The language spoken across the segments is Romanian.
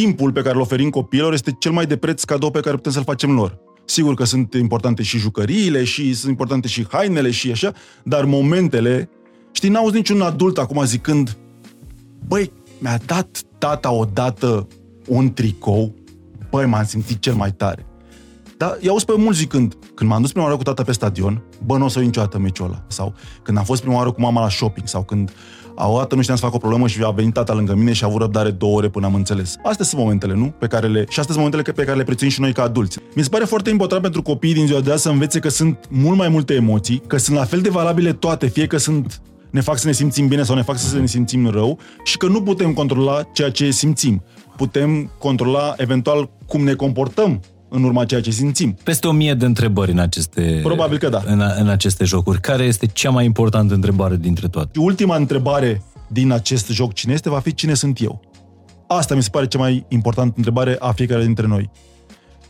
timpul pe care îl oferim copiilor este cel mai de preț cadou pe care putem să-l facem lor. Sigur că sunt importante și jucăriile și sunt importante și hainele și așa, dar momentele... Știi, n-auzi niciun adult acum zicând Băi, mi-a dat tata odată un tricou, băi, m-am simțit cel mai tare. Dar i-au pe mulți zicând, când m-am dus prima oară cu tata pe stadion, bă, nu o să uit niciodată meciul ăla. Sau când am fost prima oară cu mama la shopping, sau când a o dată nu știam să fac o problemă și a venit tata lângă mine și a avut răbdare două ore până am înțeles. Astea sunt momentele, nu? Pe care le, și astea sunt momentele pe care le prețuim și noi ca adulți. Mi se pare foarte important pentru copiii din ziua de azi să învețe că sunt mult mai multe emoții, că sunt la fel de valabile toate, fie că sunt ne fac să ne simțim bine sau ne fac să ne simțim rău și că nu putem controla ceea ce simțim. Putem controla eventual cum ne comportăm în urma ceea ce simțim. Peste o mie de întrebări în aceste, Probabil că da. în, în aceste jocuri. Care este cea mai importantă întrebare dintre toate? Ultima întrebare din acest joc cine este va fi cine sunt eu. Asta mi se pare cea mai importantă întrebare a fiecare dintre noi.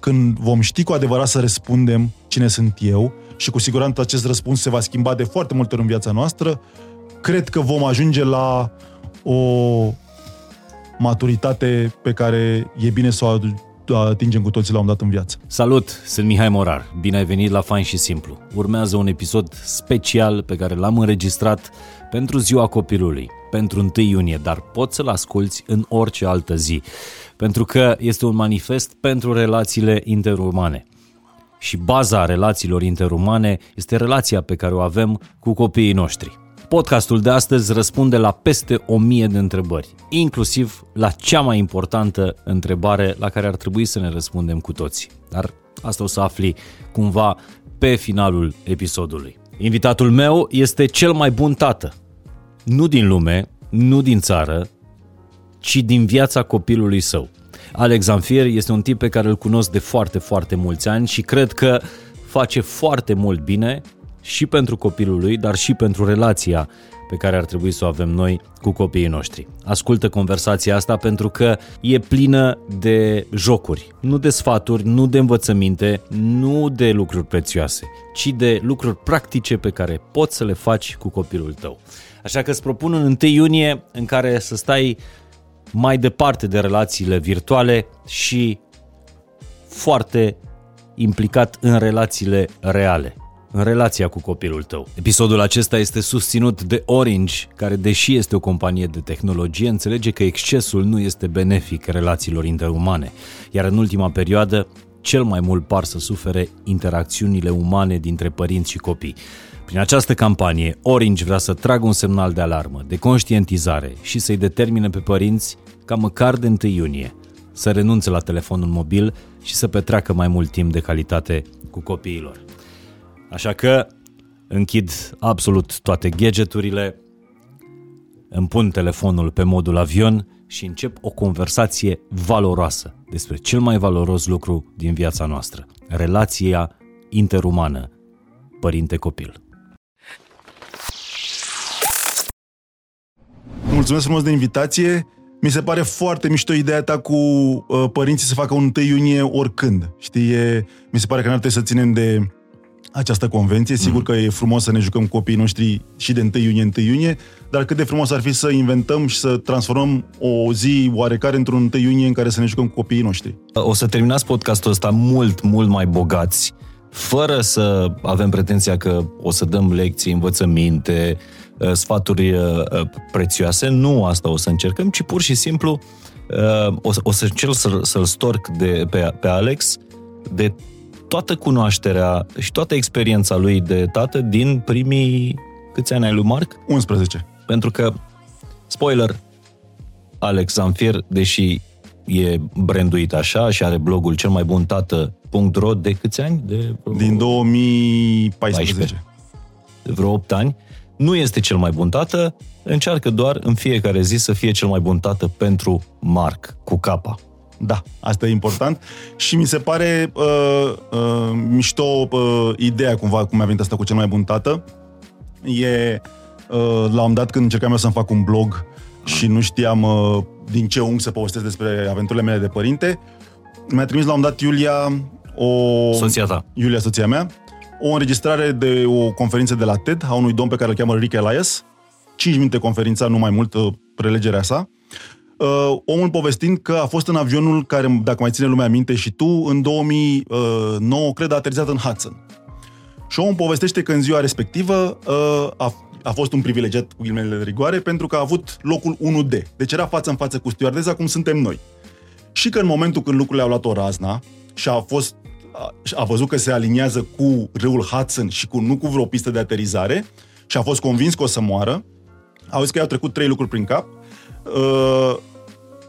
Când vom ști cu adevărat să răspundem cine sunt eu și cu siguranță acest răspuns se va schimba de foarte multe ori în viața noastră, cred că vom ajunge la o maturitate pe care e bine să o atingem cu toții la un dat în viață. Salut, sunt Mihai Morar. Bine ai venit la Fain și Simplu. Urmează un episod special pe care l-am înregistrat pentru ziua copilului, pentru 1 iunie, dar poți să-l asculți în orice altă zi, pentru că este un manifest pentru relațiile interumane. Și baza relațiilor interumane este relația pe care o avem cu copiii noștri. Podcastul de astăzi răspunde la peste o mie de întrebări, inclusiv la cea mai importantă întrebare la care ar trebui să ne răspundem cu toții. Dar asta o să afli cumva pe finalul episodului. Invitatul meu este cel mai bun tată. Nu din lume, nu din țară, ci din viața copilului său. Alex Zanfier este un tip pe care îl cunosc de foarte, foarte mulți ani și cred că face foarte mult bine și pentru copilul lui, dar și pentru relația pe care ar trebui să o avem noi cu copiii noștri. Ascultă conversația asta pentru că e plină de jocuri, nu de sfaturi, nu de învățăminte, nu de lucruri prețioase, ci de lucruri practice pe care poți să le faci cu copilul tău. Așa că îți propun un 1 iunie în care să stai mai departe de relațiile virtuale și foarte implicat în relațiile reale în relația cu copilul tău. Episodul acesta este susținut de Orange, care deși este o companie de tehnologie, înțelege că excesul nu este benefic relațiilor interumane, iar în ultima perioadă cel mai mult par să sufere interacțiunile umane dintre părinți și copii. Prin această campanie, Orange vrea să tragă un semnal de alarmă, de conștientizare și să-i determine pe părinți ca măcar de 1 iunie să renunțe la telefonul mobil și să petreacă mai mult timp de calitate cu copiilor. Așa că închid absolut toate gadgeturile, îmi pun telefonul pe modul avion și încep o conversație valoroasă despre cel mai valoros lucru din viața noastră, relația interumană părinte-copil. Mulțumesc frumos de invitație. Mi se pare foarte mișto ideea ta cu uh, părinții să facă un 1 iunie oricând. Știi, e, mi se pare că n-ar trebui să ținem de această convenție. Sigur că e frumos să ne jucăm cu copiii noștri și de 1 iunie, 1 iunie, dar cât de frumos ar fi să inventăm și să transformăm o zi oarecare într-un 1 iunie în care să ne jucăm cu copiii noștri. O să terminați podcastul ăsta mult, mult mai bogați, fără să avem pretenția că o să dăm lecții, învățăminte, uh, sfaturi uh, uh, prețioase. Nu asta o să încercăm, ci pur și simplu o, o să încerc să, să-l storc de, pe, pe Alex de toată cunoașterea și toată experiența lui de tată din primii câți ani ai lui Marc? 11. Pentru că, spoiler, Alex Zamfir, deși e branduit așa și are blogul cel mai bun tată.ro de câți ani? De Din 2014. 14. De vreo 8 ani. Nu este cel mai bun tată, încearcă doar în fiecare zi să fie cel mai bun tată pentru Marc, cu capa. Da, asta e important și mi se pare uh, uh, mișto uh, ideea cumva cum a venit asta cu cel mai bun tată. E uh, la un dat când încercam eu să-mi fac un blog și nu știam uh, din ce unghi să povestesc despre aventurile mele de părinte, mi-a trimis la un dat Iulia o... Soția ta. Iulia, soția mea, o înregistrare de o conferință de la TED a unui domn pe care îl cheamă Rick Elias. 5 minute conferința, nu mai mult, uh, prelegerea sa uh, omul povestind că a fost în avionul care, dacă mai ține lumea minte și tu, în 2009, cred, a aterizat în Hudson. Și omul povestește că în ziua respectivă uh, a, a fost un privilegiat cu ghilmele de rigoare pentru că a avut locul 1D. Deci era față în față cu stewardesa cum suntem noi. Și că în momentul când lucrurile au luat o razna și a fost a, a văzut că se aliniază cu râul Hudson și cu nu cu vreo pistă de aterizare și a fost convins că o să moară, au zis că i-au trecut trei lucruri prin cap. Uh,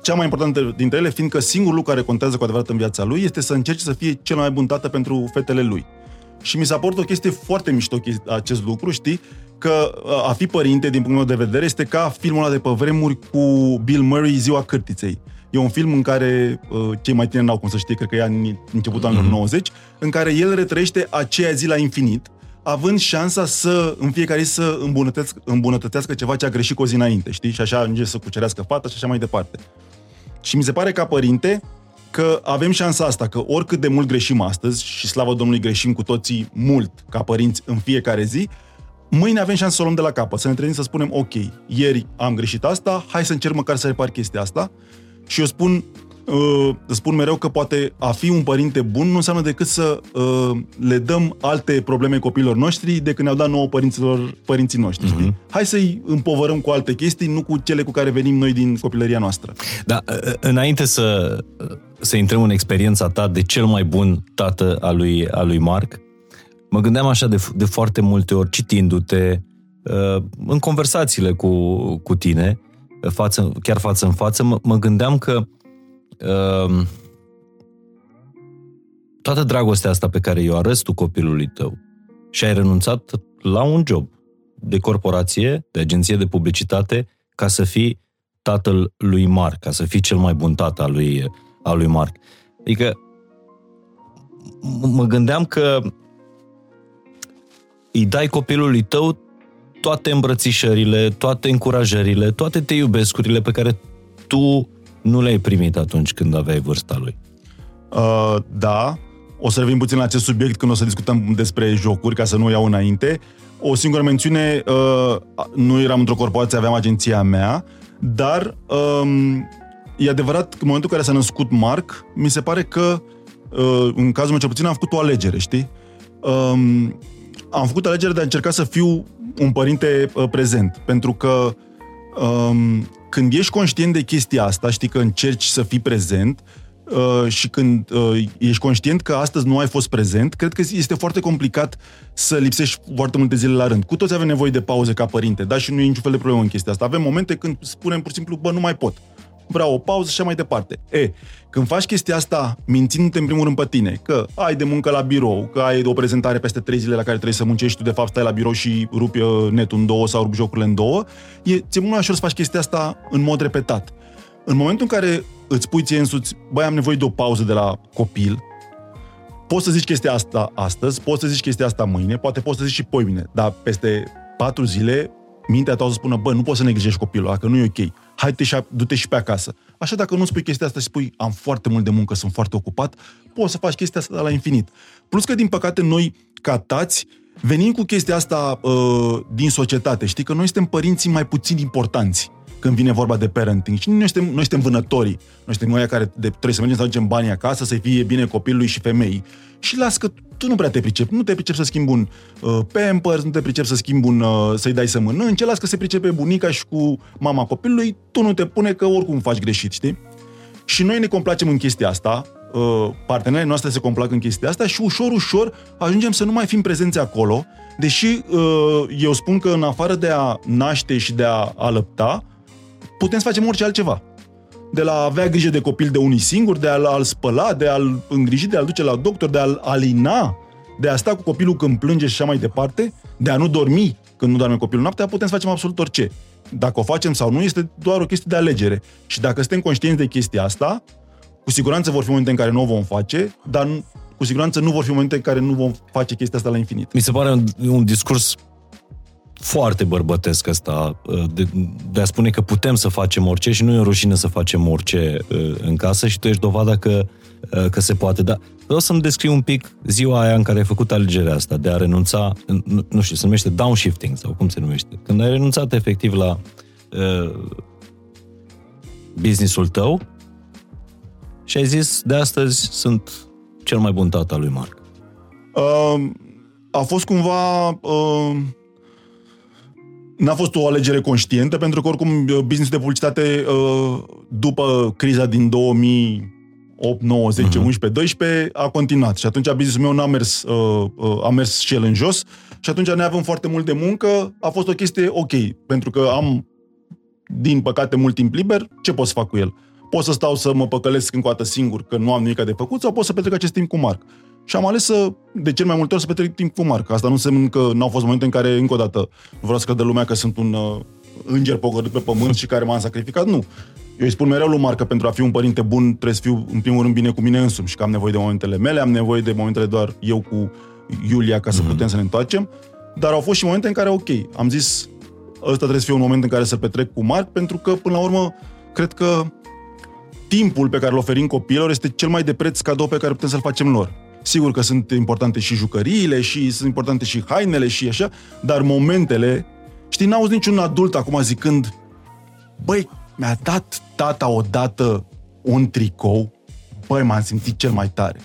cea mai importantă dintre ele fiind că singurul lucru care contează cu adevărat în viața lui este să încerce să fie cel mai bun tată pentru fetele lui. Și mi s-a părut o chestie foarte mișto acest lucru, știi? Că a fi părinte, din punctul meu de vedere, este ca filmul ăla de pe vremuri cu Bill Murray, Ziua Cârtiței. E un film în care uh, cei mai tineri n-au cum să știe, cred că e în începutul anilor mm-hmm. 90, în care el retrăiește aceea zi la infinit, având șansa să, în fiecare zi, să îmbunătățească, îmbunătățească ceva ce a greșit cu o zi înainte, știi? Și așa ajunge să cucerească fata și așa mai departe. Și mi se pare ca părinte că avem șansa asta, că oricât de mult greșim astăzi, și slavă Domnului greșim cu toții mult ca părinți în fiecare zi, mâine avem șansa să o luăm de la capăt, să ne trezim să spunem, ok, ieri am greșit asta, hai să încerc măcar să repar chestia asta. Și eu spun, uh, spun mereu că poate a fi un părinte bun nu înseamnă decât să uh, le dăm alte probleme copiilor noștri decât ne-au dat nouă părinților, părinții noștri. Mm-hmm. Hai să-i împovărăm cu alte chestii, nu cu cele cu care venim noi din copilăria noastră. Da, uh, înainte să, să intrăm în experiența ta de cel mai bun tată al lui, al lui Marc, mă gândeam așa de, de foarte multe ori, citindu-te, uh, în conversațiile cu, cu tine, față, chiar față în față, mă, mă gândeam că uh, toată dragostea asta pe care o arăți tu copilului tău și ai renunțat la un job de corporație, de agenție de publicitate, ca să fii tatăl lui Marc, ca să fii cel mai bun tată al lui, al lui Marc. Adică mă gândeam că îi dai copilului tău toate îmbrățișările, toate încurajările, toate te iubescurile pe care tu nu le-ai primit atunci când aveai vârsta lui. Uh, da, o să revin puțin la acest subiect când o să discutăm despre jocuri, ca să nu o iau înainte. O singură mențiune, uh, nu eram într-o corporație, aveam agenția mea, dar um, e adevărat că în momentul în care s-a născut Marc, mi se pare că, uh, în cazul meu cel puțin, am făcut o alegere, știi? Um, am făcut alegerea de a încerca să fiu un părinte uh, prezent, pentru că um, când ești conștient de chestia asta, știi că încerci să fii prezent uh, și când uh, ești conștient că astăzi nu ai fost prezent, cred că este foarte complicat să lipsești foarte multe zile la rând. Cu toți avem nevoie de pauze ca părinte, da? Și nu e niciun fel de problemă în chestia asta. Avem momente când spunem pur și simplu, bă, nu mai pot vreau o pauză și așa mai departe. E, când faci chestia asta, mințindu-te în primul rând pe tine, că ai de muncă la birou, că ai o prezentare peste trei zile la care trebuie să muncești, tu de fapt stai la birou și rupi uh, netul în două sau rupi jocurile în două, e, ți-e mult mai ușor să faci chestia asta în mod repetat. În momentul în care îți pui ție însuți, băi, am nevoie de o pauză de la copil, poți să zici chestia asta astăzi, poți să zici chestia asta mâine, poate poți să zici și poimine, dar peste patru zile mintea ta o să spună, bă, nu poți să neglijești copilul ăla, că nu e ok. Hai, te și, du-te și pe acasă. Așa dacă nu spui chestia asta și spui, am foarte mult de muncă, sunt foarte ocupat, poți să faci chestia asta la infinit. Plus că, din păcate, noi, ca tați, venim cu chestia asta uh, din societate. Știi că noi suntem părinții mai puțin importanți când vine vorba de parenting. Și noi suntem, noi suntem vânătorii. Noi suntem noi care de, trebuie să mergem să aducem banii acasă, să fie bine copilului și femeii. Și las că tu nu prea te pricepi. Nu te pricepi să schimbi un uh, pampers, nu te pricepi să schimbi un, uh, să-i dai să mănânce, las că se pricepe bunica și cu mama copilului, tu nu te pune că oricum faci greșit, știi? Și noi ne complacem în chestia asta, uh, partenerii noastre se complac în chestia asta și ușor, ușor ajungem să nu mai fim prezenți acolo, deși uh, eu spun că în afară de a naște și de a alăpta, putem să facem orice altceva. De la a avea grijă de copil de unii singuri, de a-l spăla, de a-l îngriji, de a-l duce la doctor, de a-l alina, de a sta cu copilul când plânge și așa mai departe, de a nu dormi când nu doarme copilul noaptea, putem să facem absolut orice. Dacă o facem sau nu, este doar o chestie de alegere. Și dacă suntem conștienți de chestia asta, cu siguranță vor fi momente în care nu o vom face, dar cu siguranță nu vor fi momente în care nu vom face chestia asta la infinit. Mi se pare un, un discurs foarte bărbătesc ăsta uh, de, de a spune că putem să facem orice și nu e o rușine să facem orice uh, în casă și tu ești dovada că, uh, că se poate. Dar vreau să-mi descriu un pic ziua aia în care ai făcut alegerea asta de a renunța, nu, nu știu, se numește downshifting sau cum se numește, când ai renunțat efectiv la businessul tău și ai zis, de astăzi sunt cel mai bun tata lui Marc? Uh, a fost cumva... Uh, n-a fost o alegere conștientă, pentru că oricum businessul de publicitate uh, după criza din 2000 8, 9, 10, uh-huh. 11, 12, a continuat. Și atunci businessul meu n-a mers, uh, uh, a mers și el în jos și atunci ne avem foarte mult de muncă. A fost o chestie ok, pentru că am, din păcate, mult timp liber. Ce pot să fac cu el? Pot să stau să mă păcălesc încă o dată singur, că nu am nimic de făcut, sau pot să petrec acest timp cu Marc. Și am ales să, de cel mai multe ori, să petrec timp cu Marc. Asta nu înseamnă că n-au fost momente în care, încă o dată, nu vreau să credă lumea că sunt un uh, înger pogorât pe pământ și care m-am sacrificat. Nu. Eu îi spun mereu lui Marc că pentru a fi un părinte bun trebuie să fiu, în primul rând, bine cu mine însumi și că am nevoie de momentele mele, am nevoie de momentele doar eu cu Iulia ca să mm-hmm. putem să ne întoarcem. Dar au fost și momente în care, ok, am zis, ăsta trebuie să fie un moment în care să petrec cu Marc, pentru că, până la urmă, cred că timpul pe care îl oferim copiilor este cel mai de preț cadou pe care putem să-l facem lor. Sigur că sunt importante și jucăriile și sunt importante și hainele și așa, dar momentele, știi, n-auzi niciun adult acum zicând, băi, mi-a dat tata odată un tricou, băi, m-am simțit cel mai tare.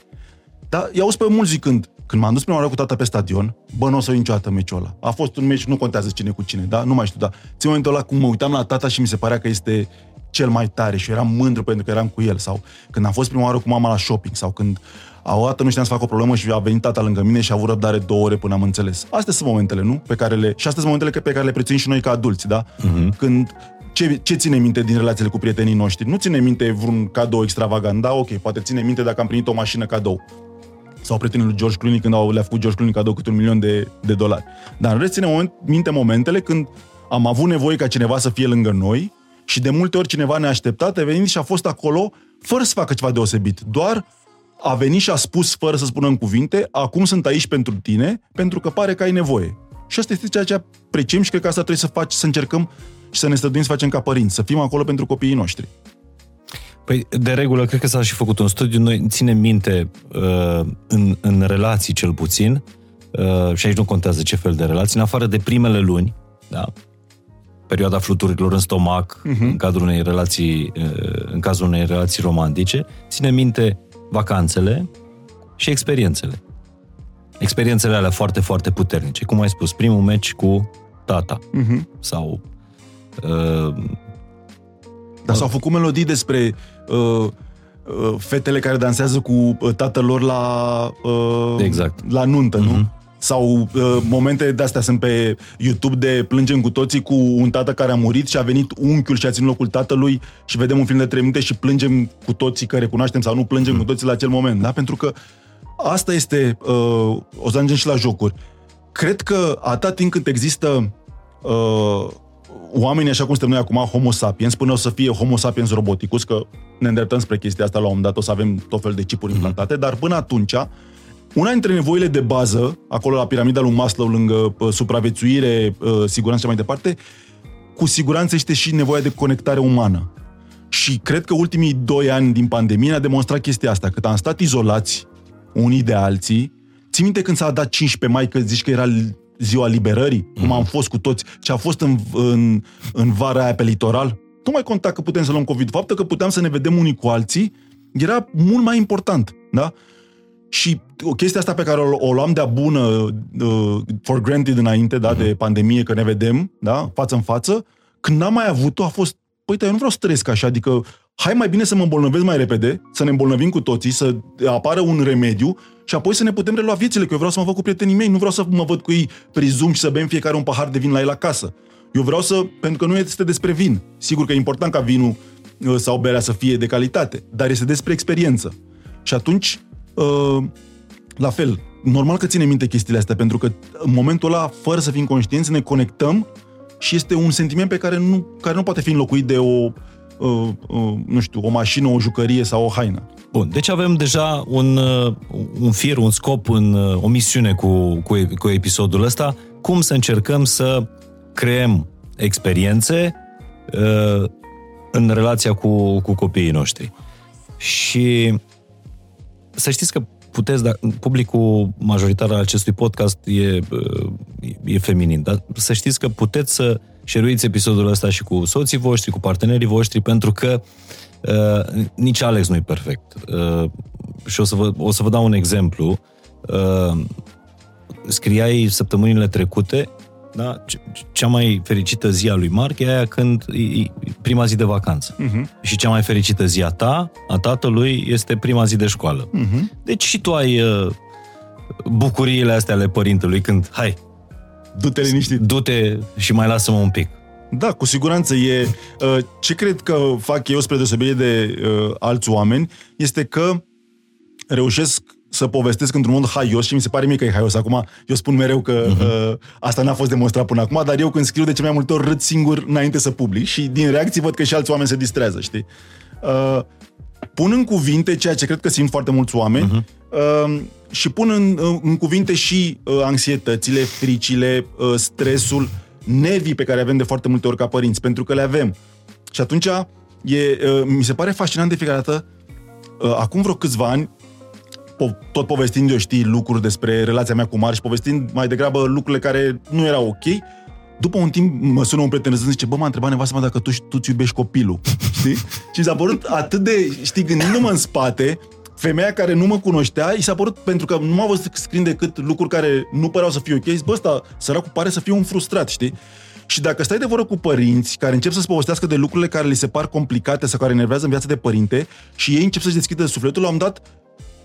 Dar i-au pe mulți zicând, când m-am dus prima oară cu tata pe stadion, bă, nu o să uit niciodată meciul ăla. A fost un meci, nu contează cine cu cine, da? Nu mai știu, da. Țin momentul ăla cum mă uitam la tata și mi se părea că este cel mai tare și eram mândru pentru că eram cu el. Sau când am fost prima oară cu mama la shopping sau când a o dată nu știam să fac o problemă și a venit tata lângă mine și a avut răbdare două ore până am înțeles. Astea sunt momentele, nu? Pe care le, și astea sunt momentele pe care le prețuim și noi ca adulți, da? Uh-huh. Când ce, ce ține minte din relațiile cu prietenii noștri? Nu ține minte vreun cadou extravagant, da, ok, poate ține minte dacă am primit o mașină cadou. Sau prietenii lui George Clooney când au, le-a făcut George Clooney cadou câte un milion de, de dolari. Dar în rest ține moment, minte momentele când am avut nevoie ca cineva să fie lângă noi și de multe ori cineva neașteptat a venit și a fost acolo fără să facă ceva deosebit. Doar a venit și a spus fără să spună în cuvinte, acum sunt aici pentru tine, pentru că pare că ai nevoie. Și asta este ceea ce apreciem și cred că asta trebuie să faci, să încercăm și să ne străduim să facem ca părinți, să fim acolo pentru copiii noștri. Păi, de regulă, cred că s-a și făcut un studiu. Noi ținem minte, uh, în, în relații cel puțin, uh, și aici nu contează ce fel de relații, în afară de primele luni, da, perioada fluturilor în stomac, uh-huh. în cadrul unei relații, uh, în cazul unei relații romantice, ține minte vacanțele și experiențele. Experiențele alea foarte, foarte puternice. Cum ai spus, primul meci cu tata. Uh-huh. Sau Uh, Dar s-au făcut melodii despre uh, uh, fetele care dansează cu uh, tatăl lor la, uh, exact. la nuntă, uh-huh. nu? Mhm. Sau uh, momente de astea sunt pe YouTube de plângem cu toții cu un tată care a murit și a venit unchiul și a ținut locul tatălui și vedem un film de 3 minute și plângem cu toții că recunoaștem sau nu plângem uh-huh. cu toții la acel moment, da? Pentru că asta este, uh, o să ajungem și la jocuri. Cred că atât timp cât există uh, oamenii, așa cum suntem noi acum, homo sapiens, până o să fie homo sapiens roboticus, că ne îndreptăm spre chestia asta la un moment dat, o să avem tot fel de chipuri mm-hmm. implantate, dar până atunci, una dintre nevoile de bază, acolo la piramida lui Maslow, lângă uh, supraviețuire, uh, siguranță și mai departe, cu siguranță este și nevoia de conectare umană. Și cred că ultimii doi ani din pandemie a demonstrat chestia asta, că am stat izolați unii de alții. Ții minte când s-a dat 15 mai, că zici că era ziua liberării, mm. cum mhm. am fost cu toți, ce a fost în, în, în vara aia pe litoral, nu mai conta că putem să luăm COVID. Faptul că puteam să ne vedem unii cu alții era mult mai important, da? Și o chestie asta pe care o, o luam de-a bună uh, for granted înainte, da, mm-hmm. de pandemie, că ne vedem, da, față în față, când n-am mai avut-o, a fost, păi, eu nu vreau să trăiesc așa, adică hai mai bine să mă îmbolnăvesc mai repede, să ne îmbolnăvim cu toții, să apară un remediu și apoi să ne putem relua viețile, că eu vreau să mă fac cu prietenii mei, nu vreau să mă văd cu ei pe Zoom și să bem fiecare un pahar de vin la el acasă. Eu vreau să, pentru că nu este despre vin. Sigur că e important ca vinul uh, sau berea să fie de calitate, dar este despre experiență. Și atunci, uh, la fel, normal că ține minte chestiile astea, pentru că în momentul ăla, fără să fim conștienți, ne conectăm și este un sentiment pe care nu, care nu poate fi înlocuit de o uh, uh, nu știu, o mașină, o jucărie sau o haină. Bun, deci avem deja un, uh, un fir, un scop, un, uh, o misiune cu, cu, cu episodul ăsta, cum să încercăm să creăm experiențe uh, în relația cu, cu copiii noștri. Și să știți că puteți, da, publicul majoritar al acestui podcast e, uh, e feminin, dar să știți că puteți să șeruiți episodul ăsta și cu soții voștri, cu partenerii voștri, pentru că uh, nici Alex nu e perfect. Uh, și o să, vă, o să vă dau un exemplu. Uh, scriai săptămânile trecute da? Cea mai fericită zi a lui Marc e aia când e prima zi de vacanță. Uh-huh. Și cea mai fericită zi a ta, a tatălui, este prima zi de școală. Uh-huh. Deci și tu ai uh, bucuriile astea ale părintelui când, hai, du-te liniștit. Du-te și mai lasă-mă un pic. Da, cu siguranță e... Uh, ce cred că fac eu spre deosebire de uh, alți oameni este că reușesc să povestesc într-un mod haios și mi se pare mie că e haios. Acum, eu spun mereu că uh-huh. uh, asta n-a fost demonstrat până acum, dar eu când scriu de ce mai multe ori râd singur înainte să public și din reacții văd că și alți oameni se distrează, știi? Uh, pun în cuvinte ceea ce cred că simt foarte mulți oameni uh-huh. uh, și pun în, în cuvinte și uh, anxietățile, fricile, uh, stresul, nervii pe care avem de foarte multe ori ca părinți, pentru că le avem. Și atunci, e, uh, mi se pare fascinant de fiecare dată, uh, acum vreo câțiva ani, tot povestind eu, știi, lucruri despre relația mea cu Mar și povestind mai degrabă lucrurile care nu erau ok, după un timp mă sună un prieten și zice, bă, m-a întrebat nevastă mă dacă tu, tu ți iubești copilul, știi? și mi s-a părut atât de, știi, gândindu-mă în spate, femeia care nu mă cunoștea, i s-a părut, pentru că nu m-a văzut scriind decât lucruri care nu păreau să fie ok, zic, bă, ăsta, săracul pare să fie un frustrat, știi? Și dacă stai de vorbă cu părinți care încep să-ți povestească de lucrurile care li se par complicate sau care enervează în viața de părinte și ei încep să-și deschidă sufletul, la un dat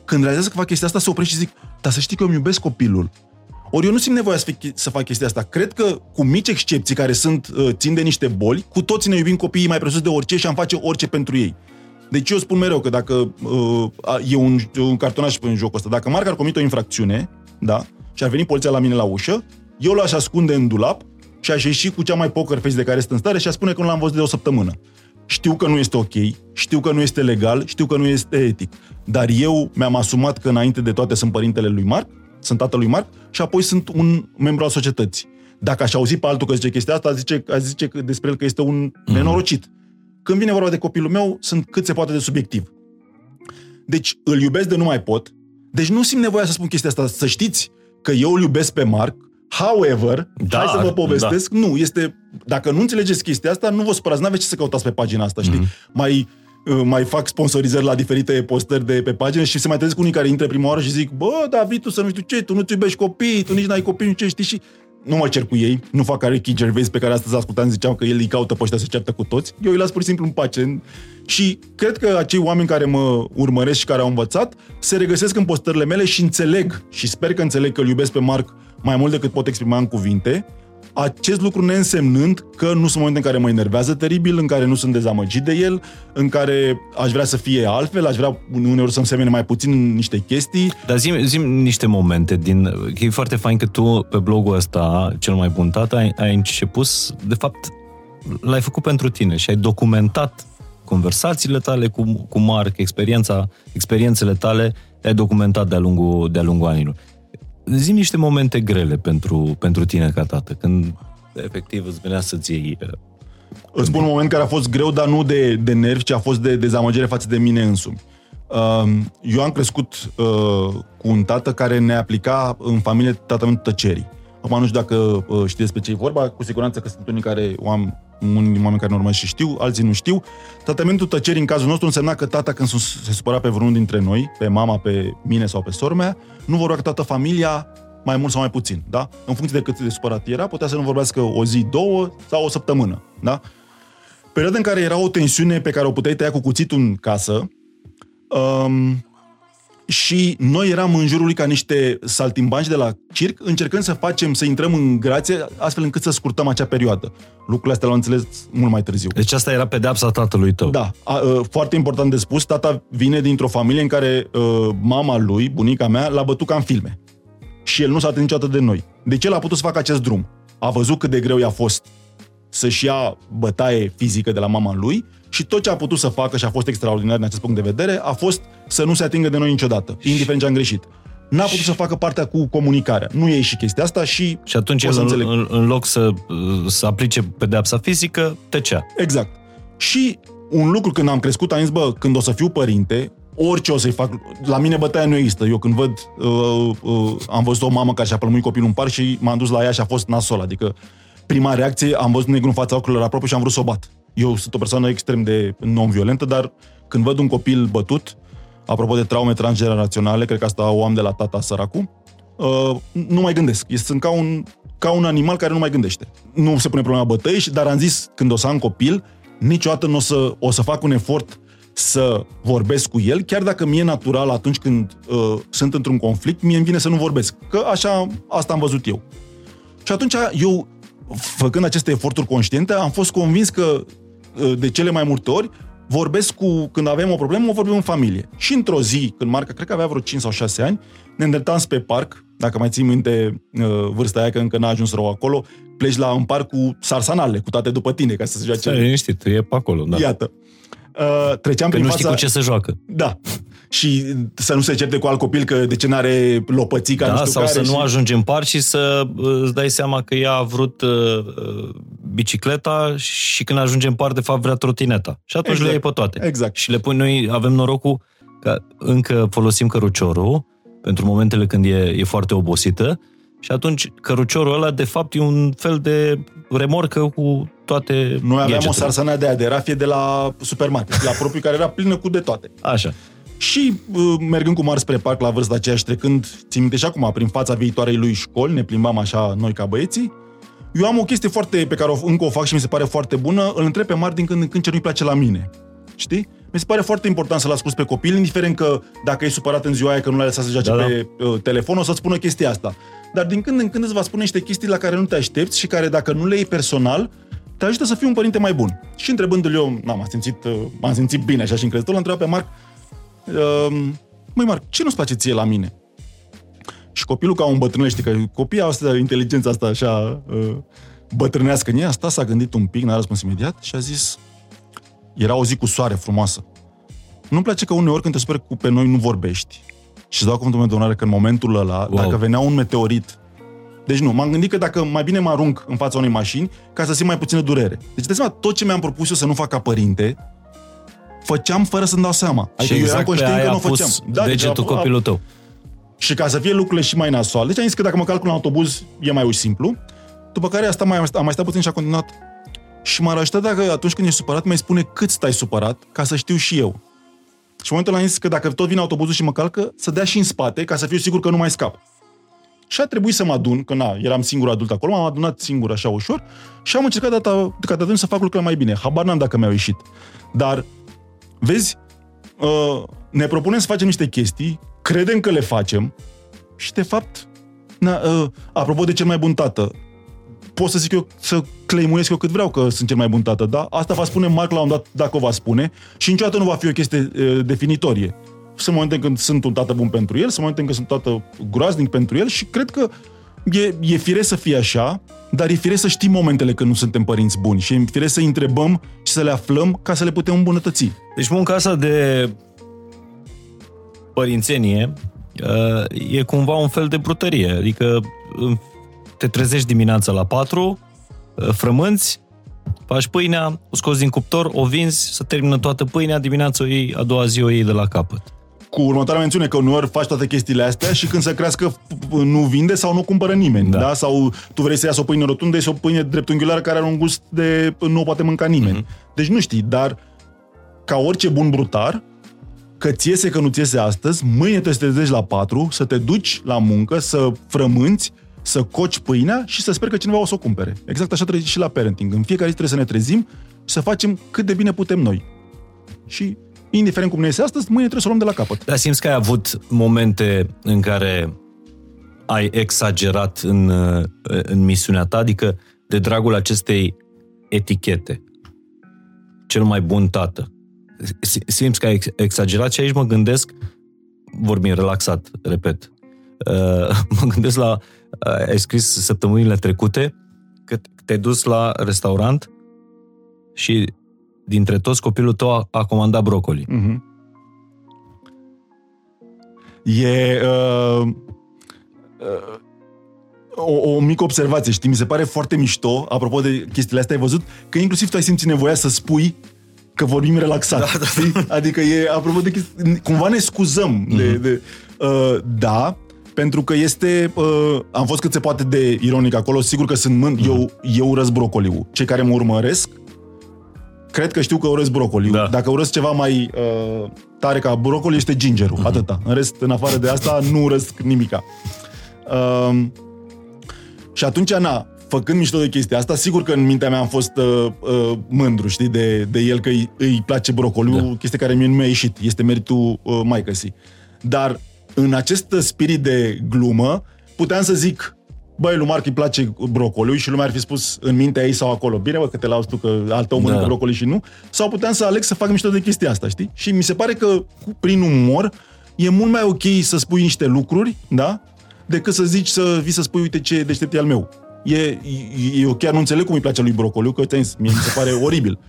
când realizează că fac chestia asta, se oprește și zic, dar să știi că eu îmi iubesc copilul. Ori eu nu simt nevoia să, fi, să fac chestia asta. Cred că, cu mici excepții care sunt, uh, țin de niște boli, cu toții ne iubim copiii mai presus de orice și am face orice pentru ei. Deci eu spun mereu că dacă uh, e un, un cartonaș în jocul ăsta, dacă Marc ar comite o infracțiune, da, și ar veni poliția la mine la ușă, eu l-aș ascunde în dulap și aș ieși cu cea mai poker face de care este în stare și aș spune că nu l-am văzut de o săptămână. Știu că nu este ok, știu că nu este legal, știu că nu este etic, dar eu mi-am asumat că înainte de toate sunt părintele lui Marc, sunt tatăl lui Marc și apoi sunt un membru al societății. Dacă aș auzi pe altul că zice chestia asta, zice, aș zice despre el că este un mm. nenorocit. Când vine vorba de copilul meu, sunt cât se poate de subiectiv. Deci îl iubesc de nu mai pot. Deci nu simt nevoia să spun chestia asta. Să știți că eu îl iubesc pe Marc, However, da, hai să vă povestesc, da. nu, este, dacă nu înțelegeți chestia asta, nu vă supărați, n-aveți ce să căutați pe pagina asta, știi? Mm-hmm. Mai, uh, mai fac sponsorizări la diferite postări de pe pagină și se mai trezesc unii care intră prima oară și zic, bă, David, tu să nu știu ce, tu nu-ți iubești copii, tu nici n-ai copii, nu ce știi și nu mă cer cu ei, nu fac care Ricky Gervais pe care astăzi ascultam, ziceam că el îi caută pe ăștia să ceartă cu toți. Eu îi las pur și simplu în pace. Și cred că acei oameni care mă urmăresc și care au învățat se regăsesc în postările mele și înțeleg și sper că înțeleg că îl iubesc pe Marc mai mult decât pot exprima în cuvinte, acest lucru neînsemnând că nu sunt momente în care mă enervează teribil, în care nu sunt dezamăgit de el, în care aș vrea să fie altfel, aș vrea uneori să-mi semene mai puțin în niște chestii. Dar zi, zi niște momente din... E foarte fain că tu pe blogul ăsta, cel mai bun tată, ai, ai început, de fapt, l-ai făcut pentru tine și ai documentat conversațiile tale cu, cu Marc, experiența, experiențele tale, le-ai documentat de-a lungul, de-a lungul anilor zi niște momente grele pentru, pentru tine ca tată, când efectiv îți venea să-ți iei... Uh, îți spun un moment care a fost greu, dar nu de, de nervi, ci a fost de dezamăgire față de mine însumi. Um, eu am crescut uh, cu un tată care ne aplica în familie tratamentul tăcerii. Acum nu știu dacă uh, știți despre ce e vorba, cu siguranță că sunt unii care o am unii oameni care normal și știu, alții nu știu. Tratamentul tăcerii în cazul nostru însemna că tata când se supăra pe vreunul dintre noi, pe mama, pe mine sau pe sora mea, nu vorbea cu toată familia, mai mult sau mai puțin, da? În funcție de cât de supărat era, putea să nu vorbească o zi, două sau o săptămână, da? Perioada în care era o tensiune pe care o puteai tăia cu cuțitul în casă, um, și noi eram în jurul lui ca niște saltimbanci de la circ, încercând să facem, să intrăm în grație, astfel încât să scurtăm acea perioadă. Lucrurile astea l-am înțeles mult mai târziu. Deci asta era pedeapsa tatălui tău. Da. A, a, foarte important de spus, tata vine dintr-o familie în care a, mama lui, bunica mea, l-a bătut ca în filme. Și el nu s-a atins niciodată de noi. Deci el a putut să facă acest drum. A văzut cât de greu i-a fost să-și ia bătaie fizică de la mama lui și tot ce a putut să facă și a fost extraordinar din acest punct de vedere a fost să nu se atingă de noi niciodată, indiferent ce am greșit. N-a putut să facă partea cu comunicarea. Nu e și chestia asta și... Și atunci el, în, în loc să, să aplice pedeapsa fizică, tăcea. Exact. Și un lucru când am crescut, am zis, bă, când o să fiu părinte, orice o să-i fac, la mine bătaia nu există. Eu când văd, uh, uh, am văzut o mamă care și-a plămuit copilul în parc și m-am dus la ea și a fost nasol, adică prima reacție, am văzut negru în fața ochilor aproape și am vrut să o bat. Eu sunt o persoană extrem de non-violentă, dar când văd un copil bătut, apropo de traume transgeneraționale, cred că asta o am de la tata săracu, uh, nu mai gândesc. Sunt ca un, ca un animal care nu mai gândește. Nu se pune problema bătăi, dar am zis, când o să am copil, niciodată nu o să, o să fac un efort să vorbesc cu el, chiar dacă mie natural atunci când uh, sunt într-un conflict, mie îmi vine să nu vorbesc. Că așa, asta am văzut eu. Și atunci eu, făcând aceste eforturi conștiente, am fost convins că uh, de cele mai multe ori vorbesc cu, când avem o problemă, o vorbim în familie. Și într-o zi, când Marca, cred că avea vreo 5 sau 6 ani, ne îndreptam spre parc, dacă mai ții minte uh, vârsta aia, că încă n-a ajuns rău acolo, pleci la un parc cu sarsanale, cu toate după tine, ca să se joace. Stai liniștit, e pe acolo, da. Iată. Uh, treceam că prin nu fața... știi cu ce se joacă. Da. Și să nu se certe cu alt copil că de ce n-are lopățica, da, nu știu sau care. să și... nu ajungi în parc și să uh, îți dai seama că ea a vrut uh, uh, bicicleta și când ajunge în parc, de fapt, vrea trotineta. Și atunci Exact. le iei pe toate. Exact. Și le pui, noi avem norocul că încă folosim căruciorul pentru momentele când e, e foarte obosită și atunci căruciorul ăla, de fapt, e un fel de remorcă cu toate Noi aveam o gadgetele. sarsană de aia de rafie de la supermarket, la propriu, care era plină cu de toate. Așa. Și uh, mergând cu mari spre parc la vârsta aceea și trecând, țin minte și acum, prin fața viitoarei lui școli, ne plimbam așa noi ca băieții, eu am o chestie foarte pe care o, încă o fac și mi se pare foarte bună, îl întreb pe Mar din când în când ce nu-i place la mine. Știi? Mi se pare foarte important să-l asculți pe copil, indiferent că dacă e supărat în ziua aia că nu l-a lăsat să joace Da, da. pe uh, telefon, o să-ți spună chestia asta. Dar din când în când îți va spune niște chestii la care nu te aștepți și care, dacă nu le iei personal, te ajută să fii un părinte mai bun. Și întrebându-l eu, na, m-am simțit, uh, m-am simțit bine așa și încrezător, l-am întrebat pe Marc, uh, măi Marc, ce nu-ți place ție la mine? Și copilul ca un bătrân, știi că copiii au asta, inteligența asta așa uh, bătrânească în ea, asta s-a gândit un pic, n-a răspuns imediat și a zis, era o zi cu soare frumoasă. Nu-mi place că uneori când te superi cu pe noi nu vorbești. Și îți dau cuvântul meu de onoare că în momentul ăla, Wow. dacă venea un meteorit, deci nu, m-am gândit că dacă mai bine mă arunc în fața unei mașini ca să simt mai puțină durere. Deci de seama, tot ce mi-am propus eu să nu fac ca părinte, făceam fără să-mi dau seama. Și Adică eu eram exact pe conștient aia că a nu o pus făceam. degetul deci a- a- copilul tău. și ca să fie lucrurile și mai nasoale, deci am zis că dacă mă calcul în autobuz, e mai simplu. După care asta mai, am mai stat puțin și a continuat. Și m-ar ajuta dacă atunci când ești supărat, mai spune cât stai supărat, ca să știu și eu. Și în momentul ăla am zis că dacă tot vine autobuzul și mă calcă, să dea și în spate, ca să fiu sigur că nu mai scap. Și a trebuit să mă adun, că na, eram singur adult acolo, m-am adunat singur așa ușor și am încercat data, ca de atunci să fac lucrurile mai bine. Habar n-am dacă mi-au ieșit. Dar, vezi, uh, ne propunem să facem niște chestii, credem că le facem și de fapt, na, uh, apropo de cel mai bun tată, pot să zic eu, să claimuiesc eu cât vreau că sunt cel mai bun tată, da? Asta va spune Marc la un dat dacă o va spune și niciodată nu va fi o chestie uh, definitorie. Sunt momente când sunt un tată bun pentru el, sunt momente când sunt tată groaznic pentru el și cred că e, e firesc să fie așa, dar e firesc să știm momentele când nu suntem părinți buni și e firesc să întrebăm și să le aflăm ca să le putem îmbunătăți. Deci munca asta de părințenie uh, e cumva un fel de brutărie. Adică uh, te trezești dimineața la 4, uh, frămânți, faci pâinea, o scoți din cuptor, o vinzi, să termină toată pâinea, dimineața o iei, a doua zi o iei de la capăt. Cu următoarea mențiune că uneori faci toate chestiile astea și când se crească nu vinde sau nu cumpără nimeni. Da. Da. da? Sau tu vrei să iasă o pâine rotundă, și o pâine dreptunghiulară care are un gust de nu o poate mânca nimeni. Mm-hmm. Deci nu știi, dar ca orice bun brutar, că ți iese că nu ți iese astăzi, mâine te trezești la 4, să te duci la muncă, să frămânți, să coci pâinea și să sper că cineva o să o cumpere. Exact așa trebuie și la parenting. În fiecare zi trebuie să ne trezim și să facem cât de bine putem noi. Și indiferent cum ne iese astăzi, mâine trebuie să o luăm de la capăt. Dar simți că ai avut momente în care ai exagerat în, uh, în misiunea ta, adică de dragul acestei etichete. Cel mai bun tată. Si- Simți că ai ex- exagerat și aici mă gândesc, vorbim relaxat, repet, uh, mă gândesc la, uh, ai scris săptămânile trecute că te-ai dus la restaurant și dintre toți copilul tău a, a comandat brocoli. Mm-hmm. E uh, uh, o, o mică observație, știi? Mi se pare foarte mișto, apropo de chestiile astea, ai văzut că inclusiv tu ai simțit nevoia să spui că vorbim relaxat. Da, da, știi? Adică e, apropo de chestii, cumva ne scuzăm. Mm-hmm. De, de, uh, da, Pentru că este, uh, am fost cât se poate de ironic acolo, sigur că sunt mând, mm. eu, eu urăsc brocoliu. Cei care mă urmăresc, cred că știu că urăsc brocoliu. Da. Dacă urăsc ceva mai uh, tare ca brocoli, este gingerul, mm-hmm. atâta. În rest, în afară de asta, nu urăsc nimica. Uh, și atunci, na, făcând mișto de chestia asta, sigur că în mintea mea am fost uh, uh, mândru, știi, de, de el că îi, îi place brocoliu, da. chestie care mie nu mi-a ieșit. Este meritul uh, mai căsii. Dar în acest spirit de glumă, puteam să zic, băi, lui Marc îi place brocoliu și lumea ar fi spus în mintea ei sau acolo, bine bă, că te lauzi tu că al tău mănâncă da. brocoli și nu, sau puteam să aleg să fac mișto de chestia asta, știi? Și mi se pare că prin umor e mult mai ok să spui niște lucruri, da? Decât să zici să vii să spui, uite ce deștept e al meu. E, eu chiar nu înțeleg cum îi place lui brocoliu, că mie mi se pare oribil.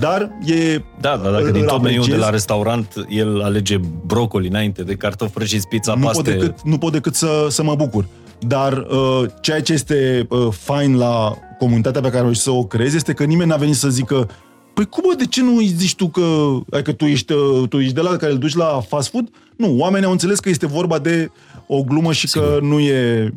Dar e... Da, dar dacă din tot meniul de la restaurant el alege brocoli înainte de cartofi prăjiți, pizza, nu paste... Pot decât, nu pot decât să, să mă bucur. Dar uh, ceea ce este uh, fain la comunitatea pe care o să o creezi este că nimeni n-a venit să zică Păi cum, bă, de ce nu îi zici tu că, adică tu ești, uh, tu ești de la care îl duci la fast food? Nu, oamenii au înțeles că este vorba de o glumă și Sigur. că nu e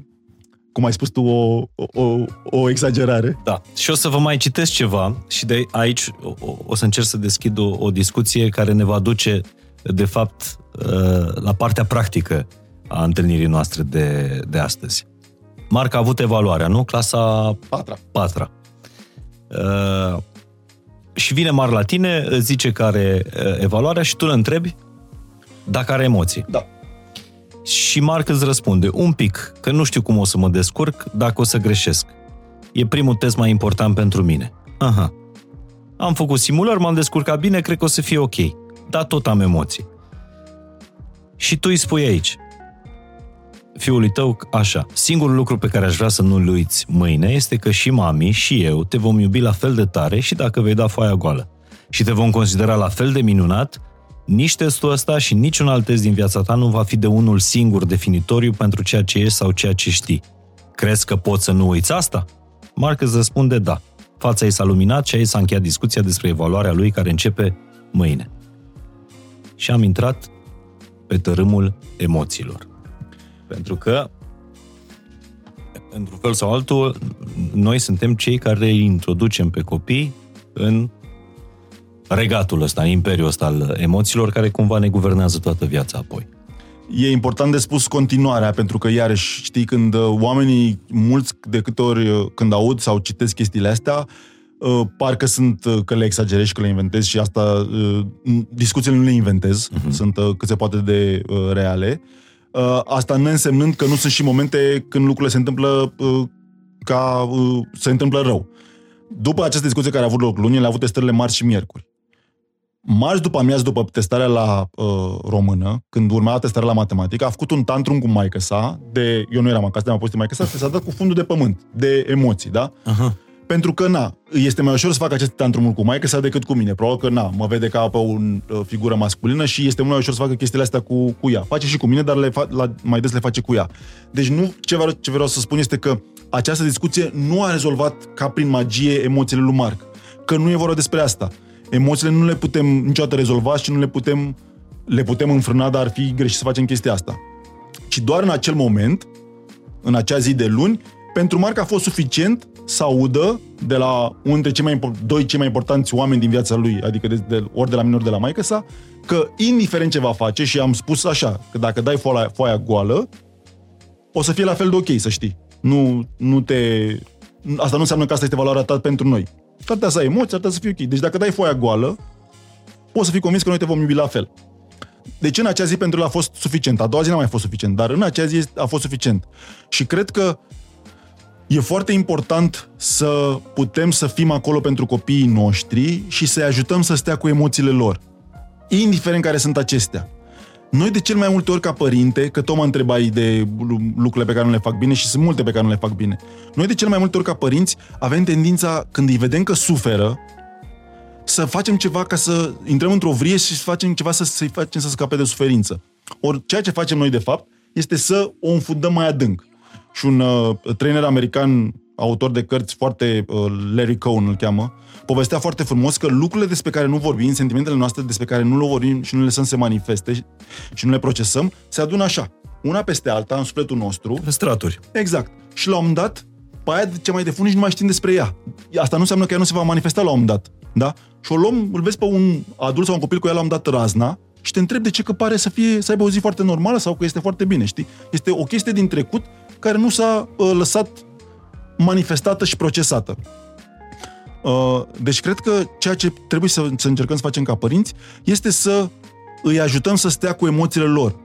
cum ai spus tu, o, o, o exagerare. Da. Și o să vă mai citesc ceva și de aici o, o să încerc să deschid o, o discuție care ne va duce, de fapt, uh, la partea practică a întâlnirii noastre de, de astăzi. Marc a avut evaluarea, nu? Clasa patra. patra. Uh, și vine Mar la tine, zice că are uh, evaluarea și tu îl întrebi dacă are emoții. Da. Și Marc îți răspunde, un pic, că nu știu cum o să mă descurc dacă o să greșesc. E primul test mai important pentru mine. Aha. Am făcut simulări, m-am descurcat bine, cred că o să fie ok. Dar tot am emoții. Și tu îi spui aici, fiului tău, așa, singurul lucru pe care aș vrea să nu-l uiți mâine este că și mami și eu te vom iubi la fel de tare și dacă vei da foaia goală. Și te vom considera la fel de minunat nici testul ăsta și niciun alt test din viața ta nu va fi de unul singur definitoriu pentru ceea ce ești sau ceea ce știi. Crezi că poți să nu uiți asta? Mark îți răspunde da. Fața ei s-a luminat și aici s-a încheiat discuția despre evaluarea lui care începe mâine. Și am intrat pe tărâmul emoțiilor. Pentru că, într-un fel sau altul, noi suntem cei care îi introducem pe copii în regatul ăsta, imperiul ăsta al emoțiilor care cumva ne guvernează toată viața apoi. E important de spus continuarea, pentru că iarăși, știi, când uh, oamenii, mulți de câte ori uh, când aud sau citesc chestiile astea, uh, parcă sunt că le exagerez și că le inventez și asta, discuțiile nu le inventez, uh-huh. sunt cât se poate de reale. Asta ne însemnând că nu sunt și momente când lucrurile se întâmplă ca se întâmplă rău. După această discuție care a avut loc luni, le-a avut testările marți și miercuri. Marți după amiază, după testarea la uh, română, când urma testarea la matematică, a făcut un tantrum cu maică sa, de, eu nu eram acasă, de am fost maică sa, s-a dat cu fundul de pământ, de emoții, da? Uh-huh. Pentru că, na, este mai ușor să fac acest tantrum cu maică sa decât cu mine. Probabil că, na, mă vede ca pe o uh, figură masculină și este mult mai ușor să facă chestiile astea cu, cu ea. Face și cu mine, dar le fa- la, mai des le face cu ea. Deci nu, ce vreau, ce vreau să spun este că această discuție nu a rezolvat ca prin magie emoțiile lui Marc. Că nu e vorba despre asta emoțiile nu le putem niciodată rezolva și nu le putem, le putem înfrâna, dar ar fi greșit să facem chestia asta. Ci doar în acel moment, în acea zi de luni, pentru Marc a fost suficient să audă de la unul dintre cei mai, doi cei mai importanți oameni din viața lui, adică de, de, ori de la mine, ori de la maică sa, că indiferent ce va face, și am spus așa, că dacă dai foaia, foaia goală, o să fie la fel de ok, să știi. Nu, nu te... Asta nu înseamnă că asta este valoarea ta pentru noi. S-ar putea să ai emoții, s-ar putea să fie ok. Deci dacă dai foaia goală, poți să fii convins că noi te vom iubi la fel. Deci în acea zi pentru el a fost suficient. A doua zi n-a mai fost suficient, dar în acea zi a fost suficient. Și cred că e foarte important să putem să fim acolo pentru copiii noștri și să-i ajutăm să stea cu emoțiile lor. Indiferent care sunt acestea. Noi de cel mai multe ori ca părinte, că tot mă întrebai de lucrurile pe care nu le fac bine și sunt multe pe care nu le fac bine. Noi de cel mai multe ori ca părinți avem tendința, când îi vedem că suferă, să facem ceva ca să intrăm într-o vrie și să facem ceva să, să-i facem să scape de suferință. Ori ceea ce facem noi de fapt este să o înfundăm mai adânc. Și un uh, trainer american, autor de cărți foarte, uh, Larry Cohen îl cheamă, povestea foarte frumos că lucrurile despre care nu vorbim, sentimentele noastre despre care nu le vorbim și nu le lăsăm să se manifeste și nu le procesăm, se adună așa. una peste alta, în sufletul nostru. Straturi. Exact. Și la un moment dat, pe aia ce mai de fund nici nu mai știm despre ea. Asta nu înseamnă că ea nu se va manifesta la un moment dat. Da? Și o luăm, îl vezi pe un adult sau un copil cu ea la un moment dat razna și te întrebi de ce că pare să, fie, să aibă o zi foarte normală sau că este foarte bine, știi? Este o chestie din trecut care nu s-a uh, lăsat manifestată și procesată. Uh, deci cred că ceea ce trebuie să, să încercăm să facem ca părinți este să îi ajutăm să stea cu emoțiile lor.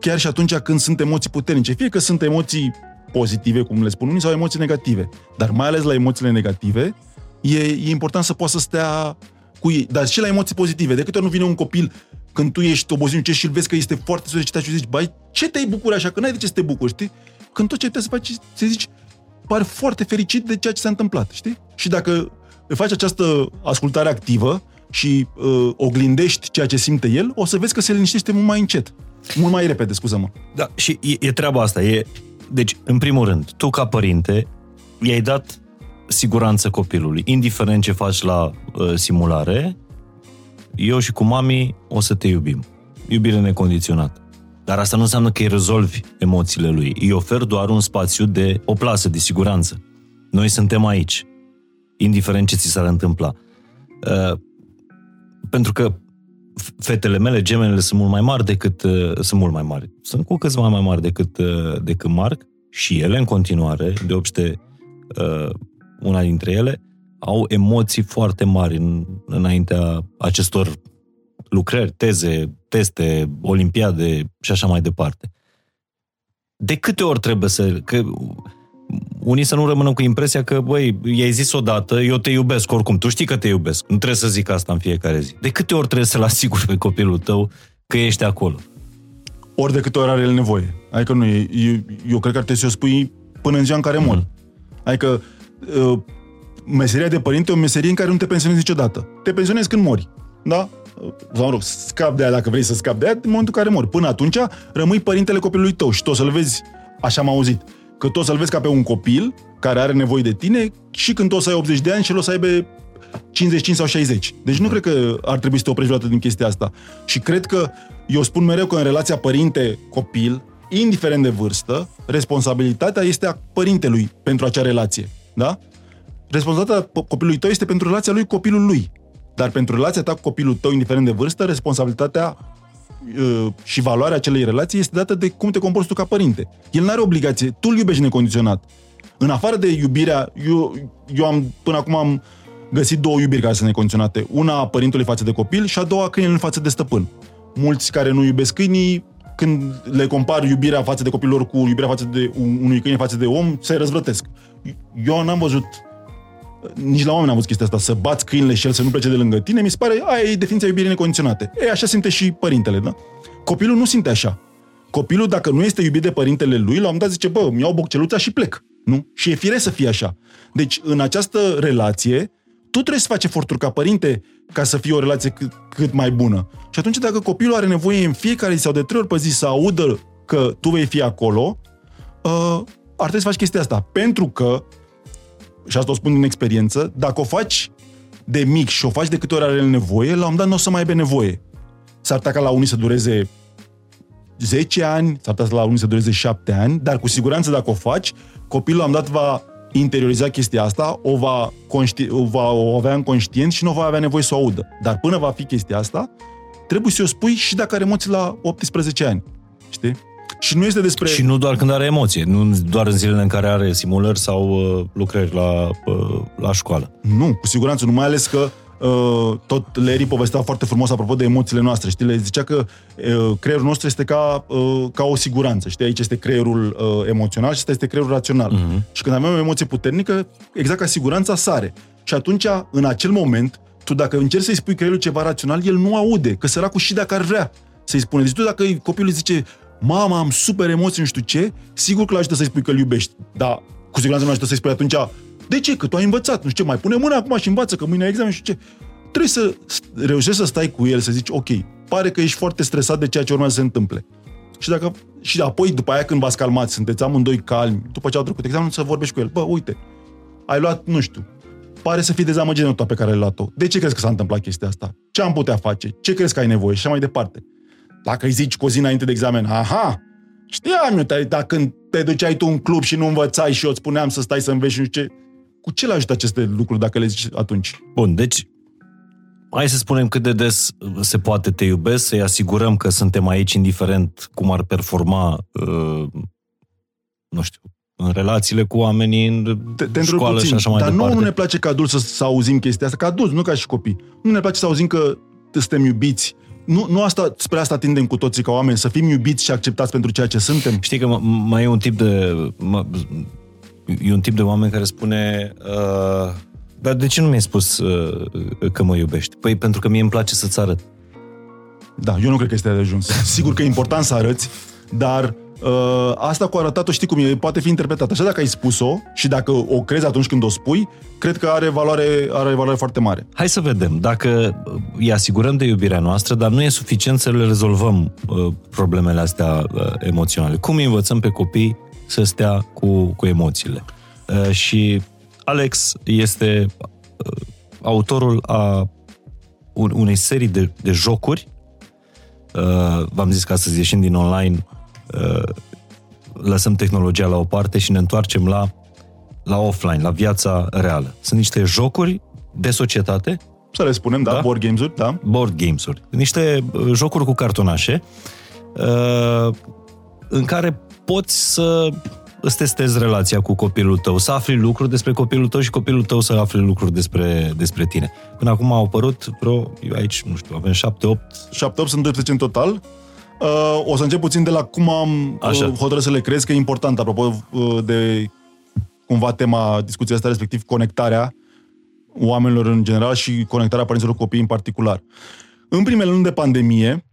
Chiar și atunci când sunt emoții puternice. Fie că sunt emoții pozitive, cum le spun unii, sau emoții negative. Dar mai ales la emoțiile negative, e, e important să poată să stea cu ei. Dar și la emoții pozitive. De câte ori nu vine un copil când tu ești obosit și îl vezi că este foarte solicitat și zici, bai, ce te-ai bucuri așa? Că n-ai de ce să te bucuri, știi? Când tot ce trebuie să faci, să zici, pare foarte fericit de ceea ce s-a întâmplat, știi? Și dacă faci această ascultare activă și uh, oglindești ceea ce simte el, o să vezi că se liniștește mult mai încet. Mult mai repede, scuză-mă. Da, și e, e treaba asta. E, deci, în primul rând, tu ca părinte i-ai dat siguranță copilului. Indiferent ce faci la uh, simulare, eu și cu mami o să te iubim. Iubire necondiționată. Dar asta nu înseamnă că îi rezolvi emoțiile lui. Îi ofer doar un spațiu de o plasă de siguranță. Noi suntem aici, indiferent ce ți s-ar întâmpla. Uh, pentru că fetele mele, gemenele sunt mult mai mari decât, uh, sunt mult mai mari. Sunt cu câțiva mai mari decât, uh, decât Marc și ele în continuare, de obște uh, una dintre ele, au emoții foarte mari în, înaintea acestor lucrări, teze, teste, olimpiade și așa mai departe. De câte ori trebuie să... Că unii să nu rămână cu impresia că, băi, i-ai zis odată, eu te iubesc oricum, tu știi că te iubesc, nu trebuie să zic asta în fiecare zi. De câte ori trebuie să-l asiguri pe copilul tău că ești acolo? Ori de câte ori are el nevoie. Adică nu, eu, eu cred că ar trebui să o spui până în ziua în care mor. Mm. Adică uh, meseria de părinte e o meserie în care nu te pensionezi niciodată. Te pensionezi când mori. Da? Sau, mă rog, scap de aia dacă vrei să scap de aia, în momentul în care mori. Până atunci, rămâi părintele copilului tău și tu o să-l vezi, așa am auzit, că tu o să-l vezi ca pe un copil care are nevoie de tine și când tu o să ai 80 de ani și el o să aibă 55 sau 60. Deci nu cred că ar trebui să te oprești vreodată din chestia asta. Și cred că, eu spun mereu că în relația părinte-copil, indiferent de vârstă, responsabilitatea este a părintelui pentru acea relație. Da? Responsabilitatea copilului tău este pentru relația lui copilul lui. Dar pentru relația ta cu copilul tău, indiferent de vârstă, responsabilitatea uh, și valoarea acelei relații este dată de cum te comporți tu ca părinte. El nu are obligație, tu îl iubești necondiționat. În afară de iubirea, eu, eu am, până acum am găsit două iubiri care sunt necondiționate. Una a părintelui față de copil și a doua câinele față de stăpân. Mulți care nu iubesc câinii, când le compar iubirea față de copilor cu iubirea față de unui câine față de om, se răzvrătesc. Eu n-am văzut nici la oameni am văzut chestia asta, să bați câinele și el să nu plece de lângă tine, mi se pare, aia e definiția iubirii necondiționate. E, așa simte și părintele, da? Copilul nu simte așa. Copilul, dacă nu este iubit de părintele lui, la un moment dat zice, bă, mi-au bocceluța și plec. Nu? Și e fire să fie așa. Deci, în această relație, tu trebuie să faci eforturi ca părinte ca să fie o relație cât, cât mai bună. Și atunci, dacă copilul are nevoie în fiecare zi sau de trei ori pe zi să audă că tu vei fi acolo, uh, ar trebui să faci chestia asta. Pentru că și asta o spun din experiență, dacă o faci de mic și o faci de câte ori are nevoie, la un moment dat nu o să mai aibă nevoie. S-ar putea ca la unii să dureze 10 ani, s-ar putea la unii să dureze 7 ani, dar cu siguranță dacă o faci, copilul la un dat va interioriza chestia asta, o va, conști- o va o avea în conștient și nu va avea nevoie să o audă. Dar până va fi chestia asta, trebuie să o spui și dacă are emoții la 18 ani. Știi? Și nu este despre... Și nu doar când are emoție, nu doar în zilele în care are simulări sau uh, lucrări la, uh, la școală. Nu, cu siguranță, nu mai ales că uh, tot Larry povestea foarte frumos apropo de emoțiile noastre, știi? Le zicea că uh, creierul nostru este ca, uh, ca o siguranță, știi? Aici este creierul uh, emoțional și ăsta este creierul rațional. Uh-huh. Și când avem o emoție puternică, exact ca siguranța sare. Și atunci, în acel moment, tu dacă încerci să-i spui creierul ceva rațional, el nu aude, că săracul și dacă ar vrea să-i spune. Deci tu dacă copilul zice, mama, am super emoții, nu știu ce, sigur că l-ajută să-i spui că îl iubești, dar cu siguranță nu ajută să-i spui atunci, de ce? Că tu ai învățat, nu știu ce, mai pune mâna acum și învață, că mâine ai examen, nu știu ce. Trebuie să reușești să stai cu el, să zici, ok, pare că ești foarte stresat de ceea ce urmează să se întâmple. Și, dacă, și apoi, după aia, când v-ați calmat, sunteți amândoi calmi, după ce au trecut examenul, să vorbești cu el. Bă, uite, ai luat, nu știu, pare să fii dezamăgit de nota pe care ai luat-o. De ce crezi că s-a întâmplat chestia asta? Ce am putea face? Ce crezi că ai nevoie? Și așa mai departe. Dacă îi zici cu o zi înainte de examen, aha, Știam eu, te- dar când te duceai tu în club și nu învățai și eu îți spuneam să stai să înveți și nu știu ce, cu ce le ajută aceste lucruri dacă le zici atunci? Bun, deci hai să spunem cât de des se poate te iubesc, să-i asigurăm că suntem aici indiferent cum ar performa, uh, nu știu, în relațiile cu oamenii, în Te, te școală întreb puțin, și așa mai dar departe. nu, nu ne place ca adulți să, să auzim chestia asta, ca adulți, nu ca și copii. Nu ne place să auzim că suntem iubiți. Nu, nu asta, spre asta tindem cu toții ca oameni, să fim iubiți și acceptați pentru ceea ce suntem. Știi că m- mai e un tip de... Mă, e un tip de oameni care spune uh, dar de ce nu mi-ai spus uh, că mă iubești? Păi pentru că mie îmi place să-ți arăt. Da, eu nu cred că este de ajuns. Sigur că e important să arăți, dar uh, asta cu arătat-o știi cum e, poate fi interpretată. Așa dacă ai spus-o și dacă o crezi atunci când o spui, cred că are valoare, are valoare foarte mare. Hai să vedem. Dacă îi asigurăm de iubirea noastră, dar nu e suficient să le rezolvăm uh, problemele astea uh, emoționale. Cum îi învățăm pe copii să stea cu, cu emoțiile? Uh, și Alex este uh, autorul a un, unei serii de, de jocuri. Uh, v-am zis că astăzi ieșim din online, uh, lăsăm tehnologia la o parte și ne întoarcem la, la offline, la viața reală. Sunt niște jocuri de societate, Să le spunem, da, Da? board games-uri, da. board games-uri, niște uh, jocuri cu cartonașe uh, în care poți să îți testezi relația cu copilul tău, să afli lucruri despre copilul tău și copilul tău să afle lucruri despre, despre tine. Până acum au apărut vreo, eu aici, nu știu, avem 7-8 7 sunt 12 în total. Uh, o să încep puțin de la cum am Așa. uh, hotărât să le crezi, că e important, apropo uh, de cumva tema discuției asta, respectiv conectarea oamenilor în general și conectarea părinților cu copiii în particular. În primele luni de pandemie,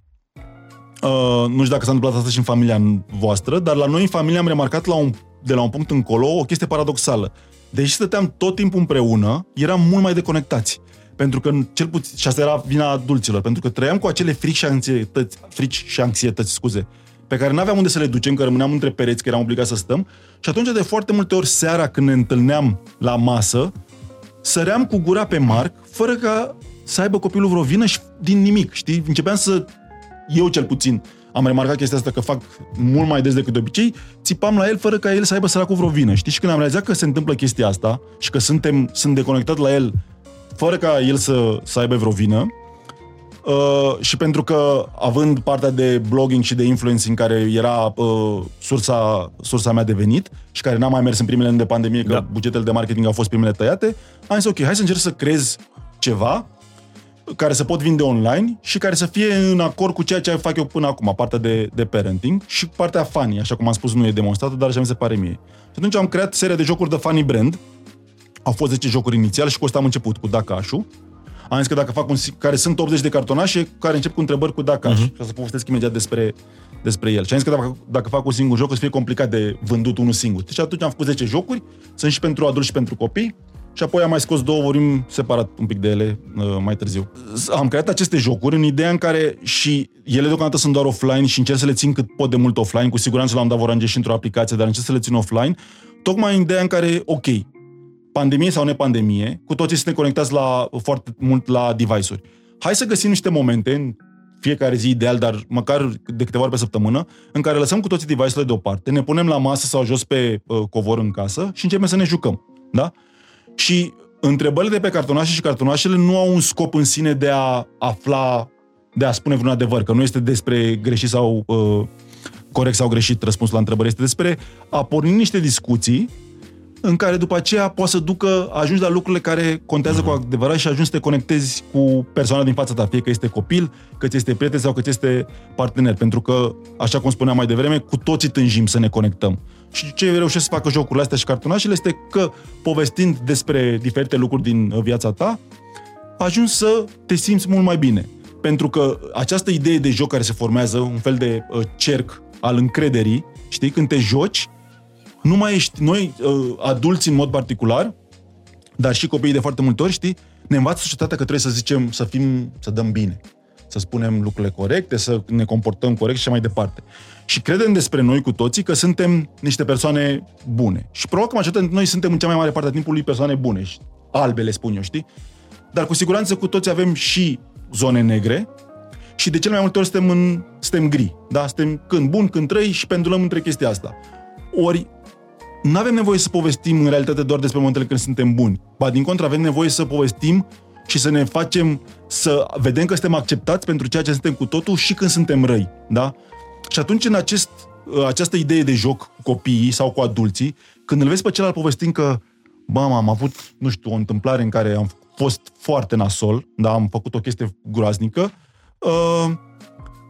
uh, nu știu dacă s-a întâmplat asta și în familia voastră, dar la noi în familie am remarcat la un, de la un punct încolo o chestie paradoxală. Deși stăteam tot timpul împreună, eram mult mai deconectați. Pentru că, cel puțin, și asta era vina adulților, pentru că trăiam cu acele frici și anxietăți, frici și anxietăți, scuze, pe care nu aveam unde să le ducem, că rămâneam între pereți, că eram obligați să stăm. Și atunci, de foarte multe ori, seara, când ne întâlneam la masă, săream cu gura pe Marc, fără ca să aibă copilul vreo vină și din nimic, știi? Începeam să, eu cel puțin, am remarcat chestia asta că fac mult mai des decât de obicei, țipam la el fără ca el să aibă săracul vreo vină, știi? Și când am realizat că se întâmplă chestia asta și că suntem, sunt deconectat la el fără ca el să, să aibă vreo vină, Uh, și pentru că, având partea de blogging și de influencing care era uh, sursa, sursa mea de venit și care n-a mai mers în primele ani de pandemie, că Da. bugetele de marketing au fost primele tăiate, am zis, ok, hai să încerc să creez ceva care să pot vinde online și care să fie în acord cu ceea ce fac eu până acum, partea de, de parenting și partea funny, așa cum am spus, nu e demonstrată, dar așa mi se pare mie. Și atunci am creat seria de jocuri de funny brand, au fost 10 jocuri inițial și cu asta am început, cu Dakașu. Am zis că dacă fac un, si- care sunt 80 de cartonașe care încep cu întrebări cu Dakaș. Uh-huh. Și o să povestesc imediat despre, despre el. Și am zis că dacă, dacă fac un singur joc, o să fie complicat de vândut unul singur. Deci atunci am făcut 10 jocuri, sunt și pentru adulți și pentru copii. Și apoi am mai scos două, vorbim separat un pic de ele uh, mai târziu. Am creat aceste jocuri în ideea în care și ele deocamdată sunt doar offline și încerc să le țin cât pot de mult offline. Cu siguranță l-am dat vorange și într-o aplicație, dar încerc să le țin offline. Tocmai în ideea în care, ok, pandemie sau nepandemie, cu toții suntem conectați la, foarte mult la device-uri. Hai să găsim niște momente, în fiecare zi ideal, dar măcar de câteva ori pe săptămână, în care lăsăm cu toții device-urile deoparte, ne punem la masă sau jos pe uh, covor în casă și începem să ne jucăm. Da? Și întrebările de pe cartonașe și cartonașele nu au un scop în sine de a afla, de a spune vreun adevăr, că nu este despre greșit sau uh, corect sau greșit răspunsul la întrebări, este despre a porni niște discuții în care după aceea poți să ducă, ajungi la lucrurile care contează cu adevărat și ajungi să te conectezi cu persoana din fața ta, fie că este copil, că ți este prieten sau că ți este partener. Pentru că, așa cum spuneam mai devreme, cu toții tânjim să ne conectăm. Și ce reușesc să facă jocurile astea și cartonașele este că, povestind despre diferite lucruri din uh, viața ta, ajungi să te simți mult mai bine. Pentru că această idee de joc care se formează, un fel de uh, cerc al încrederii, știi, când te joci, nu mai ești, noi, uh, adulți în mod particular, dar și copiii de foarte multe ori, știi, ne învață societatea că trebuie să zicem, să fim, să dăm bine, să spunem lucrurile corecte, să ne comportăm corect și așa mai departe. Și credem despre noi cu toții că suntem niște persoane bune. Și probabil că majoritatea dintre noi suntem în cea mai mare parte a timpului persoane bune, și albele spun eu, știi? Dar cu siguranță cu toți avem și zone negre și de cele mai multe ori suntem, în, suntem gri. Da? Suntem când bun, când trăi și pendulăm între chestia asta. Ori nu avem nevoie să povestim în realitate doar despre momentele când suntem buni. Ba, din contră, avem nevoie să povestim și să ne facem să vedem că suntem acceptați pentru ceea ce suntem cu totul și când suntem răi. Da? Și atunci, în acest, această idee de joc cu copiii sau cu adulții, când îl vezi pe celălalt povestind că, bă, am avut, nu știu, o întâmplare în care am fost foarte nasol, da, am făcut o chestie groaznică, uh,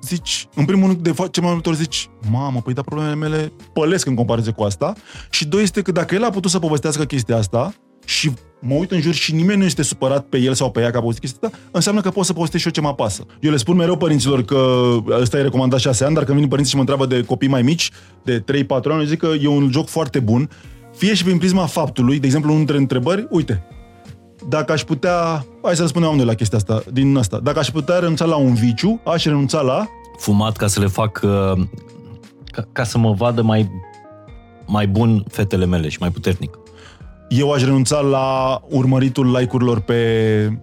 zici, în primul rând, de fapt, ce mai multe ori zici, mamă, păi da, problemele mele pălesc în comparație cu asta. Și doi este că dacă el a putut să povestească chestia asta și mă uit în jur și nimeni nu este supărat pe el sau pe ea că a povestit chestia asta, înseamnă că pot să povestesc și eu ce mă apasă. Eu le spun mereu părinților că ăsta e recomandat 6 ani, dar când vin părinții și mă întreabă de copii mai mici, de 3-4 ani, eu zic că e un joc foarte bun, fie și prin prisma faptului, de exemplu, între întrebări, uite, dacă aș putea, hai să răspundem amândoi la chestia asta, din asta, dacă aș putea renunța la un viciu, aș renunța la... Fumat ca să le fac, uh, ca, ca să mă vadă mai, mai bun fetele mele și mai puternic. Eu aș renunța la urmăritul like-urilor pe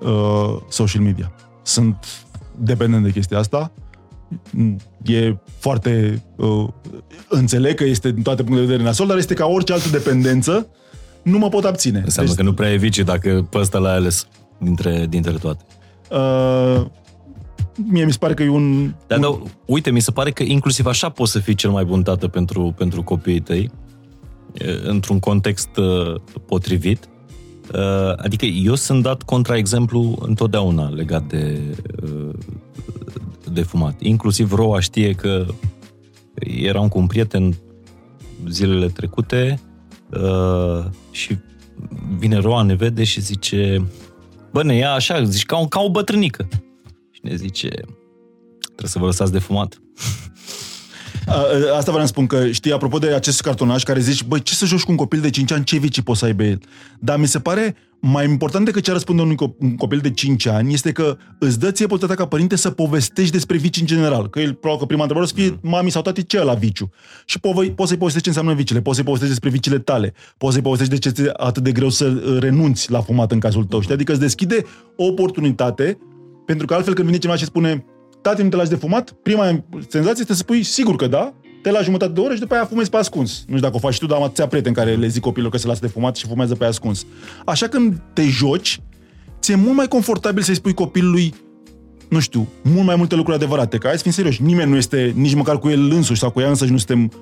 uh, social media. Sunt dependent de chestia asta. E foarte... Uh, înțeleg că este din toate punctele de vedere nasol, dar este ca orice altă dependență nu mă pot abține. Înseamnă deci, că nu prea e vici dacă pe ăsta l-ai ales dintre, dintre toate. Uh, mie mi se pare că e un... Dar, un... da, uite, mi se pare că inclusiv așa poți să fii cel mai bun tată pentru, pentru copiii tăi, într-un context uh, potrivit. Uh, adică eu sunt dat contraexemplu întotdeauna legat de, uh, de fumat. Inclusiv Roa știe că eram cu un prieten zilele trecute Uh, și vine Roa, ne vede și zice bă, ne ia așa, zici, ca, o, ca o bătrânică. Și ne zice, trebuie să vă lăsați de fumat. Asta vreau să spun că, știi, apropo de acest cartonaj care zici, băi, ce să joci cu un copil de 5 ani, ce vicii poți să aibă el? Dar mi se pare mai important decât ce răspunde unui copil de 5 ani este că îți dă ție posibilitatea ca părinte să povestești despre vici în general. Că el, probabil că prima întrebare o să fie mami sau tati ce la viciu. Și po- poți să-i povestești ce înseamnă vicile, poți să-i povestești despre vicile tale, poți să-i povestești de ce este atât de greu să uh, renunți la fumat în cazul tău. Știi? Adică îți deschide o oportunitate, pentru că altfel când vine cineva și spune tati, nu te lași de fumat? Prima senzație este să spui, sigur că da, te la jumătate de oră și după aia fumezi pe ascuns. Nu știu dacă o faci și tu, dar am atâția prieteni care le zic copilor că se lasă de fumat și fumează pe ascuns. Așa când te joci, ți-e mult mai confortabil să-i spui copilului nu știu, mult mai multe lucruri adevărate. Că hai să fim serioși, nimeni nu este nici măcar cu el însuși sau cu ea însăși nu suntem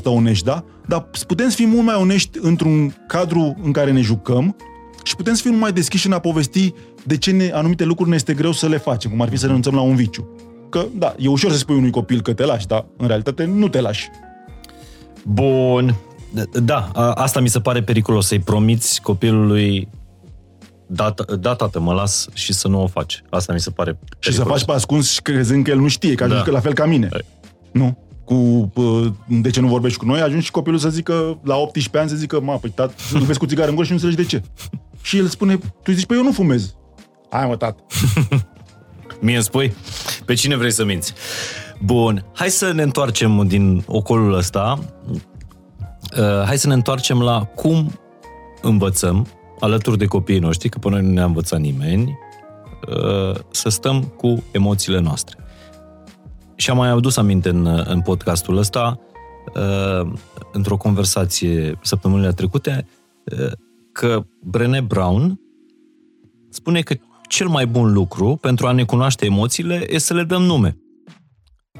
100% onești, da? Dar putem să fim mult mai onești într-un cadru în care ne jucăm și putem să fim mai deschiși în a povesti de ce ne, anumite lucruri ne este greu să le facem, cum ar fi să renunțăm la un viciu. Că, da, e ușor să spui unui copil că te lași, dar în realitate nu te lași. Bun. Da, asta mi se pare periculos, să-i promiți copilului da, da, tată, mă las și să nu o faci. Asta mi se pare periculos. Și să faci pe ascuns crezând că el nu știe, că ajungi da. la fel ca mine. Hai. Nu? Cu, de ce nu vorbești cu noi, ajungi și copilul să zică, la 18 ani să zică, mă, păi tată, nu vezi cu țigară în gură și nu înțelegi de ce. Și el spune, tu zici, păi eu nu fumez. Hai mă, tată. Mie îmi spui? Pe cine vrei să minți? Bun, hai să ne întoarcem din ocolul ăsta. Uh, hai să ne întoarcem la cum învățăm alături de copiii noștri, că până nu ne-a învățat nimeni, uh, să stăm cu emoțiile noastre. Și am mai adus aminte în, în podcastul ăsta, uh, într-o conversație săptămânile trecute, uh, că Brené Brown spune că cel mai bun lucru pentru a ne cunoaște emoțiile este să le dăm nume.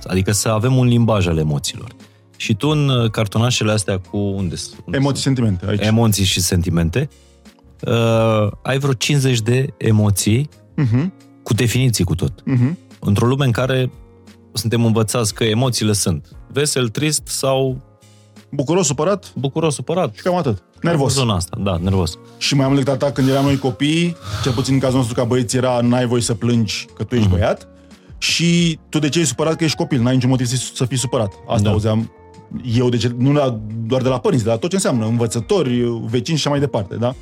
Adică să avem un limbaj al emoțiilor. Și tu în uh, cartonașele astea cu unde, unde Emoții, sentimente. Aici. Emoții și sentimente. Uh, ai vreo 50 de emoții uh-huh. cu definiții cu tot. Uh-huh. Într-o lume în care suntem învățați că emoțiile sunt vesel, trist sau... Bucuros, supărat? Bucuros, supărat. Și cam atât. Nervos. Zona asta, da, nervos. Și mai mult decât atât, când eram noi copii, cel puțin în cazul nostru ca băieți era n-ai voie să plângi că tu ești uh-huh. băiat și tu de ce ești supărat că ești copil, n-ai niciun motiv să fii supărat. Asta da. auzeam eu, de ce, nu doar de la părinți, dar tot ce înseamnă, învățători, vecini și așa mai departe, da?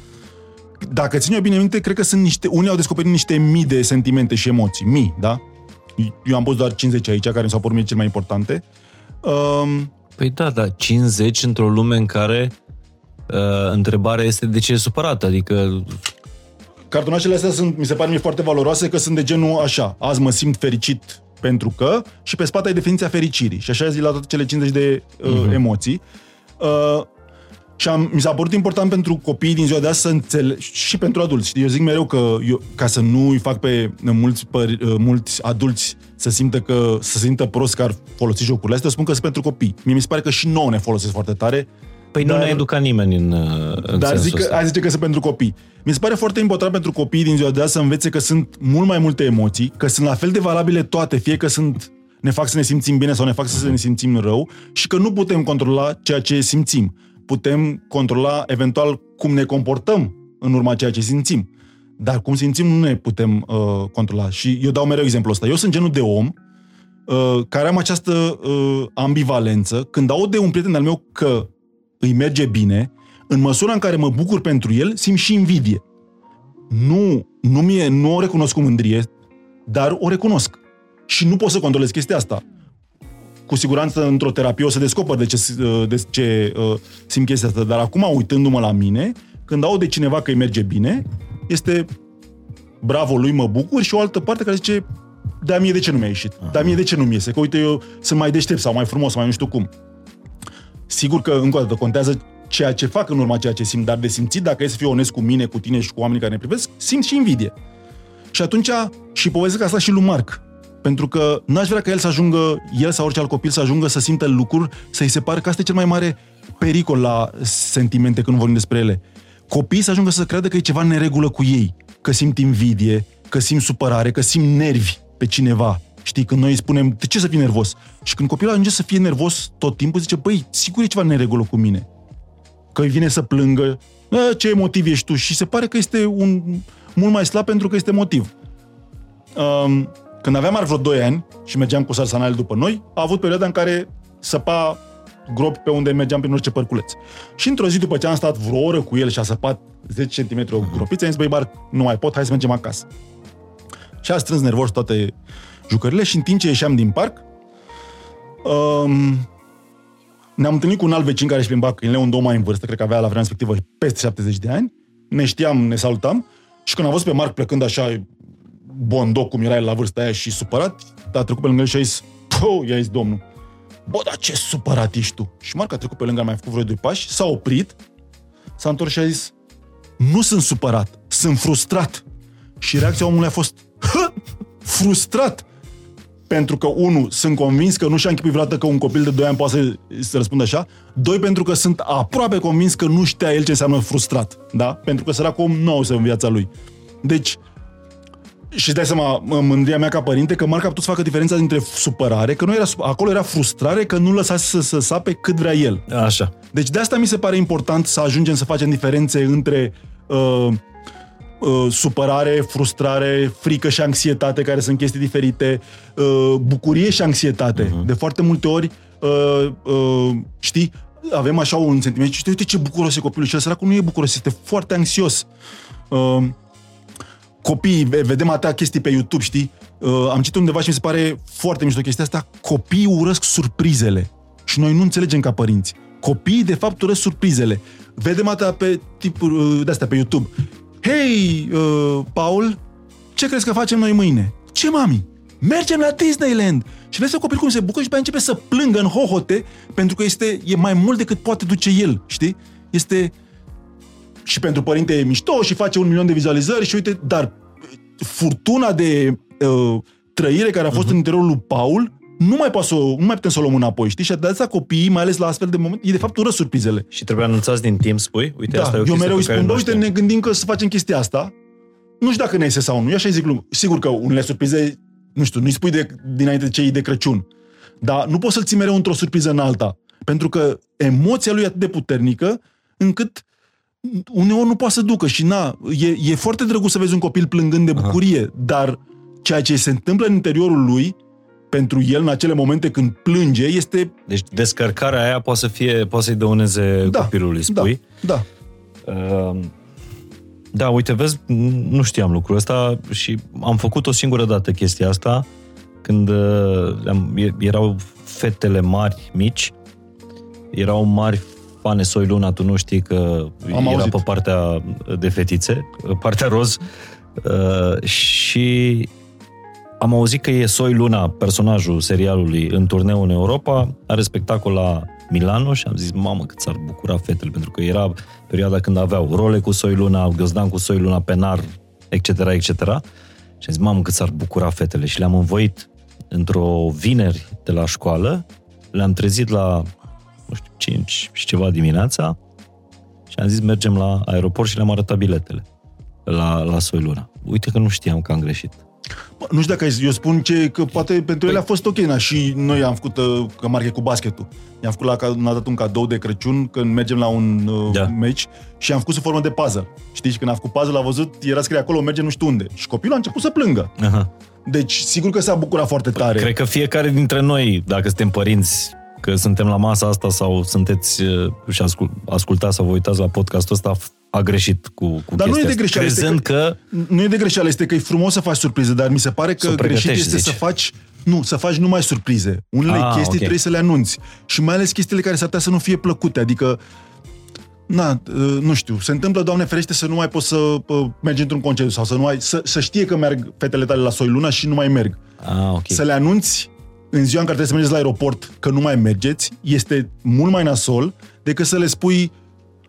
Dacă țin eu bine minte, cred că sunt niște, unii au descoperit niște mii de sentimente și emoții, mii, da? Eu am pus doar 50 aici, care mi s-au părut cele mai importante. Um, păi da, da, 50 într-o lume în care Uh, întrebarea este de ce e supărat, adică... cartonașele astea sunt, mi se pare mie foarte valoroase că sunt de genul așa, azi mă simt fericit pentru că și pe spate ai definiția fericirii și așa zi la toate cele 50 de uh, uh-huh. emoții. Uh, și am, mi s-a părut important pentru copiii din ziua de azi să înțeleg, și pentru adulți. Eu zic mereu că eu, ca să nu îi fac pe mulți, pări, uh, mulți adulți să simtă că să simtă prost că ar folosi jocurile astea, spun că sunt pentru copii. Mie mi se pare că și nouă ne folosesc foarte tare. Păi dar, nu ne educat nimeni în, în Dar zic că, zice că sunt pentru copii. Mi se pare foarte important pentru copiii din ziua de azi să învețe că sunt mult mai multe emoții, că sunt la fel de valabile toate, fie că sunt ne fac să ne simțim bine sau ne fac să ne simțim rău și că nu putem controla ceea ce simțim putem controla eventual cum ne comportăm în urma ceea ce simțim. Dar cum simțim nu ne putem uh, controla. Și eu dau mereu exemplul ăsta. Eu sunt genul de om uh, care am această uh, ambivalență. Când aud de un prieten al meu că îi merge bine, în măsura în care mă bucur pentru el, simt și invidie. Nu, nu, mie, nu o recunosc cu mândrie, dar o recunosc. Și nu pot să controlez chestia asta cu siguranță într-o terapie o să descoper de ce, de ce uh, simt chestia asta. Dar acum, uitându-mă la mine, când aud de cineva că îi merge bine, este bravo lui, mă bucur și o altă parte care zice da mie de ce nu mi-a ieșit? Da mie de ce nu mi iese? Că uite, eu sunt mai deștept sau mai frumos, mai nu știu cum. Sigur că, încă o dată, contează ceea ce fac în urma ceea ce simt, dar de simțit, dacă e să fiu onest cu mine, cu tine și cu oamenii care ne privesc, simt și invidie. Și atunci, și povestesc asta și lui Marc. Pentru că n-aș vrea ca el să ajungă, el sau orice alt copil să ajungă să simtă lucruri, să-i se pare că asta e cel mai mare pericol la sentimente când vorbim despre ele. Copiii să ajungă să creadă că e ceva în neregulă cu ei, că simt invidie, că simt supărare, că simt nervi pe cineva. Știi, când noi îi spunem, de ce să fii nervos? Și când copilul ajunge să fie nervos tot timpul, zice, băi, sigur e ceva în neregulă cu mine. Că îi vine să plângă, ce emotiv ești tu? Și se pare că este un mult mai slab pentru că este motiv. Um, când aveam ar vreo 2 ani și mergeam cu sarsanale după noi, a avut perioada în care săpa gropi pe unde mergeam prin orice părculeț. Și într-o zi după ce am stat vreo oră cu el și a săpat 10 cm o gropiță, am zis, băi, bar, nu mai pot, hai să mergem acasă. Și a strâns nervos toate jucările și în timp ce ieșeam din parc, um, ne-am întâlnit cu un alt vecin care își plimba câinile, un domn mai în vârstă, cred că avea la vremea respectivă peste 70 de ani. Ne știam, ne salutam și când am văzut pe Marc plecând așa bondoc cum era el la vârsta aia și supărat, a trecut pe lângă el și a zis, Pău, i-a zis domnul, bă, dar ce supărat ești tu? Și Marc a trecut pe lângă, a mai făcut vreo doi pași, s-a oprit, s-a întors și a zis, nu sunt supărat, sunt frustrat. Și reacția omului a fost, frustrat. Pentru că, unu, sunt convins că nu și-a închipuit vreodată că un copil de 2 ani poate să, să răspundă așa. Doi, pentru că sunt aproape convins că nu știa el ce înseamnă frustrat. Da? Pentru că săracul om nu să în viața lui. Deci, și îți dai seama, mândria mea ca părinte, că Marc a putut să facă diferența dintre supărare, că nu era, acolo era frustrare că nu lăsa să, să sape cât vrea el. Așa. Deci de asta mi se pare important să ajungem să facem diferențe între uh, uh, supărare, frustrare, frică și anxietate, care sunt chestii diferite, uh, bucurie și anxietate. Uh-huh. De foarte multe ori, uh, uh, știi, avem așa un sentiment și uite ce bucuros e copilul și săracul nu e bucuros, este foarte anxios. Uh, copiii, vedem atâtea chestii pe YouTube, știi? Uh, am citit undeva și mi se pare foarte mișto chestia asta, copiii urăsc surprizele. Și noi nu înțelegem ca părinți. Copiii, de fapt, urăsc surprizele. Vedem atâtea pe tipuri uh, de-astea pe YouTube. Hei, uh, Paul, ce crezi că facem noi mâine? Ce, mami? Mergem la Disneyland! Și vezi copil cum se bucură și pe începe să plângă în hohote pentru că este, e mai mult decât poate duce el, știi? Este și pentru părinte e mișto și face un milion de vizualizări și uite, dar furtuna de uh, trăire care a fost uh-huh. în interiorul lui Paul nu mai, poate să, nu mai putem să o luăm înapoi, știi? Și de copiii, mai ales la astfel de moment, e de fapt ură surprizele. Și trebuie anunțați din timp, spui? Uite, da, asta e o eu mereu îi spun, uite, ne gândim că să facem chestia asta. Nu știu dacă ne iese sau nu, eu așa zic, sigur că unele surprize, nu știu, nu-i spui de, dinainte de cei de Crăciun. Dar nu poți să-l ții mereu într-o surpriză în alta. Pentru că emoția lui e atât de puternică încât uneori nu poate să ducă și na, e, e foarte drăguț să vezi un copil plângând de bucurie, Aha. dar ceea ce se întâmplă în interiorul lui, pentru el în acele momente când plânge, este... Deci descărcarea aia poate să fie, poate să-i dăuneze da, copilului, spui? Da, da. Uh, da, uite, vezi, nu știam lucrul ăsta și am făcut o singură dată chestia asta când uh, erau fetele mari, mici, erau mari Fane Soi Luna, tu nu știi că Am era auzit. pe partea de fetițe, partea roz. Uh, și am auzit că e Soi Luna, personajul serialului, în turneu în Europa, are spectacol la Milano și am zis, mamă, cât s-ar bucura fetele, pentru că era perioada când aveau role cu Soi Luna, găzdan cu Soi Luna, penar, etc., etc. Și am zis, mamă, cât s-ar bucura fetele. Și le-am învoit într-o vineri de la școală, le-am trezit la, nu știu, 5 și ceva dimineața și am zis, mergem la aeroport și le-am arătat biletele la, la Soi Luna. Uite că nu știam că am greșit. Bă, nu știu dacă eu spun ce, că poate pentru păi... ele a fost ok, na, și noi am făcut uh, că marche cu basketul. I-am făcut la, n-a dat un cadou de Crăciun când mergem la un uh, da. match și am făcut sub formă de puzzle. Știi, și când am făcut puzzle, a văzut, era scrie acolo, mergem nu știu unde. Și copilul a început să plângă. Aha. Deci, sigur că s-a bucurat foarte tare. Cred că fiecare dintre noi, dacă suntem părinți, că suntem la masa asta sau sunteți uh, și ascult, ascultați sau vă uitați la podcastul ăsta, a greșit cu, cu dar nu e de greșeală, crezând că, că... Nu e de greșeală, este că e frumos să faci surprize, dar mi se pare că greșit este zici. să faci nu, să faci numai surprize. Unele ah, chestii okay. trebuie să le anunți. Și mai ales chestiile care s-ar putea să nu fie plăcute. Adică, na, uh, nu știu, se întâmplă, Doamne ferește, să nu mai poți să uh, mergi într-un concediu sau să nu ai, să, să știe că merg fetele tale la Soi Luna și nu mai merg. Ah, okay. Să le anunți în ziua în care trebuie să mergeți la aeroport că nu mai mergeți, este mult mai nasol decât să le spui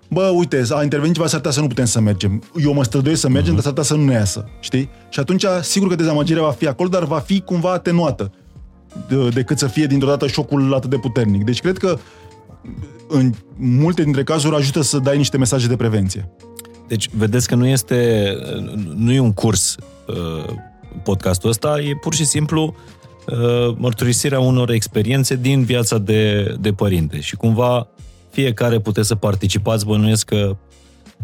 bă, uite, a intervenit ceva, s-ar putea să nu putem să mergem. Eu mă străduiesc să mergem, uh-huh. dar s-ar putea să nu ne iasă, știi? Și atunci, sigur că dezamăgirea va fi acolo, dar va fi cumva atenuată de, decât să fie dintr-o dată șocul atât de puternic. Deci cred că în multe dintre cazuri ajută să dai niște mesaje de prevenție. Deci, vedeți că nu este, nu e un curs uh, podcastul ăsta, e pur și simplu uh, mărturisirea unor experiențe din viața de, de părinte. Și cumva fiecare puteți să participați, bănuiesc că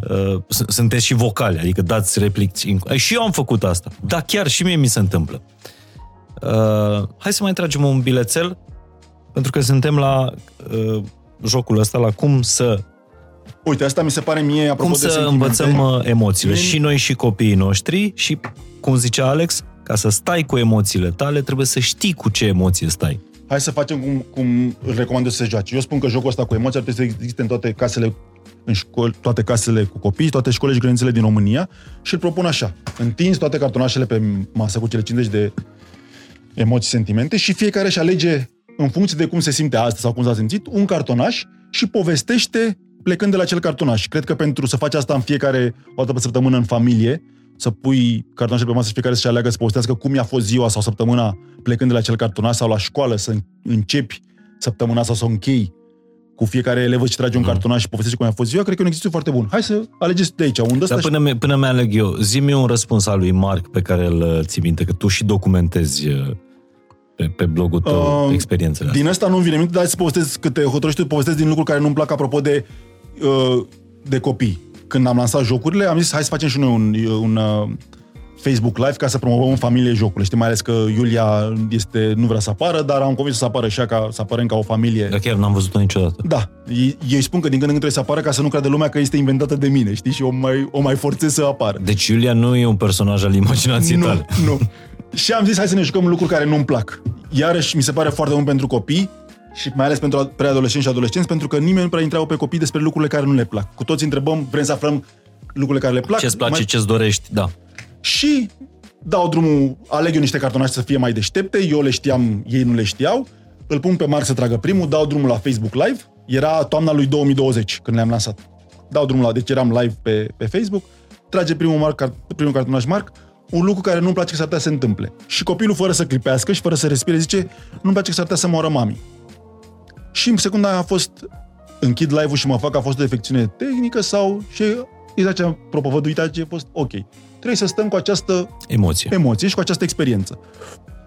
uh, sunteți și vocali, adică dați replici. Și eu am făcut asta. Da, chiar și mie mi se întâmplă. Uh, hai să mai tragem un bilețel, pentru că suntem la uh, jocul ăsta, la cum să Uite, asta mi se pare mie, apropo Cum de să învățăm uh, emoțiile, și noi și copiii noștri și, cum zicea Alex, ca să stai cu emoțiile tale, trebuie să știi cu ce emoție stai hai să facem cum, cum îl recomandă să se joace. Eu spun că jocul ăsta cu emoții ar trebui să existe în toate casele în școli, toate casele cu copii, toate școlile și grădinițele din România și îl propun așa. Întinzi toate cartonașele pe masă cu cele 50 de emoții, sentimente și fiecare își alege în funcție de cum se simte astăzi sau cum s-a simțit, un cartonaș și povestește plecând de la acel cartonaș. Cred că pentru să faci asta în fiecare o dată pe săptămână în familie, să pui cartonașe pe masă și fiecare să-și aleagă să povestească cum i-a fost ziua sau săptămâna plecând de la acel cartonaș sau la școală, să începi săptămâna sau să o închei cu fiecare elevă și trage un mm. cartonaș și povestește cum a fost ziua, cred că e un exercițiu foarte bun. Hai să alegeți de aici. Unde Dar până, și... mi, până mi-aleg eu, zi-mi un răspuns al lui Marc pe care îl uh, ții minte, că tu și documentezi uh, pe, pe blogul tău uh, experiențele Din asta nu-mi vine minte, dar să povestesc câte hotărăști tu, povestesc din lucruri care nu-mi plac apropo de, uh, de copii când am lansat jocurile, am zis hai să facem și noi un, un uh, Facebook Live ca să promovăm în familie jocurile. Știi, mai ales că Iulia este, nu vrea să apară, dar am convins să apară și ea ca să apărăm ca o familie. Dar chiar n-am văzut-o niciodată. Da. Ei, ei spun că din când în când trebuie să apară ca să nu crede lumea că este inventată de mine, știi? Și o mai, o mai forțez să apară. Deci Iulia nu e un personaj al imaginației nu, tale. Nu, Și am zis hai să ne jucăm lucruri care nu-mi plac. Iarăși mi se pare foarte bun pentru copii, și mai ales pentru preadolescenți și adolescenți, pentru că nimeni nu prea întreabă pe copii despre lucrurile care nu le plac. Cu toți întrebăm, vrem să aflăm lucrurile care le plac. Ce-ți place, mai... ce-ți dorești, da. Și dau drumul, aleg eu niște cartonașe să fie mai deștepte, eu le știam, ei nu le știau, îl pun pe Marc să tragă primul, dau drumul la Facebook Live, era toamna lui 2020 când le-am lansat. Dau drumul la, deci eram live pe, pe Facebook, trage primul, Marc, primul cartonaș Marc, un lucru care nu-mi place că s-ar putea să se întâmple. Și copilul, fără să clipească și fără să respire, zice, nu-mi place că s-ar putea să moară mami. Și în secunda a fost închid live-ul și mă fac, a fost o defecțiune tehnică sau și exact ce am propovăduit ce a fost ok. Trebuie să stăm cu această emoție, emoție și cu această experiență.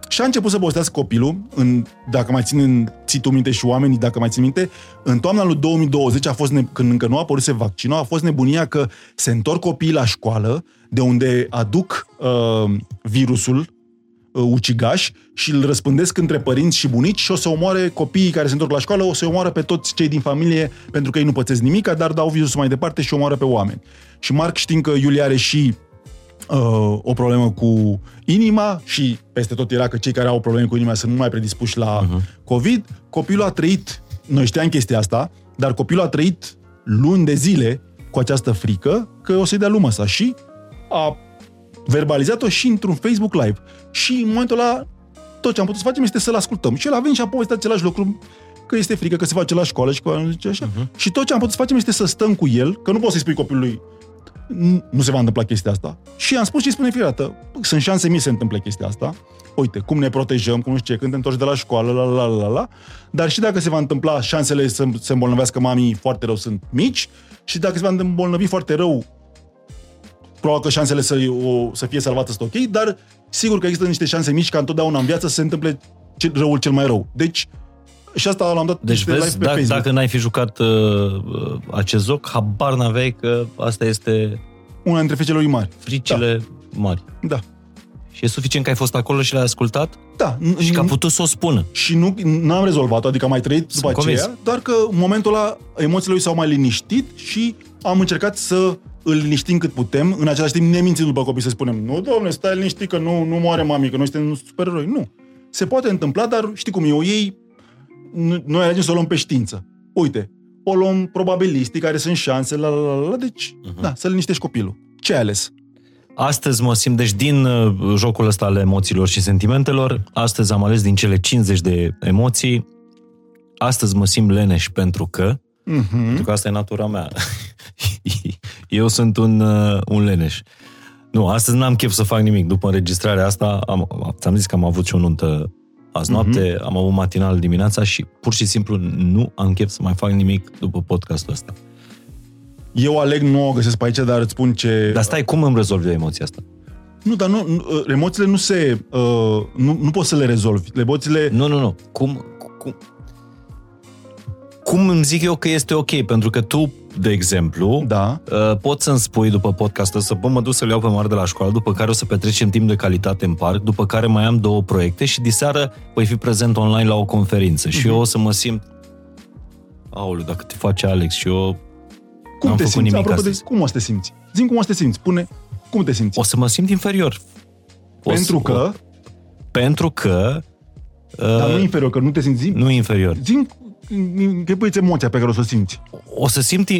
Și a început să povestească copilul, în, dacă mai țin, în, ții tu minte și oamenii, dacă mai țin minte, în toamna lui 2020, a fost ne, când încă nu a apărut vaccinul, a fost nebunia că se întorc copiii la școală, de unde aduc uh, virusul uh, ucigaș și îl răspândesc între părinți și bunici și o să omoare copiii care se întorc la școală, o să omoară pe toți cei din familie pentru că ei nu pățesc nimic, dar dau virusul mai departe și omoară pe oameni. Și Marc știind că Iulia are și uh, o problemă cu inima și peste tot era că cei care au probleme cu inima sunt mult mai predispuși la uh-huh. COVID, copilul a trăit noi știam chestia asta, dar copilul a trăit luni de zile cu această frică că o să-i dea lumea asta și a verbalizat-o și într-un Facebook Live. Și în momentul ăla, tot ce am putut să facem este să-l ascultăm. Și el a venit și a povestit același lucru, că este frică, că se face la școală și că zice așa. Uh-huh. Și tot ce am putut să facem este să stăm cu el, că nu poți să-i spui copilului nu se va întâmpla chestia asta. Și am spus și spune fiecare dată, sunt șanse mii să se întâmple chestia asta. Uite, cum ne protejăm, cum nu știu ce, când te întorci de la școală, la, la, la, la, la. Dar și dacă se va întâmpla, șansele să se îmbolnăvească mamii foarte rău sunt mici și dacă se va îmbolnăvi foarte rău, probabil că șansele să, o, să fie salvată sunt ok, dar sigur că există niște șanse mici ca întotdeauna în viață să se întâmple răul cel mai rău. Deci, și asta l-am dat deci vezi, live pe dacă, Facebook. dacă n-ai fi jucat uh, uh, acest joc, habar n-aveai că asta este... Una dintre fricile lui mari. Fricile da. mari. Da. Și e suficient că ai fost acolo și l-ai ascultat? Da. Și că a putut să o spună. Și nu n-am rezolvat-o, adică am mai trăit Sunt după convins. aceea, doar că în momentul ăla emoțiile lui s-au mai liniștit și am încercat să îl liniștim cât putem, în același timp ne mințim după copii să spunem nu, domne, stai liniștit că nu, nu moare mami, că noi suntem supereroi. Nu. Se poate întâmpla, dar știi cum e, o iei noi alegem să o luăm pe știință. Uite, o luăm probabilistic, care sunt șanse, la, la, la, la deci, uh-huh. da, să liniștești copilul. Ce ai ales? Astăzi mă simt, deci din uh, jocul ăsta al emoțiilor și sentimentelor, astăzi am ales din cele 50 de emoții, astăzi mă simt leneș pentru că, uh-huh. pentru că asta e natura mea. Eu sunt un, uh, un leneș. Nu, astăzi n-am chef să fac nimic. După înregistrarea asta, am, ți-am zis că am avut și o nuntă Azi mhm. noapte mm-hmm. am avut matinal dimineața și pur și simplu nu am chef să mai fac nimic după podcastul ăsta. Eu aleg, nu o găsesc pe aici, dar îți spun ce... Dar stai, cum îmi rezolvi emoția asta? Nu, dar nu, nu uh, emoțiile nu se... Uh, nu, nu poți să le rezolvi. Emoțiile... Nu, nu, nu. Cum, cum, cum îmi zic eu că este ok? Pentru că tu de exemplu, da. uh, poți să-mi spui după podcastul să bă, mă duc să-l iau pe mare de la școală, după care o să petrecem timp de calitate în parc, după care mai am două proiecte și diseară voi fi prezent online la o conferință. Mm-hmm. Și mhm. eu o să mă simt aoleu, dacă te face Alex și eu cum am te făcut simți? nimic de, cum o să te simți? Zim cum o să te simți. Pune, cum te simți? O să mă simt inferior. O pentru să, că? O, pentru că... Dar uh, nu inferior, că nu te simți? Nu inferior. Zim închipuiți emoția pe care o să o simți. O să simți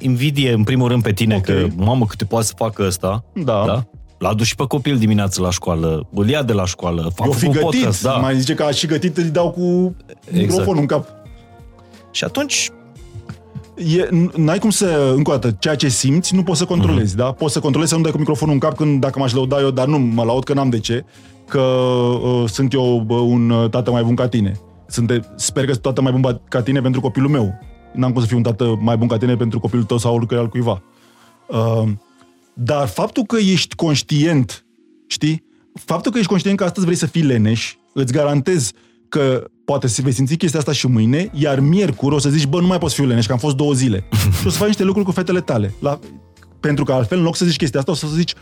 invidie, în primul rând, pe tine, okay. că, mamă, câte poate să facă ăsta. Da. da? L-a dus și pe copil dimineața la școală, îl ia de la școală, fac Eu fi gătit, podcast, da. mai zice că a și gătit, îi dau cu exact. microfonul în cap. Și atunci e, n-ai cum să, încă o dată, ceea ce simți nu poți să controlezi, mm-hmm. da? Poți să controlezi să nu dai cu microfonul în cap când, dacă m-aș lăuda eu, dar nu, mă laud că n-am de ce, că uh, sunt eu uh, un tată mai bun ca tine. Sunt de, sper că sunt tată mai bun ca tine pentru copilul meu. N-am cum să fiu un tată mai bun ca tine pentru copilul tău sau oricare al cuiva. Uh, dar faptul că ești conștient, știi? Faptul că ești conștient că astăzi vrei să fii leneș, îți garantez că poate să vei simți chestia asta și mâine, iar miercuri o să zici, bă, nu mai poți fi leneș, că am fost două zile. și o să faci niște lucruri cu fetele tale. La, pentru că altfel, în loc să zici chestia asta, o să zici,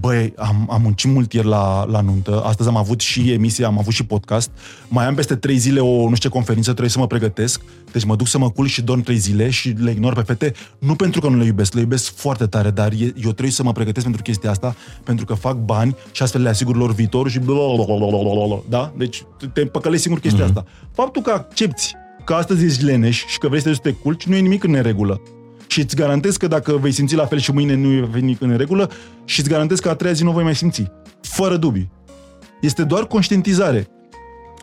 Băi, am, am muncit mult ieri la, la nuntă, astăzi am avut și emisie, am avut și podcast, mai am peste trei zile o, nu știu ce conferință, trebuie să mă pregătesc, deci mă duc să mă culc și dorm trei zile și le ignor pe fete, nu pentru că nu le iubesc, le iubesc foarte tare, dar e, eu trebuie să mă pregătesc pentru chestia asta, pentru că fac bani și astfel le asigur lor viitor și da? Deci te păcălești singur chestia mm-hmm. asta. Faptul că accepti că astăzi ești leneș și că vrei să te culci, nu e nimic în neregulă și îți garantez că dacă vei simți la fel și mâine nu e venit în regulă și îți garantez că a treia zi nu voi mai simți. Fără dubii. Este doar conștientizare.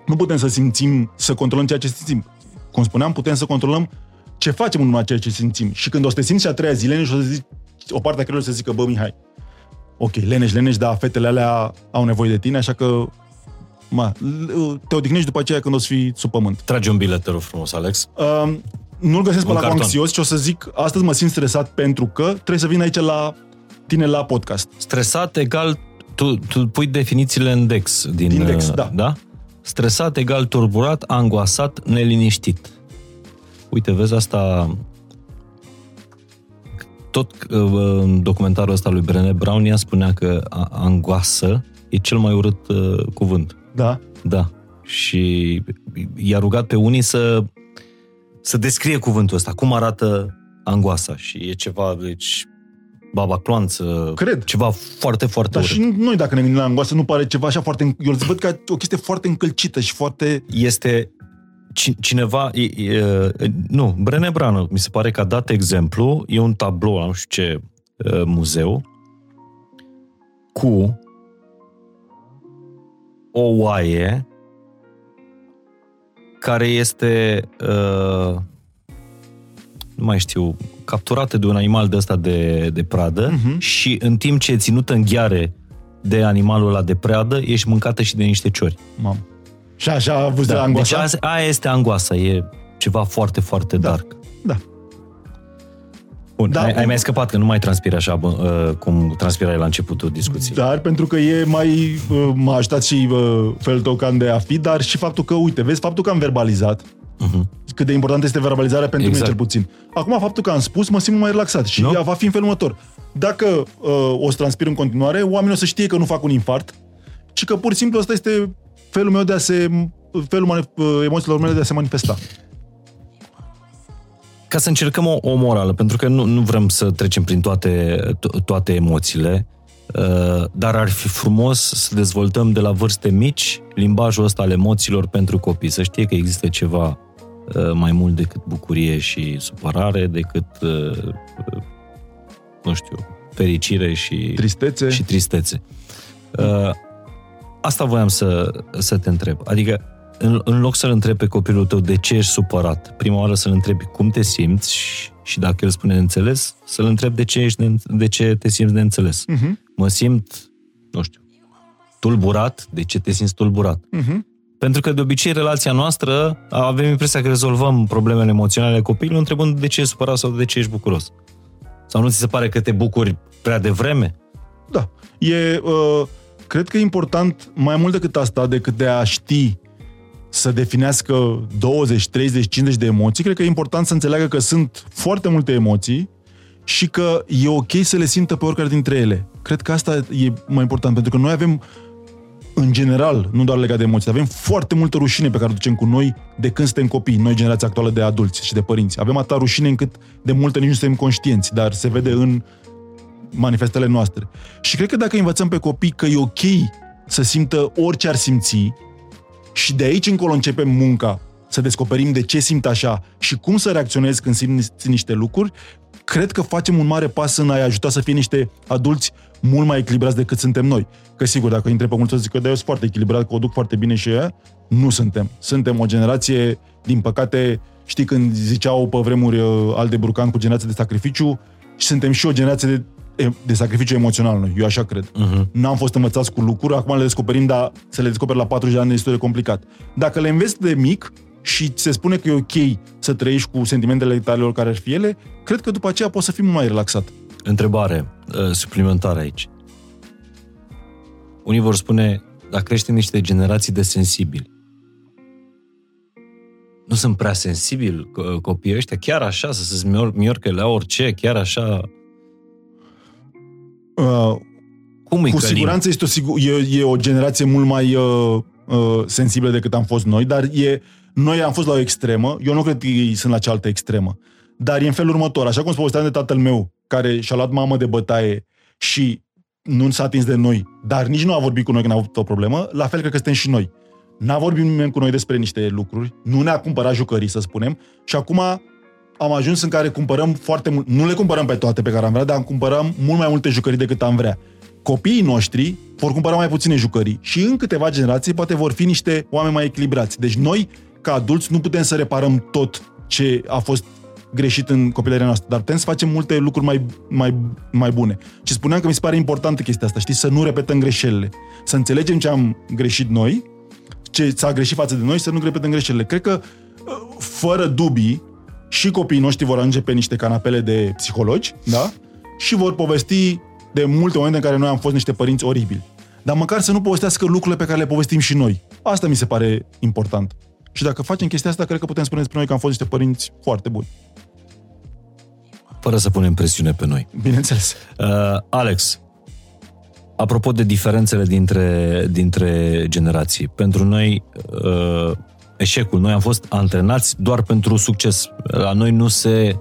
Nu putem să simțim, să controlăm ceea ce simțim. Cum spuneam, putem să controlăm ce facem în urma ceea ce simțim. Și când o să te simți și a treia zi leneș, o să zici, o parte a creierului să zică, bă, Mihai, ok, leneș, leneș, dar fetele alea au nevoie de tine, așa că ma, te odihnești după aceea când o să fii sub pământ. Trage un bilet, te rog frumos, Alex. Uh, nu-l găsesc pe la anxios și o să zic, astăzi mă simt stresat pentru că trebuie să vin aici la tine la podcast. Stresat egal, tu, tu pui definițiile în Dex. Din, din Dex, da. da. Stresat egal turburat, angoasat, neliniștit. Uite, vezi asta... Tot uh, în documentarul ăsta lui Brené Brown ea spunea că angoasă e cel mai urât uh, cuvânt. Da? Da. Și i-a rugat pe unii să să descrie cuvântul ăsta, cum arată angoasa și e ceva, deci, baba cloanță, Cred. ceva foarte, foarte Dar urât. și noi, dacă ne gândim la angoasă, nu pare ceva așa foarte... Eu îl văd ca o chestie foarte încălcită și foarte... Este cineva, e, e, nu, Brené Brown, mi se pare că a dat exemplu, e un tablou, nu știu ce muzeu, cu o oaie care este uh, nu mai știu, capturată de un animal de ăsta de, de pradă uh-huh. și în timp ce e ținută în gheare de animalul ăla de pradă, ești mâncată și de niște ciori. Mam. Și așa a avut da. de angoasa? Deci aia este angoasa, e ceva foarte, foarte da. dark. Da. Bun, da, ai, ai mai scăpat că nu mai transpiri așa bă, uh, cum transpirai la începutul discuției. Dar pentru că e mai, uh, m-a ajutat și uh, felul tău cam de a fi, dar și faptul că, uite, vezi, faptul că am verbalizat, uh-huh. cât de important este verbalizarea pentru exact. mine cel puțin. Acum, faptul că am spus, mă simt mai relaxat și no? va fi în felul următor. Dacă uh, o să transpir în continuare, oamenii o să știe că nu fac un infart, ci că pur și simplu ăsta este felul meu de a se, felul uh, emoțiilor mele de a se manifesta ca să încercăm o, o morală, pentru că nu, nu vrem să trecem prin toate, to- toate emoțiile, uh, dar ar fi frumos să dezvoltăm de la vârste mici limbajul ăsta al emoțiilor pentru copii, să știe că există ceva uh, mai mult decât bucurie și supărare, decât, uh, nu știu, fericire și tristețe. Și tristețe. Asta voiam să, să te întreb. Adică în, în loc să-l întrebi pe copilul tău de ce ești supărat, prima oară să-l întrebi cum te simți și, și dacă el spune înțeles, să-l întrebi de ce, ești de, de ce te simți de înțeles. Uh-huh. Mă simt, nu știu, tulburat, de ce te simți tulburat? Uh-huh. Pentru că de obicei relația noastră avem impresia că rezolvăm problemele emoționale copilului întrebând de ce ești supărat sau de ce ești bucuros. Sau nu ți se pare că te bucuri prea devreme? Da. E, uh, cred că e important mai mult decât asta, decât de a ști să definească 20, 30, 50 de emoții, cred că e important să înțeleagă că sunt foarte multe emoții și că e ok să le simtă pe oricare dintre ele. Cred că asta e mai important, pentru că noi avem, în general, nu doar legat de emoții, avem foarte multă rușine pe care o ducem cu noi de când suntem copii, noi generația actuală de adulți și de părinți. Avem atâta rușine încât de multe nici nu suntem conștienți, dar se vede în manifestele noastre. Și cred că dacă învățăm pe copii că e ok să simtă orice ar simți, și de aici încolo începem munca, să descoperim de ce simt așa și cum să reacționez când simt niște lucruri, cred că facem un mare pas în a-i ajuta să fie niște adulți mult mai echilibrați decât suntem noi. Că sigur, dacă întreb pe mulți, zic că da, eu sunt foarte echilibrat, că o duc foarte bine și ea, nu suntem. Suntem o generație, din păcate, știi când ziceau pe vremuri uh, al de Brucan cu generație de sacrificiu, și suntem și o generație de de sacrificiu emoțional noi, eu așa cred. Uh-huh. N-am fost învățați cu lucruri, acum le descoperim, dar să le descoperi la 40 de ani este de complicat. Dacă le înveți de mic și se spune că e ok să trăiești cu sentimentele tale care ar fi ele, cred că după aceea poți să fii mai relaxat. Întrebare uh, suplimentară aici. Unii vor spune, dacă crește niște generații de sensibili, nu sunt prea sensibili copiii ăștia, chiar așa, să se miorcă la orice, chiar așa Uh, Cum cu siguranță este o, e, e o generație mult mai uh, uh, sensibilă decât am fost noi, dar e, noi am fost la o extremă, eu nu cred că ei sunt la cealaltă extremă, dar e în felul următor, așa cum spuneam de tatăl meu, care și-a luat mamă de bătaie și nu s-a atins de noi, dar nici nu a vorbit cu noi când a avut o problemă, la fel cred că suntem și noi. N-a vorbit nimeni cu noi despre niște lucruri, nu ne-a cumpărat jucării, să spunem, și acum am ajuns în care cumpărăm foarte mult, nu le cumpărăm pe toate pe care am vrea, dar cumpărăm mult mai multe jucării decât am vrea. Copiii noștri vor cumpăra mai puține jucării și în câteva generații poate vor fi niște oameni mai echilibrați. Deci noi, ca adulți, nu putem să reparăm tot ce a fost greșit în copilăria noastră, dar putem să facem multe lucruri mai, mai, mai bune. Și spuneam că mi se pare importantă chestia asta, știi, să nu repetăm greșelile. Să înțelegem ce am greșit noi, ce s-a greșit față de noi, să nu repetăm greșelile. Cred că, fără dubii, și copiii noștri vor ajunge pe niște canapele de psihologi, da? Și vor povesti de multe momente în care noi am fost niște părinți oribili. Dar măcar să nu povestească lucrurile pe care le povestim și noi. Asta mi se pare important. Și dacă facem chestia asta, cred că putem spune despre noi că am fost niște părinți foarte buni. Fără să punem presiune pe noi. Bineînțeles. Uh, Alex, apropo de diferențele dintre, dintre generații, pentru noi uh, eșecul. Noi am fost antrenați doar pentru succes. La noi nu se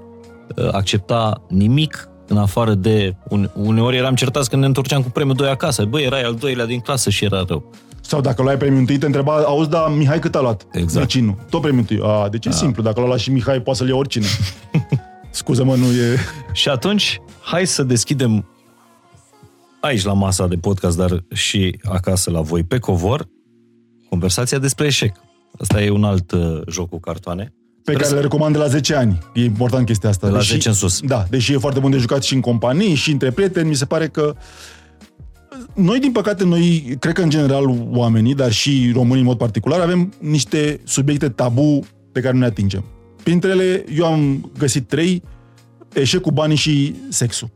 uh, accepta nimic în afară de... Uneori eram certați când ne întorceam cu premiul 2 acasă. Băi, erai al doilea din clasă și era rău. Sau dacă luai premiul întâi, te întreba, auzi, da, Mihai cât a luat? Exact. Vecinul. Tot premiul întâi. A, deci e simplu, dacă l-a luat și Mihai, poate să-l ia oricine. Scuză-mă, nu e... Și atunci, hai să deschidem aici la masa de podcast, dar și acasă la voi, pe covor, conversația despre eșec. Asta e un alt uh, joc cu cartoane. Pe care le recomand de la 10 ani. E important chestia asta. De la 10 în sus. Da, deși e foarte bun de jucat și în companii, și între prieteni, mi se pare că noi, din păcate, noi, cred că în general oamenii, dar și românii în mod particular, avem niște subiecte tabu pe care nu ne atingem. Printre ele, eu am găsit trei, eșecul, banii și sexul.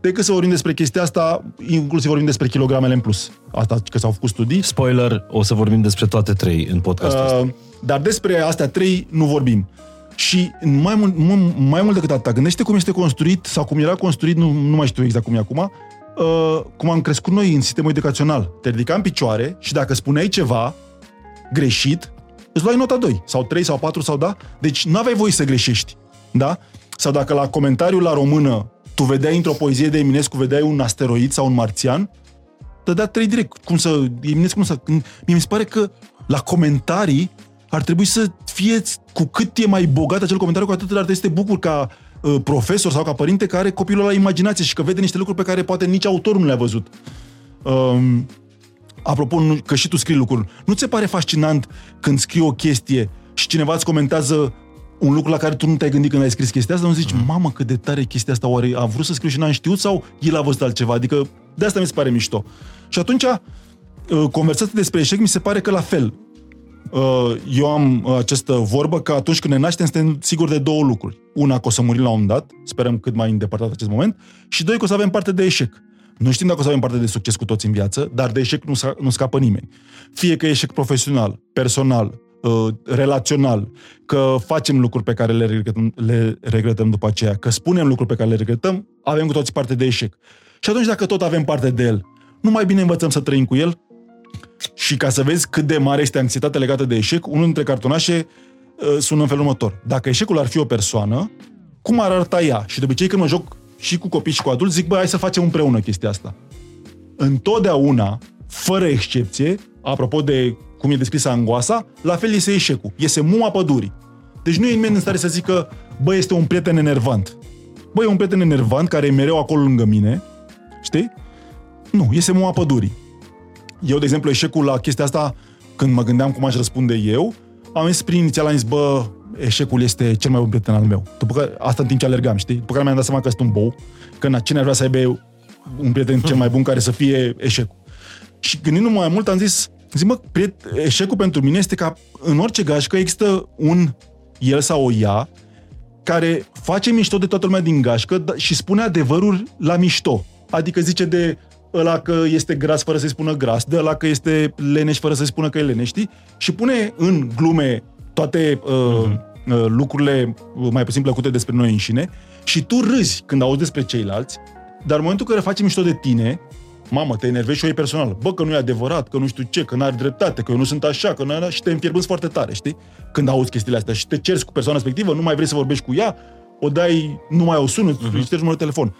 Decât să vorbim despre chestia asta, inclusiv vorbim despre kilogramele în plus. Asta că s-au făcut studii. Spoiler, o să vorbim despre toate trei în podcastul ăsta. Uh, dar despre astea trei nu vorbim. Și mai mult, mai, mai mult decât atât, gândește cum este construit sau cum era construit, nu, nu mai știu exact cum e acum, uh, cum am crescut noi în sistemul educațional. Te ridica în picioare și dacă spuneai ceva greșit, îți luai nota 2 sau 3 sau 4 sau da. Deci nu aveai voie să greșești. Da? Sau dacă la comentariul la română tu vedeai într-o poezie de Eminescu, vedeai un asteroid sau un marțian, te dea trei direct. Cum să, Eminescu, cum să... Mie mi se pare că la comentarii ar trebui să fie, cu cât e mai bogat acel comentariu, cu atât ar trebui să te bucur ca uh, profesor sau ca părinte care are copilul la imaginație și că vede niște lucruri pe care poate nici autorul nu le-a văzut. Um, apropo, nu, că și tu scrii lucruri, nu ți se pare fascinant când scrii o chestie și cineva îți comentează un lucru la care tu nu te-ai gândit când ai scris chestia asta, nu zici, mm. mamă, cât de tare e chestia asta, oare a vrut să scriu și n-am știut sau el a văzut altceva? Adică de asta mi se pare mișto. Și atunci, uh, conversația despre eșec mi se pare că la fel. Uh, eu am această vorbă că atunci când ne naștem suntem siguri de două lucruri. Una, că o să murim la un moment dat, sperăm cât mai îndepărtat acest moment, și doi, că o să avem parte de eșec. Nu știm dacă o să avem parte de succes cu toți în viață, dar de eșec nu, nu scapă nimeni. Fie că e eșec profesional, personal, uh, relațional, că facem lucruri pe care le regretăm, le regretăm după aceea, că spunem lucruri pe care le regretăm, avem cu toți parte de eșec. Și atunci dacă tot avem parte de el, nu mai bine învățăm să trăim cu el? Și ca să vezi cât de mare este anxietatea legată de eșec, unul dintre cartonașe uh, sună în felul următor. Dacă eșecul ar fi o persoană, cum ar arăta ea? Și de obicei când mă joc și cu copii și cu adulți, zic, băi, hai să facem împreună chestia asta. Întotdeauna, fără excepție, apropo de cum e descrisă angoasa, la fel este eșecul. Este muma pădurii. Deci nu e nimeni în stare să zică, bă, este un prieten enervant. Bă, e un prieten enervant care e mereu acolo lângă mine, știi? Nu, este muma pădurii. Eu, de exemplu, eșecul la chestia asta, când mă gândeam cum aș răspunde eu, am zis prin inițial, am zis, bă, eșecul este cel mai bun prieten al meu. După că asta în timp ce alergam, știi? După care mi-am dat seama că sunt un bou, că cine ar vrea să aibă un prieten cel mai bun care să fie eșecul. Și gândindu-mă mai mult, am zis, zic, mă, priet, eșecul pentru mine este ca în orice gașcă există un el sau o ea care face mișto de toată lumea din gașcă și spune adevărul la mișto. Adică zice de ăla că este gras fără să-i spună gras, de ăla că este leneș fără să-i spună că e leneș, știi? Și pune în glume toate uh, uh-huh. uh, lucrurile mai puțin plăcute despre noi înșine și tu râzi când auzi despre ceilalți, dar în momentul în care faci mișto de tine, mamă, te enervezi și o iei personal. Bă, că nu e adevărat, că nu știu ce, că n-are dreptate, că eu nu sunt așa, că nu și te înfierbânți foarte tare, știi? Când auzi chestiile astea și te cerți cu persoana respectivă, nu mai vrei să vorbești cu ea, o dai, nu mai o suni, uh-huh. îți ștergi numărul de telefon.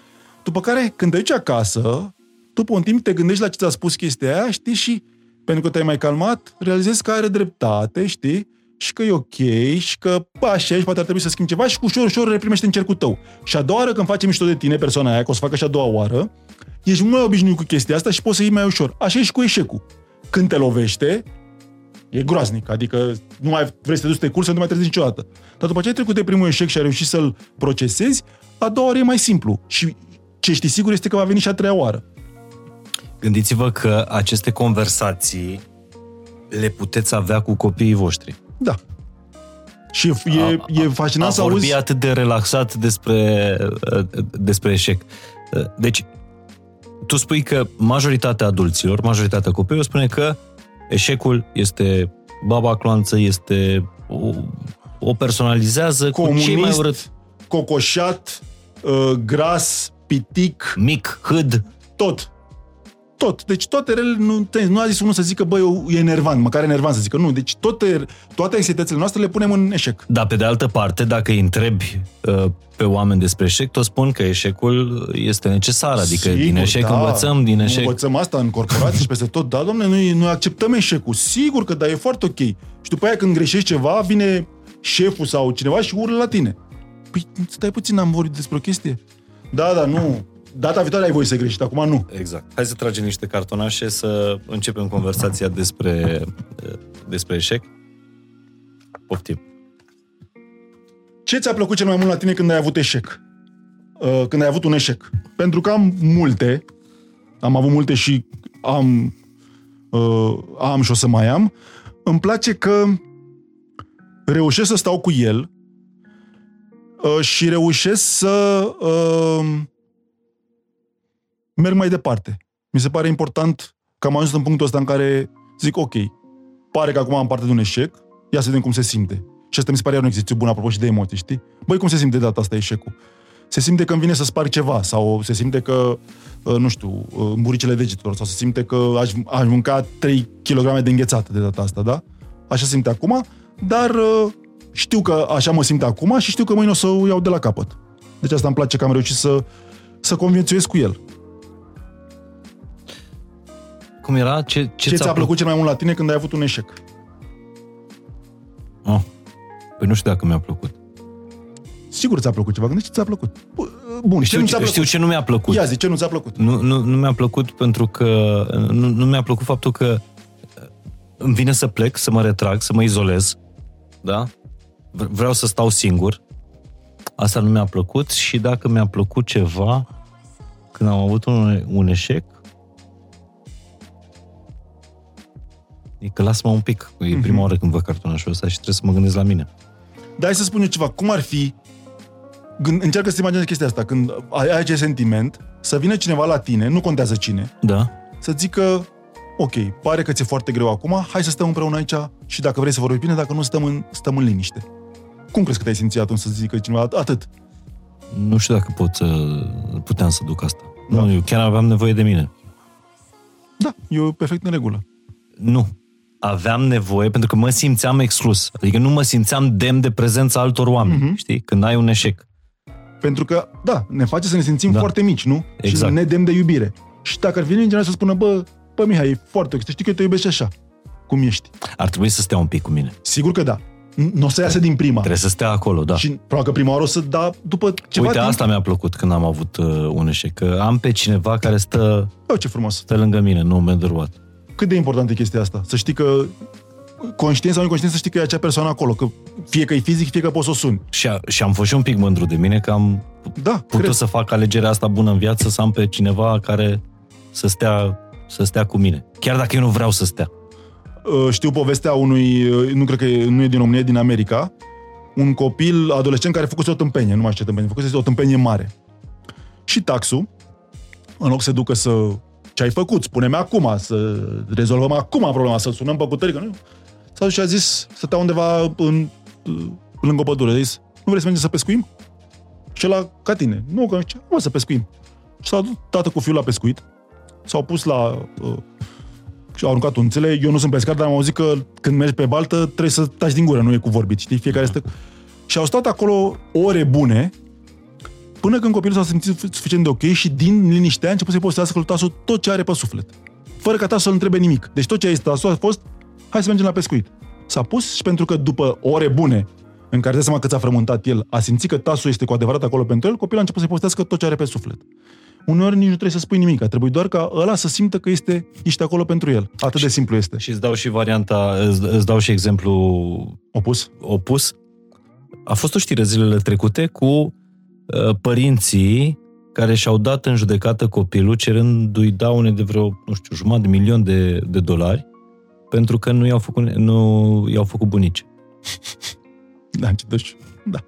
După care, când te duci acasă, după un timp te gândești la ce ți-a spus chestia aia, știi, și pentru că te-ai mai calmat, realizezi că are dreptate, știi, și că e ok, și că bă, așa și poate ar trebui să schimbi ceva și cu ușor, ușor reprimește în cercul tău. Și a doua oară când face mișto de tine persoana aia, că o să facă și a doua oară, ești mult mai obișnuit cu chestia asta și poți să iei mai ușor. Așa e și cu eșecul. Când te lovește, e groaznic, adică nu mai vrei să te duci să te curse, nu mai trezi niciodată. Dar după ce ai trecut de primul eșec și ai reușit să-l procesezi, a doua oară e mai simplu. Și ce știi sigur este că va veni și a treia oară. Gândiți-vă că aceste conversații le puteți avea cu copiii voștri. Da. Și e, a, e fascinant a, să auzi... atât de relaxat despre, despre eșec. Deci, tu spui că majoritatea adulților, majoritatea copiilor spune că eșecul este baba cloanță, este o, o personalizează Comunist, cu cei mai urât. cocoșat, uh, gras, pitic. Mic, hâd. Tot. Tot. Deci toate relele, nu, nu a zis unul să zică, băi, e enervant, măcar enervant să zică. Nu, deci toate, toate anxietățile noastre le punem în eșec. Dar pe de altă parte, dacă îi întrebi uh, pe oameni despre eșec, toți spun că eșecul este necesar. Adică Sigur, din eșec da. învățăm, din eșec... Învățăm asta în corporații și peste tot. Da, domne, noi, noi acceptăm eșecul. Sigur că da, e foarte ok. Și după aia când greșești ceva, vine șeful sau cineva și urlă la tine. Păi stai puțin, am vorbit despre o chestie. Da, da, nu. Data viitoare ai voie să greșești, acum nu. Exact. Hai să tragem niște cartonașe să începem conversația despre, despre eșec. Poftim. Ce ți-a plăcut cel mai mult la tine când ai avut eșec? Uh, când ai avut un eșec? Pentru că am multe, am avut multe și am, uh, am și o să mai am. Îmi place că reușesc să stau cu el uh, și reușesc să uh, merg mai departe. Mi se pare important că am ajuns în punctul ăsta în care zic, ok, pare că acum am parte de un eșec, ia să vedem cum se simte. Și asta mi se pare un exercițiu bun, apropo și de emoții, știi? Băi, cum se simte de data asta eșecul? Se simte că îmi vine să sparg ceva sau se simte că, uh, nu știu, uh, buricele degetelor sau se simte că aș, aș mânca 3 kg de înghețată de data asta, da? Așa se simte acum, dar uh, știu că așa mă simt acum și știu că mâine o să o iau de la capăt. Deci asta îmi place că am reușit să, să conviețuiesc cu el. Cum era? Ce, ce, ce ți-a, ți-a plăcut cel mai mult la tine când ai avut un eșec? Oh. Păi nu știu dacă mi-a plăcut. Sigur ți-a plăcut ceva. Gândește ce ți-a plăcut. Bun, știu, ce nu ți-a plăcut? știu ce nu mi-a plăcut. Ia zi, ce nu ți-a plăcut? Nu, nu, nu mi-a plăcut pentru că... Nu, nu mi-a plăcut faptul că îmi vine să plec, să mă retrag, să mă izolez. Da? Vreau să stau singur. Asta nu mi-a plăcut și dacă mi-a plăcut ceva când am avut un, un eșec, e că lasă-mă un pic. E prima mm-hmm. oară când văd cartonașul ăsta și trebuie să mă gândesc la mine. Dar hai să spun eu ceva. Cum ar fi gând, încearcă să imaginezi chestia asta, când ai, ai acest sentiment, să vină cineva la tine, nu contează cine, da. să zică, ok, pare că ți-e foarte greu acum, hai să stăm împreună aici și dacă vrei să vorbim bine, dacă nu, stăm în, stăm în liniște. Cum crezi că te-ai simțit atunci să zică cineva atât? Nu știu dacă pot să, puteam să duc asta. Da. Nu, eu chiar aveam nevoie de mine. Da, e perfect în regulă. Nu, aveam nevoie, pentru că mă simțeam exclus. Adică nu mă simțeam demn de prezența altor oameni, mm-hmm. știi? Când ai un eșec. Pentru că, da, ne face să ne simțim da. foarte mici, nu? Exact. Și ne dem de iubire. Și dacă ar veni cineva să spună, bă, bă, Mihai, e foarte ok, știi că eu te iubesc așa, cum ești. Ar trebui să stea un pic cu mine. Sigur că da. Nu o să iasă din prima. Trebuie să stea acolo, da. Și probabil că prima oară o să da după ceva Uite, timp. asta mi-a plăcut când am avut uh, un eșec. Că am pe cineva care stă... Oh, ce frumos. Stă lângă mine, nu matter what. Cât de importantă e chestia asta? Să știi că conștient sau inconștient să știi că e acea persoană acolo, că fie că e fizic, fie că poți să o suni. Și, a, și am fost și un pic mândru de mine că am da, putut cred. să fac alegerea asta bună în viață, să am pe cineva care să stea, să stea cu mine. Chiar dacă eu nu vreau să stea. Uh, știu povestea unui, uh, nu cred că e, nu e din România, e din America, un copil adolescent care a făcut o tâmpenie, nu mai știu ce tâmpenie, a făcut o tâmpenie mare. Și taxul, în loc să ducă să ce ai făcut, spune-mi acum, să rezolvăm acum problema, să sunăm pe cutărică, nu? S-a dus și a zis, stătea undeva în, lângă o pădure, a zis, nu vrei să mergem să pescuim? Și la ca tine. Nu, că ce, mă, să pescuim. Și s-a dus tată cu fiul la pescuit, s-au pus la... Uh, și au aruncat unțele. Eu nu sunt pescar, dar am auzit că când mergi pe baltă trebuie să taci din gură, nu e cu vorbit, știi? Fiecare stă... Și au stat acolo ore bune, până când copilul s-a simțit suficient de ok și din liniște a început să-i postească lui Tasu tot ce are pe suflet. Fără ca Tasu să-l întrebe nimic. Deci tot ce a zis Tasu a fost hai să mergem la pescuit. S-a pus și pentru că după ore bune în care de seama că ți-a frământat el, a simțit că tasul este cu adevărat acolo pentru el, copilul a început să-i postească tot ce are pe suflet. Uneori nici nu trebuie să spui nimic, trebuie doar ca ăla să simtă că este, ești acolo pentru el. Atât și, de simplu este. Și îți dau și varianta, îți, îți dau și exemplu opus. opus. A fost o știre zilele trecute cu uh, părinții care și-au dat în judecată copilul cerându-i daune de vreo, nu știu, jumătate de milion de, de dolari pentru că nu i-au făcut, nu i-au făcut bunici. da, ce deci, da.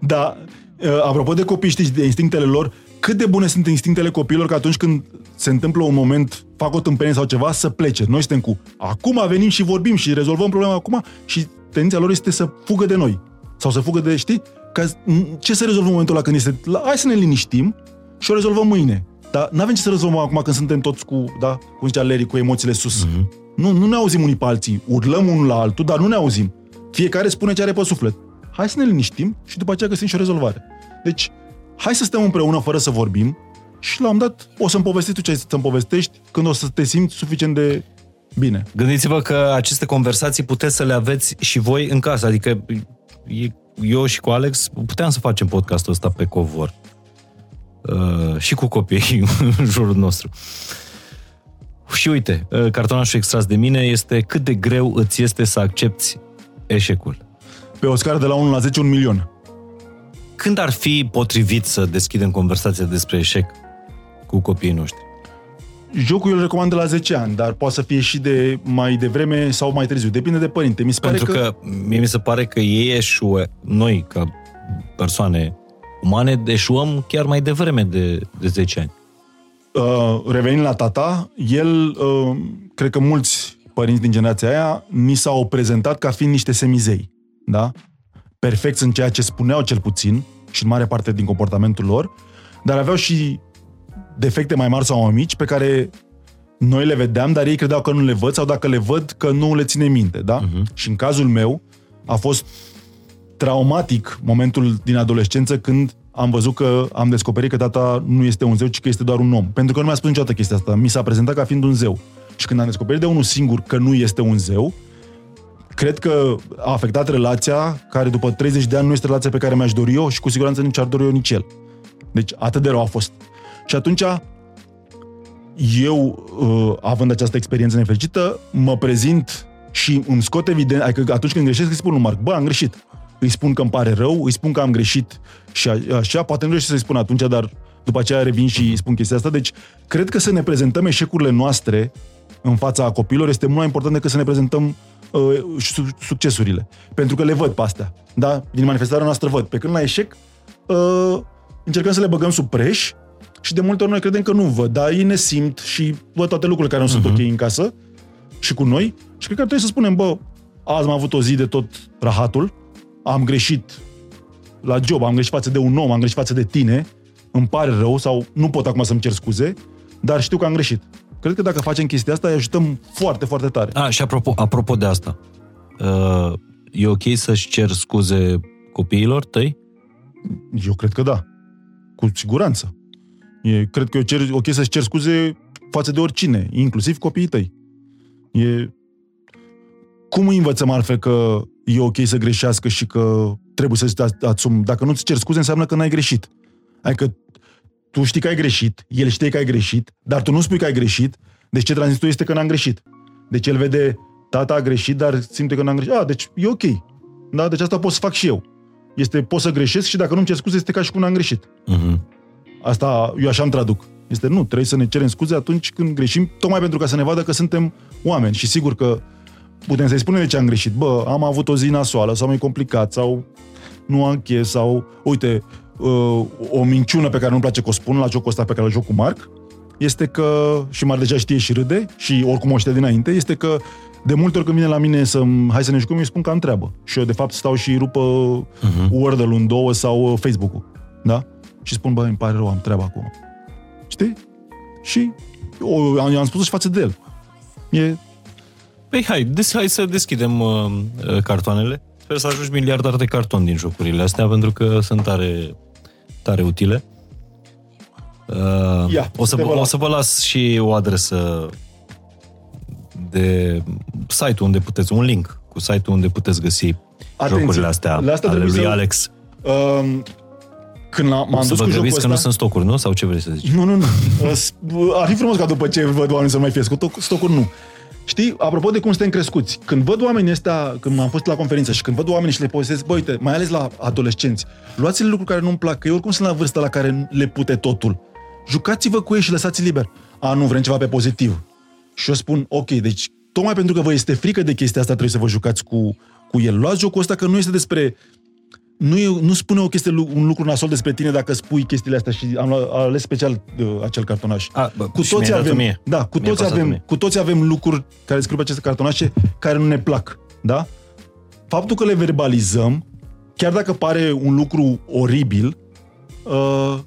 Da, uh, apropo de copii, știți, de instinctele lor, cât de bune sunt instinctele copiilor că atunci când se întâmplă un moment, fac o tâmpenie sau ceva, să plece. Noi suntem cu acum venim și vorbim și rezolvăm problema acum și tendința lor este să fugă de noi. Sau să fugă de, știi? Ca, ce să rezolvăm în momentul ăla când este... Hai să ne liniștim și o rezolvăm mâine. Dar n-avem ce să rezolvăm acum când suntem toți cu, da, cum zicea Larry, cu emoțiile sus. Mm-hmm. Nu, nu ne auzim unii pe alții, urlăm unul la altul, dar nu ne auzim. Fiecare spune ce are pe suflet. Hai să ne liniștim și după aceea găsim și o rezolvare. Deci, hai să stăm împreună fără să vorbim și la un dat o să-mi povestești tu ce să-mi povestești când o să te simți suficient de bine. Gândiți-vă că aceste conversații puteți să le aveți și voi în casă. Adică eu și cu Alex puteam să facem podcastul ăsta pe covor. Uh, și cu copiii în jurul nostru. Și uite, uh, cartonașul extras de mine este cât de greu îți este să accepti eșecul. Pe o scară de la 1 la 10, un milion. Când ar fi potrivit să deschidem conversația despre eșec cu copiii noștri? Jocul eu îl recomand de la 10 ani, dar poate să fie și de mai devreme sau mai târziu. Depinde de părinte. Mi se Pentru pare că... că mie mi se pare că ei eșuă, noi ca persoane umane, eșuăm chiar mai devreme de, de 10 ani. Uh, revenind la tata, el, uh, cred că mulți părinți din generația aia, ni s-au prezentat ca fiind niște semizei. Da? Perfecți în ceea ce spuneau cel puțin și în mare parte din comportamentul lor, dar aveau și defecte mai mari sau mai mici pe care noi le vedeam, dar ei credeau că nu le văd sau dacă le văd că nu le ține minte, da? Uh-huh. Și în cazul meu a fost traumatic momentul din adolescență când am văzut că am descoperit că tata nu este un zeu, ci că este doar un om. Pentru că nu mi-a spus niciodată chestia asta. Mi s-a prezentat ca fiind un zeu. Și când am descoperit de unul singur că nu este un zeu, cred că a afectat relația care după 30 de ani nu este relația pe care mi-aș dori eu și cu siguranță nici ar dori eu nici el. Deci atât de rău a fost. Și atunci eu, uh, având această experiență nefericită, mă prezint și îmi scot evident, adică atunci când greșesc îi spun lui Marc, bă, am greșit. Îi spun că îmi pare rău, îi spun că am greșit și așa, poate nu greșesc să-i spun atunci, dar după aceea revin și spun chestia asta. Deci, cred că să ne prezentăm eșecurile noastre în fața copiilor este mult mai important decât să ne prezentăm uh, succesurile. Pentru că le văd pe astea. Da? Din manifestarea noastră văd. Pe când la eșec, uh, încercăm să le băgăm sub preș și de multe ori noi credem că nu văd, dar ei ne simt și văd toate lucrurile care nu uh-huh. sunt mhm. ok în casă și cu noi. Și cred că trebuie să spunem, bă, azi am avut o zi de tot rahatul, am greșit la job, am greșit față de un om, am greșit față de tine, îmi pare rău sau nu pot acum să-mi cer scuze, dar știu că am greșit. Cred că dacă facem chestia asta, îi ajutăm foarte, foarte tare. A, și apropo, apropo de asta, uh, e ok să-și cer scuze copiilor tăi? Eu cred că da. Cu siguranță. E, cred că eu cer, ok să-și cer scuze față de oricine, inclusiv copiii tăi. E... Cum îi învățăm altfel că e ok să greșească și că trebuie să-ți asumi? Dacă nu-ți cer scuze, înseamnă că n-ai greșit. Adică tu știi că ai greșit, el știe că ai greșit, dar tu nu spui că ai greșit, deci ce transmiți tu este că n-am greșit. Deci el vede, tata a greșit, dar simte că n-am greșit. Ah, deci e ok. Da? Deci asta pot să fac și eu. Este, pot să greșesc și dacă nu-mi cer scuze, este ca și cum n-am greșit. Uh-huh. Asta, eu așa îmi traduc. Este nu, trebuie să ne cerem scuze atunci când greșim, tocmai pentru ca să ne vadă că suntem oameni. Și sigur că putem să-i spunem de ce am greșit. Bă, am avut o zi nasoală sau mai complicat sau nu am chef sau, uite, uh, o minciună pe care nu-mi place că o spun la jocul ăsta pe care îl joc cu Marc, este că, și Marc deja știe și râde, și oricum o știe dinainte, este că de multe ori când vine la mine să hai să ne jucăm, eu spun că am treabă. Și eu de fapt stau și rupă uh-huh. Word-ul în două sau Facebook-ul. Da? Și spun, bă, îmi pare rău, am treabă acum. Știi? Și eu am spus și față de el. E... Păi hai, des, hai să deschidem uh, uh, cartoanele. Sper să ajungi miliardar de carton din jocurile astea, pentru că sunt tare, tare utile. Uh, Ia, o, să, o să vă las și o adresă de site unde puteți, un link cu site-ul unde puteți găsi Atenție, jocurile astea ale lui să, Alex. Uh, când m-am dus cu jocul ăsta... că nu sunt stocuri, nu? Sau ce vreți să zici? Nu, nu, nu. Ar fi frumos ca după ce văd oameni să mai fie stocuri, nu. Știi, apropo de cum suntem crescuți, când văd oamenii ăștia, când am fost la conferință și când văd oamenii și le povestesc, bă, uite, mai ales la adolescenți, luați-le lucruri care nu-mi plac, că eu oricum sunt la vârsta la care le pute totul. Jucați-vă cu ei și lăsați liber. A, nu, vrem ceva pe pozitiv. Și eu spun, ok, deci tocmai pentru că vă este frică de chestia asta, trebuie să vă jucați cu, cu el. Luați jocul ăsta că nu este despre nu, e, nu spune o chestie, un lucru nasol despre tine dacă spui chestiile astea și am ales special uh, acel cartonaș. A, bă, cu toți avem, mie. da, cu toți avem, cu toți avem lucruri care scriu pe aceste cartonașe care nu ne plac, da? Faptul că le verbalizăm, chiar dacă pare un lucru oribil, uh,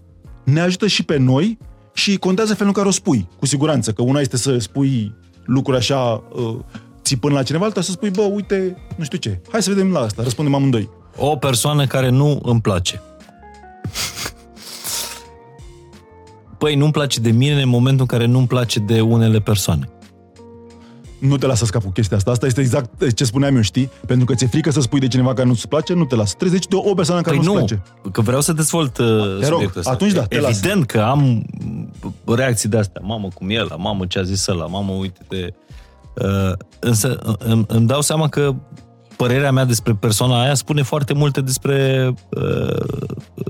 ne ajută și pe noi și contează felul în care o spui, cu siguranță, că una este să spui lucruri așa uh, țipând la cineva, alta să spui, bă, uite, nu știu ce, hai să vedem la asta, răspundem amândoi. O persoană care nu îmi place. Păi nu-mi place de mine în momentul în care nu-mi place de unele persoane. Nu te lasă scap cu chestia asta. Asta este exact ce spuneam eu, știi? Pentru că ți-e frică să spui de cineva care nu-ți place, nu te lasă. Trezești de o persoană care păi nu-ți nu, place. că vreau să dezvolt uh, Te rog, subiectul ăsta. atunci da, te Evident lasă. că am reacții de astea. Mamă, cum e ăla, mamă, ce a zis ăla, mamă, uite-te. Uh, însă îmi, îmi dau seama că părerea mea despre persoana aia spune foarte multe despre, uh,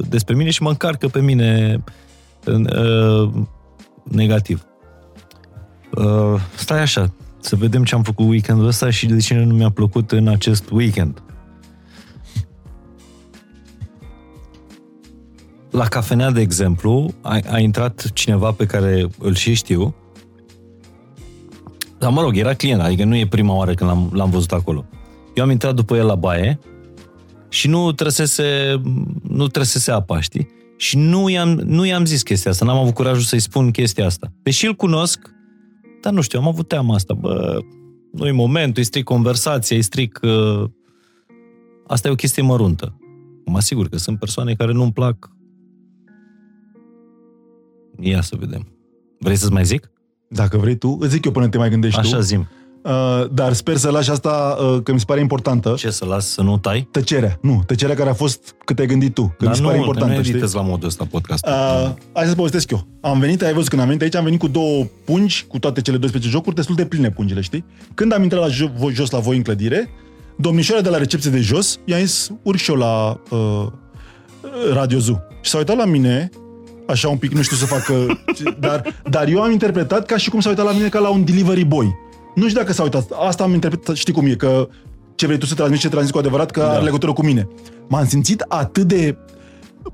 despre mine și mă încarcă pe mine uh, negativ. Uh, stai așa, să vedem ce am făcut weekendul ăsta și de ce nu mi-a plăcut în acest weekend. La cafenea, de exemplu, a, a intrat cineva pe care îl și știu, dar mă rog, era client, adică nu e prima oară când l-am, l-am văzut acolo. Eu am intrat după el la baie și nu trăsese, nu trăsese apa, știi? Și nu i-am, nu i-am zis chestia asta, n-am avut curajul să-i spun chestia asta. Deși îl cunosc, dar nu știu, am avut teama asta, bă, nu e momentul, îi stric conversația, îi stric... Uh... Asta e o chestie măruntă. Mă asigur că sunt persoane care nu-mi plac. Ia să vedem. Vrei să-ți mai zic? Dacă vrei tu, îți zic eu până te mai gândești Așa tu. zim. Uh, dar sper să lași asta, uh, că mi se pare importantă. Ce, să las să nu tai? Tăcerea. Nu, tăcerea care a fost cât ai gândit tu. Că mi se nu, pare nu importantă, știi? editez la modul ăsta podcast. Uh, hai să povestesc eu. Am venit, ai văzut când am venit aici, am venit cu două pungi, cu toate cele 12 jocuri, destul de pline pungile, știi? Când am intrat la jo- voi- jos la voi în clădire, domnișoara de la recepție de jos i-a zis, urc și eu la uh, Radio Zoo. Și s-a uitat la mine, așa un pic, nu știu să facă, dar, dar eu am interpretat ca și cum s-a uitat la mine ca la un delivery boy. Nu știu dacă s-a uitat, asta am interpretat, știi cum e, că ce vrei tu să transmiți, ce transmiți cu adevărat, că da. are legătură cu mine. M-am simțit atât de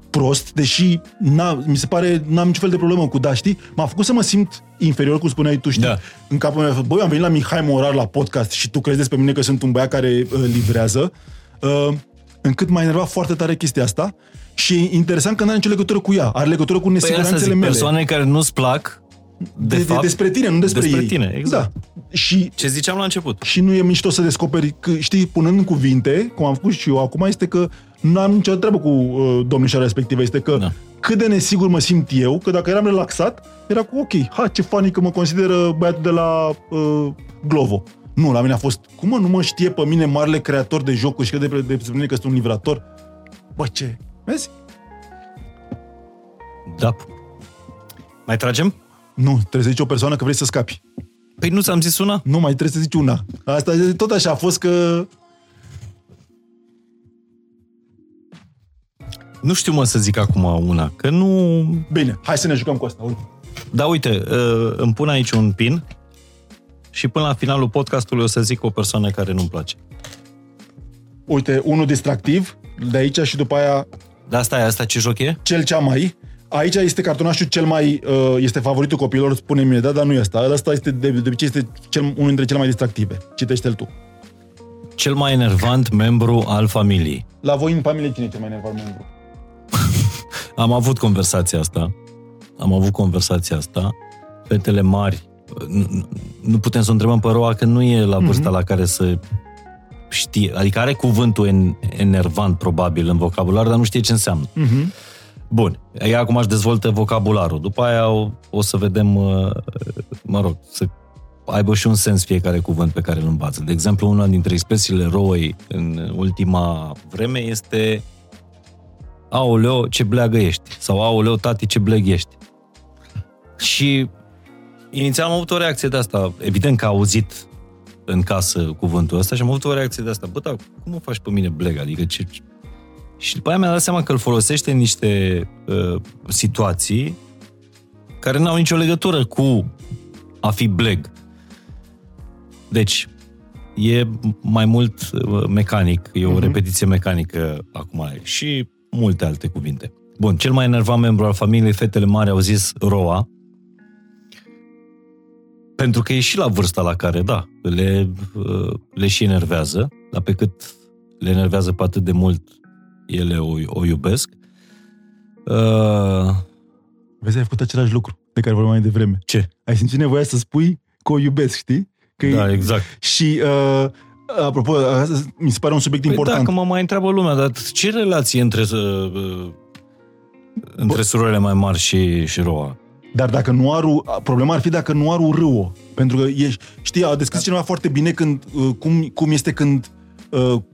prost, deși n mi se pare, n-am niciun fel de problemă cu da, știi? M-a făcut să mă simt inferior, cum spuneai tu, știi? Da. În capul meu, băi, am venit la Mihai Morar la podcast și tu crezi despre mine că sunt un băiat care uh, livrează, uh, încât m-a enervat foarte tare chestia asta și e interesant că nu are nicio legătură cu ea, are legătură cu Păi asta nesiguranțele zic, mele. persoane care nu-ți plac, de, de, fapt, de, despre tine, nu despre, despre ei. tine, exact. Da. Și ce ziceam la început. și nu e mișto să descoperi, că, știi, punând în cuvinte, cum am făcut și eu acum, este că nu am nicio treabă cu uh, domnișoara respectivă, este că Da. cât de nesigur mă simt eu, că dacă eram relaxat, era cu ok, ha, ce funny că mă consideră băiatul de la uh, Glovo. Nu, la mine a fost, cum mă, nu mă știe pe mine marele creator de jocuri și că de, de, de mine că sunt un livrator? Bă, ce? Vezi? Da. Mai tragem? Nu, trebuie să zici o persoană că vrei să scapi. Păi nu ți-am zis una? Nu, mai trebuie să zici una. Asta e tot așa a fost că... Nu știu mă să zic acum una, că nu... Bine, hai să ne jucăm cu asta. Uite. Da, uite, uh, îmi pun aici un pin și până la finalul podcastului o să zic o persoană care nu-mi place. Uite, unul distractiv de aici și după aia Dar asta e, asta ce joc e? cel cea mai. Aici este cartonașul cel mai, uh, este favoritul copilor, spune mie, da, dar nu e asta. Ăsta este, de, de obicei, este cel, unul dintre cele mai distractive. Citește-l tu. Cel mai enervant membru al familiei. La voi în familie cine e cel mai nervat membru? Am avut conversația asta. Am avut conversația asta. Fetele mari, nu, nu putem să o întrebăm pe Roa că nu e la vârsta mm-hmm. la care să știe. Adică are cuvântul en, enervant probabil în vocabular, dar nu știe ce înseamnă. Mm-hmm. Bun, ea acum își dezvoltă vocabularul. După aia o, o să vedem, uh, mă rog, să aibă și un sens fiecare cuvânt pe care îl învață. De exemplu, una dintre expresiile roi în ultima vreme este Aoleo, ce bleagă ești. Sau Aoleo, tati, ce bleg ești. Și inițial am avut o reacție de asta. Evident că a auzit în casă cuvântul ăsta și am avut o reacție de asta. Bă, dar cum o faci pe mine bleg? Adică ce... Și după aia mi-a dat seama că îl folosește în niște uh, situații care n-au nicio legătură cu a fi bleg. Deci, e mai mult uh, mecanic, e o uh-huh. repetiție mecanică acum și multe alte cuvinte. Bun, cel mai enervant membru al familiei, fetele mari au zis Roa, pentru că e și la vârsta la care, da, le, uh, le și enervează, dar pe cât le enervează pe atât de mult, ele o, o iubesc. Uh, Vezi, ai făcut același lucru. de care vorbeam mai devreme. Ce? Ai simțit nevoia să spui că o iubesc, știi? Că e- Da, exact. Și, uh, apropo, asta mi se pare un subiect Păi important. da, că mă mai întreabă lumea, dar ce relație între, uh, uh, între surorile mai mari și, și Roa? Dar dacă nu ar, problema ar fi dacă nu ar râo. Pentru că ești, știi, a descris cineva foarte bine când, uh, cum, cum este când uh,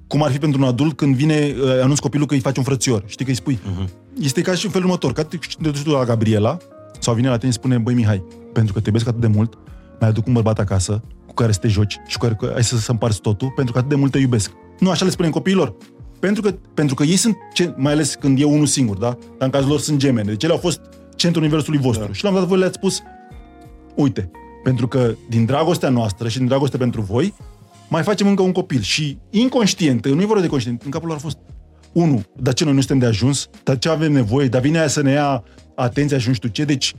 cum ar fi pentru un adult când vine, uh, anunț copilul că îi faci un frățior. Știi că îi spui. Mhm. Este ca și în felul următor. Ca te te duci tu la Gabriela sau vine la tine și spune, băi Mihai, pentru că te iubesc atât de mult, mai aduc un bărbat acasă cu care să te joci și cu care cu- ai să, să împarți totul, pentru că atât de mult te iubesc. Nu așa le spunem copiilor. Pentru că, pentru că ei sunt, ce, mai ales când e unul singur, da? Dar în cazul lor sunt gemene. Deci ele au fost centrul universului vostru. Da. Și la un moment dat voi le-ați spus, uite, pentru că din dragostea noastră și din dragoste pentru voi, mai facem încă un copil. Și inconștient, nu e vorba de conștient, în capul lor a fost, unu, dar ce noi nu suntem de ajuns, dar ce avem nevoie, dar vine aia să ne ia atenția și nu știu ce, deci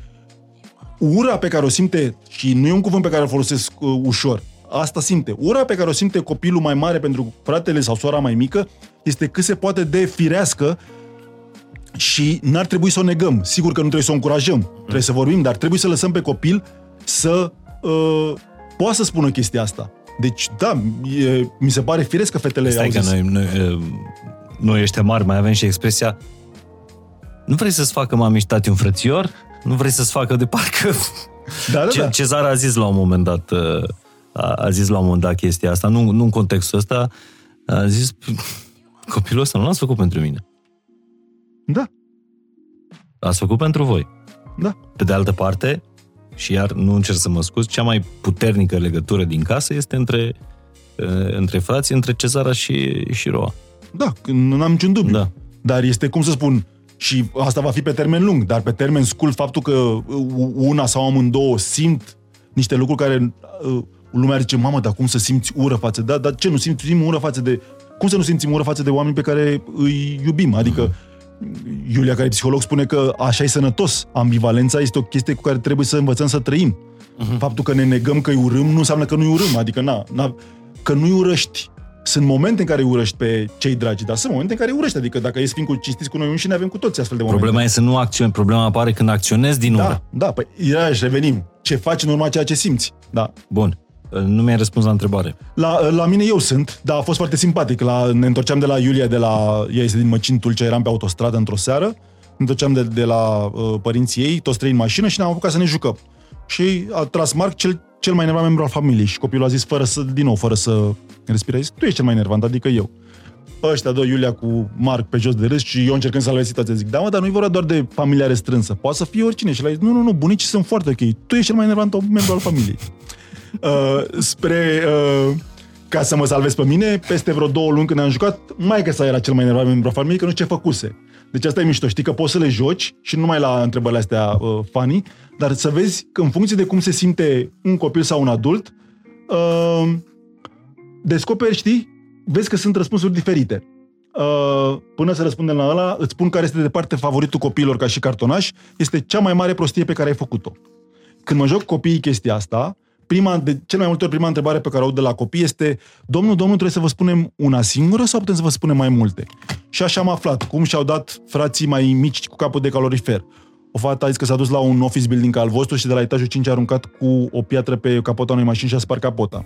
ura pe care o simte, și nu e un cuvânt pe care îl folosesc uh, ușor, asta simte. Ura pe care o simte copilul mai mare pentru fratele sau sora mai mică este cât se poate de firească și n-ar trebui să o negăm. Sigur că nu trebuie să o încurajăm, trebuie să vorbim, dar trebuie să lăsăm pe copil să uh, poată să spună chestia asta. Deci, da, e, mi se pare firesc că fetele Stai au că zis. noi, noi, uh, noi ăștia mari mai avem și expresia nu vrei să-ți facă mami și tati un frățior? Nu vrei să-ți facă de parcă... Da, da, Ce, da. Cezar a zis la un moment dat uh, a, a zis la un moment dat chestia asta, nu, nu în contextul ăsta, a zis copilul ăsta nu l-ați făcut pentru mine. Da, L-ați făcut pentru voi. da. Pe de altă parte, și iar nu încerc să mă scuz, cea mai puternică legătură din casă este între, uh, între frații, între Cezara și, și Roa. Da, nu am niciun dubiu. Da. Dar este, cum să spun, și asta va fi pe termen lung, dar pe termen scurt, faptul că uh, una sau amândouă simt niște lucruri care uh, lumea zice, mamă, dar cum să simți ură față de... Da, dar ce, nu simțim ură față de... Cum să nu simțim ură față de oameni pe care îi iubim? Adică, Iulia, care e psiholog, spune că așa e sănătos. Ambivalența este o chestie cu care trebuie să învățăm să trăim. Faptul că ne negăm că îi urâm nu înseamnă că nu-i urâm. Adică, na, na, că nu-i urăști. Sunt momente în care îi urăști pe cei dragi, dar sunt momente în care îi urăști. Adică dacă e să fim cu cinstiți cu noi înșine, avem cu toți astfel de momente. Problema e să nu acționezi, problema apare când acționezi din ură. Da, da, păi iarăși revenim. Ce faci în urma ceea ce simți. Da. Bun. Nu mi-ai răspuns la întrebare. La, la mine eu sunt, dar a fost foarte simpatic. La, ne întorceam de la Iulia, de la, ea este din Măcin Tulcea, eram pe autostradă într-o seară, ne întorceam de, de la uh, părinții ei, toți trei în mașină și ne-am apucat să ne jucăm. Și a tras Marc cel, cel mai nervant membru al familiei și copilul a zis, fără să, din nou, fără să respire, a zis, tu ești cel mai nervant, adică eu. Ăștia doi, Iulia cu Marc pe jos de râs și eu încercând să salvez situația. Zic, da, mă, dar nu-i vorba doar de familia restrânsă. Poate să fie oricine. Și el a zis, nu, nu, nu, bunicii sunt foarte ok. Tu ești cel mai nervant membru al familiei. Uh, spre uh, ca să mă salvez pe mine, peste vreo două luni când am jucat, mai că sa era cel mai nervat membru al familiei, că nu știu ce făcuse. Deci asta e mișto, știi că poți să le joci și nu numai la întrebările astea uh, funny, dar să vezi că în funcție de cum se simte un copil sau un adult, uh, descoperi, știi, vezi că sunt răspunsuri diferite. Uh, până să răspundem la ăla, îți spun care este de departe favoritul copiilor ca și cartonaș, este cea mai mare prostie pe care ai făcut-o. Când mă joc cu copiii chestia asta, prima, de cel mai multe ori prima întrebare pe care o aud de la copii este Domnul, domnul, trebuie să vă spunem una singură sau putem să vă spunem mai multe? Și așa am aflat cum și-au dat frații mai mici cu capul de calorifer. O fată a zis că s-a dus la un office building ca al vostru și de la etajul 5 a aruncat cu o piatră pe capota unei mașini și a spart capota.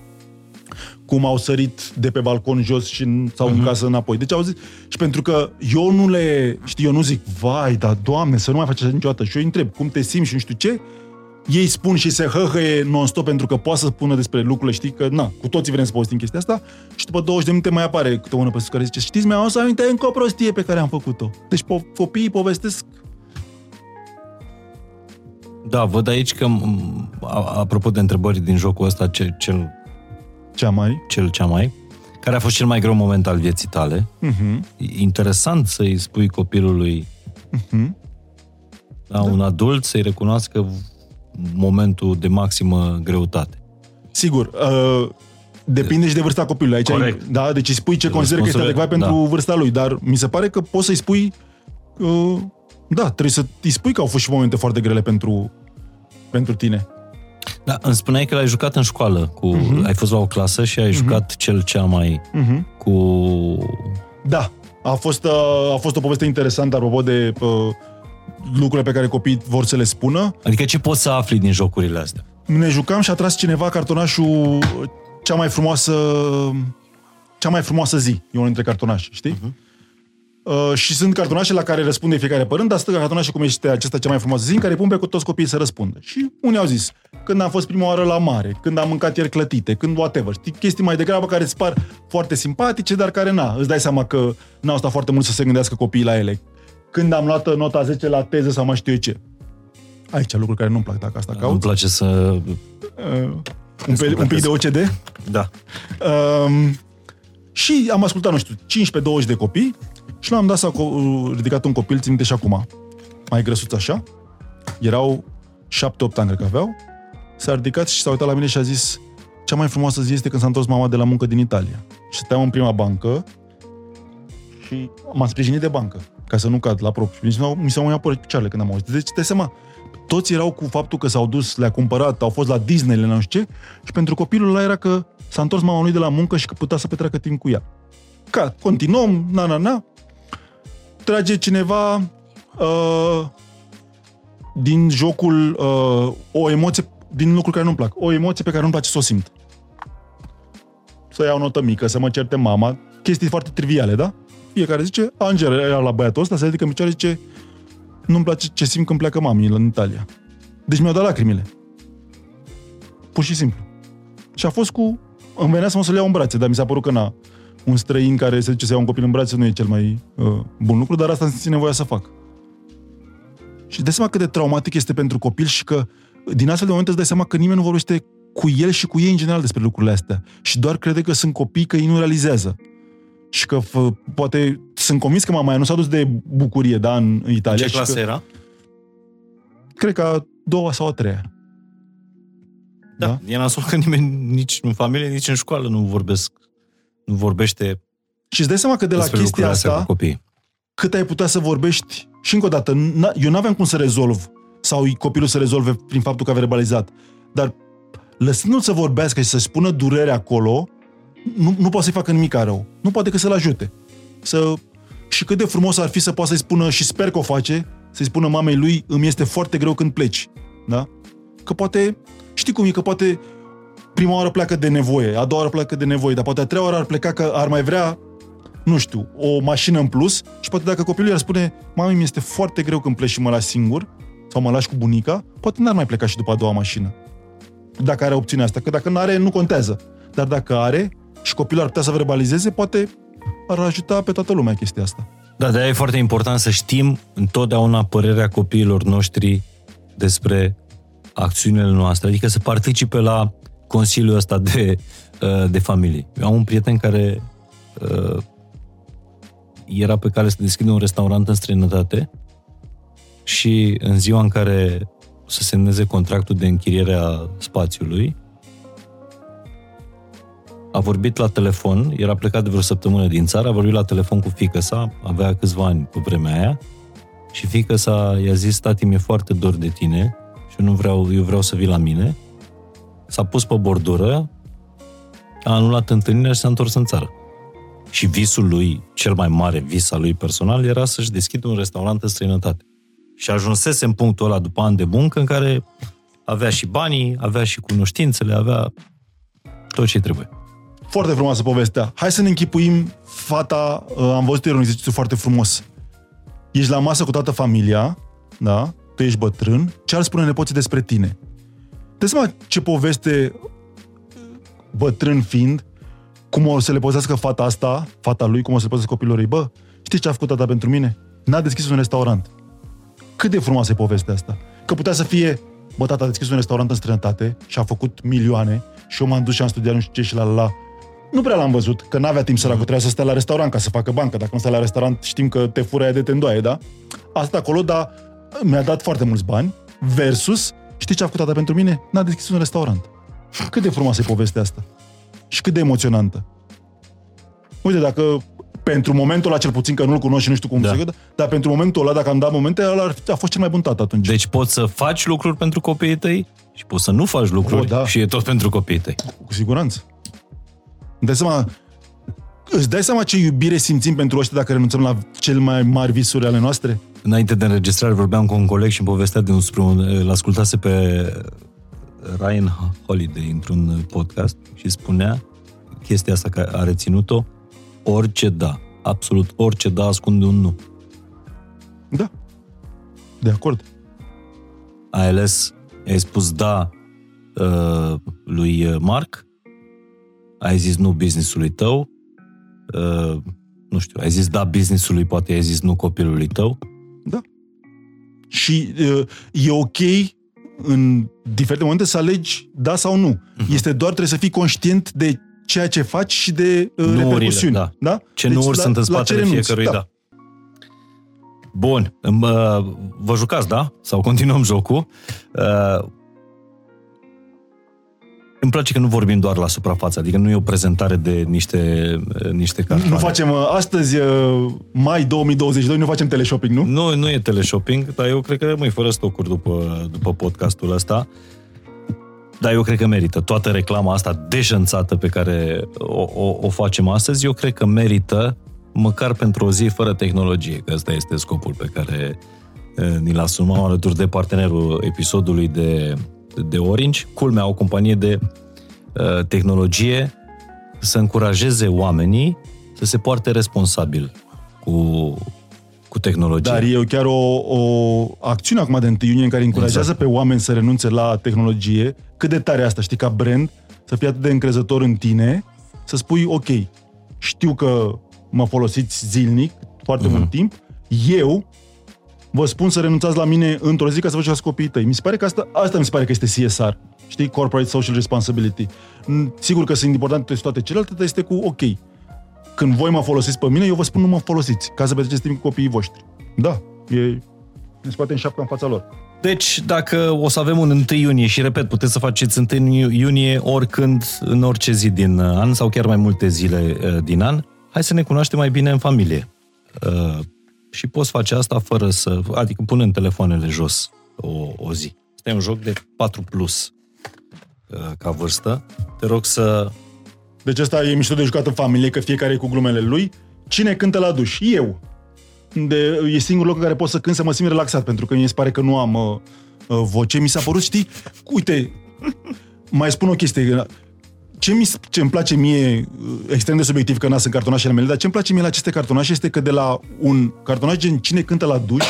Cum au sărit de pe balcon jos și n- s-au uh-huh. în casă înapoi. Deci au zis, și pentru că eu nu le, știi, eu nu zic, vai, dar doamne, să nu mai faci așa niciodată. Și eu îi întreb, cum te simți și nu știu ce, ei spun și se hăhăie non-stop pentru că poate să spună despre lucrurile, știi, că na, cu toții vrem să povestim chestia asta și după 20 de minute mai apare câte una pe sus care zice, știți, mi-am să aminte încă o prostie pe care am făcut-o. Deci po- copiii povestesc Da, văd aici că, m, a- apropo de întrebări din jocul ăsta, ce, cel, cea mai. cel cea mai, care a fost cel mai greu moment al vieții tale, Uh-huh. interesant să-i spui copilului, Uh-huh. da, un adult, să-i recunoască momentul de maximă greutate. Sigur, uh, depinde și de vârsta copilului. Aici, Corect. da, deci îi spui ce consider că este Răspunsurile- adecvat pentru da. vârsta lui, dar mi se pare că poți să-i spui uh, da, trebuie să îi spui că au fost și momente foarte grele pentru, pentru tine. Da, îmi spuneai că l-ai jucat în școală, cu, uh-huh. ai fost la o clasă și ai jucat cel cea mai Uh-huh. cu... Da, a fost, uh, a fost o poveste interesantă apropo de, uh, lucrurile pe care copiii vor să le spună. Adică ce poți să afli din jocurile astea? Ne jucam și a tras cineva cartonașul cea mai frumoasă cea mai frumoasă zi. E unul dintre cartonașe, știi? Uh-huh. Uh, și sunt cartonașe la care răspunde fiecare părând, dar sunt cartonașe cum este acesta cea mai frumoasă zi, în care pun pe cu toți copiii să răspundă. Și unii au zis, când am fost prima oară la mare, când am mâncat ieri clătite, când whatever, știi, chestii mai degrabă care îți par foarte simpatice, dar care, na, îți dai seama că n-au stat foarte mult să se gândească copiii la ele. Când am luat nota 10 la teză sau mai știu eu ce. Aici lucruri care nu-mi plac dacă asta caut. Nu place să... Uh, un, pe, un pic de OCD? Da. Um, și am ascultat, nu știu, 15-20 de copii și l-am dat să a ridicat un copil, țin și acum, mai grăsuț așa. Erau 7-8 ani, cred că aveau. S-a ridicat și s-a uitat la mine și a zis cea mai frumoasă zi este când s-a întors mama de la muncă din Italia. Și stăteam în prima bancă și m-am sprijinit de bancă ca să nu cad la propriu. Mi s-au mai picioarele când am auzit. Deci, te seama, toți erau cu faptul că s-au dus, le-a cumpărat, au fost la Disney, nu știu ce, și pentru copilul ăla era că s-a întors mama lui de la muncă și că putea să petreacă timp cu ea. Ca, continuăm, na, na, na, trage cineva uh, din jocul uh, o emoție, din lucruri care nu-mi plac, o emoție pe care nu-mi place să o simt. Să iau notă mică, să mă certe mama, chestii foarte triviale, da? Fiecare zice, Angel era la băiatul ăsta, se ridică în picioare și zice, nu-mi place ce simt când pleacă mami în Italia. Deci mi-au dat lacrimile. Pur și simplu. Și a fost cu... Îmi venea să mă să le iau în brațe, dar mi s-a părut că na, un străin care se duce să ia un copil în brațe nu e cel mai uh, bun lucru, dar asta îmi nevoia să fac. Și de seama cât de traumatic este pentru copil și că din astfel de momente îți dai seama că nimeni nu vorbește cu el și cu ei în general despre lucrurile astea. Și doar crede că sunt copii că ei nu realizează. Și că fă, poate sunt convins că mama aia nu s-a dus de bucurie, da, în Italia. Ce clasă că, era? Cred că a doua sau a treia. Da, da? e nasol că nimeni, nici în familie, nici în școală nu vorbesc, nu vorbește Și îți dai seama că de la chestia asta, cât ai putea să vorbești, și încă o dată, eu nu aveam cum să rezolv, sau copilul să rezolve prin faptul că a verbalizat, dar lăsându-l să vorbească și să spună durerea acolo, nu, nu poate să-i facă nimic rău. Nu poate că să-l ajute. Să... Și cât de frumos ar fi să poată să-i spună, și sper că o face, să-i spună mamei lui, îmi este foarte greu când pleci. Da? Că poate, știi cum e, că poate prima oară pleacă de nevoie, a doua oară pleacă de nevoie, dar poate a treia oară ar pleca că ar mai vrea, nu știu, o mașină în plus și poate dacă copilul ar spune, mami, mi este foarte greu când pleci și mă lași singur, sau mă lași cu bunica, poate n-ar mai pleca și după a doua mașină. Dacă are opțiunea asta, că dacă nu are, nu contează. Dar dacă are, și copilul ar putea să verbalizeze, poate ar ajuta pe toată lumea chestia asta. Da, de e foarte important să știm întotdeauna părerea copiilor noștri despre acțiunile noastre, adică să participe la consiliul ăsta de, uh, de familie. Eu am un prieten care uh, era pe care să deschidă un restaurant în străinătate și în ziua în care să semneze contractul de închiriere a spațiului, a vorbit la telefon, era plecat de vreo săptămână din țară, a vorbit la telefon cu fică sa, avea câțiva ani pe vremea aia, și fică sa i-a zis, tati, mi-e foarte dor de tine și eu nu vreau, eu vreau să vii la mine. S-a pus pe bordură, a anulat întâlnirea și s-a întors în țară. Și visul lui, cel mai mare vis al lui personal, era să-și deschidă un restaurant în străinătate. Și ajunsese în punctul ăla după ani de muncă în care avea și banii, avea și cunoștințele, avea tot ce trebuie. Foarte frumoasă povestea. Hai să ne închipuim fata, uh, am văzut un exercițiu foarte frumos. Ești la masă cu toată familia, da? Tu ești bătrân. Ce ar spune nepoții despre tine? Te seama ce poveste bătrân fiind, cum o să le pozească fata asta, fata lui, cum o să le pozească copilul ei. Bă, știți ce a făcut tata pentru mine? N-a deschis un restaurant. Cât de frumoasă e povestea asta? Că putea să fie, bă, tata a deschis un restaurant în străinătate și a făcut milioane și eu m-am dus și am studiat nu știu ce și la la la nu prea l-am văzut, că n-avea timp săracul, trebuia să stea la restaurant ca să facă bancă. Dacă nu stai la restaurant, știm că te fură aia de te îndoaie, da? Asta acolo, dar mi-a dat foarte mulți bani, versus, știi ce a făcut tata pentru mine? N-a deschis un restaurant. Cât de frumoasă e povestea asta. Și cât de emoționantă. Uite, dacă pentru momentul ăla, cel puțin că nu-l cunoști și nu știu cum da. se gândă, dar pentru momentul ăla, dacă am dat momente, ăla a fost cel mai bun tată atunci. Deci poți să faci lucruri pentru copiii tăi și poți să nu faci lucruri oh, da. și e tot pentru copiii tăi. Cu siguranță. Dai seama, Îți dai seama ce iubire simțim pentru ăștia dacă renunțăm la cel mai mari visuri ale noastre? Înainte de înregistrare vorbeam cu un coleg și îmi povestea de un, îl ascultase pe Ryan Holiday într-un podcast și spunea chestia asta care a reținut-o, orice da, absolut orice da ascunde un nu. Da. De acord. Ai ales, ai spus da uh, lui Mark, ai zis nu businessului tău, uh, nu știu, ai zis da businessului, poate ai zis nu copilului tău. Da. Și uh, e ok în diferite momente să alegi da sau nu. Uh-huh. Este doar trebuie să fii conștient de ceea ce faci și de uh, nu repercusiuni. Da. da? Ce deci, nu sunt în spatele fiecărui da. da. Bun, vă jucați, da? Sau continuăm jocul. Uh, îmi place că nu vorbim doar la suprafață, adică nu e o prezentare de niște, niște cartoane. Nu facem, uh, astăzi, uh, mai 2022, nu facem teleshopping, nu? Nu, nu e teleshopping, dar eu cred că rămâi fără stocuri după, după podcastul ăsta. Dar eu cred că merită. Toată reclama asta deșanțată pe care o, o, o facem astăzi, eu cred că merită măcar pentru o zi fără tehnologie, că ăsta este scopul pe care ni-l asumăm alături de partenerul episodului de, de Orange. Culmea, o companie de uh, tehnologie să încurajeze oamenii să se poarte responsabil cu, cu tehnologia. Dar e chiar o, o acțiune acum de 1 iunie în care încurajează exact. pe oameni să renunțe la tehnologie. Cât de tare asta, știi, ca brand, să fii atât de încrezător în tine, să spui, ok, știu că mă folosiți zilnic, foarte uh-huh. mult timp, eu vă spun să renunțați la mine într-o zi ca să vă jucați copiii tăi. Mi se pare că asta, asta mi se pare că este CSR. Știi? Corporate Social Responsibility. Sigur că sunt importante toate celelalte, dar este cu ok. Când voi mă folosiți pe mine, eu vă spun nu mă folosiți, ca să petreceți timp cu copiii voștri. Da, e, ne scoate în șapca în fața lor. Deci, dacă o să avem un 1 iunie, și repet, puteți să faceți 1 iunie oricând, în orice zi din an, sau chiar mai multe zile uh, din an, hai să ne cunoaștem mai bine în familie. Uh, și poți face asta fără să... Adică punând telefoanele jos o, o zi. Este un joc de 4 plus uh, ca vârstă. Te rog să... Deci asta e mișto de jucat în familie, că fiecare e cu glumele lui. Cine cântă la duș? Eu. De, e singurul loc în care pot să cânt să mă simt relaxat, pentru că mi se pare că nu am uh, uh voce. Mi s-a părut, știi, uite, mai spun o chestie ce, mi, ce îmi place mie, uh, extrem de subiectiv că n sunt cartonașele mele, dar ce îmi place mie la aceste cartonașe este că de la un cartonaș gen Cine cântă la duș,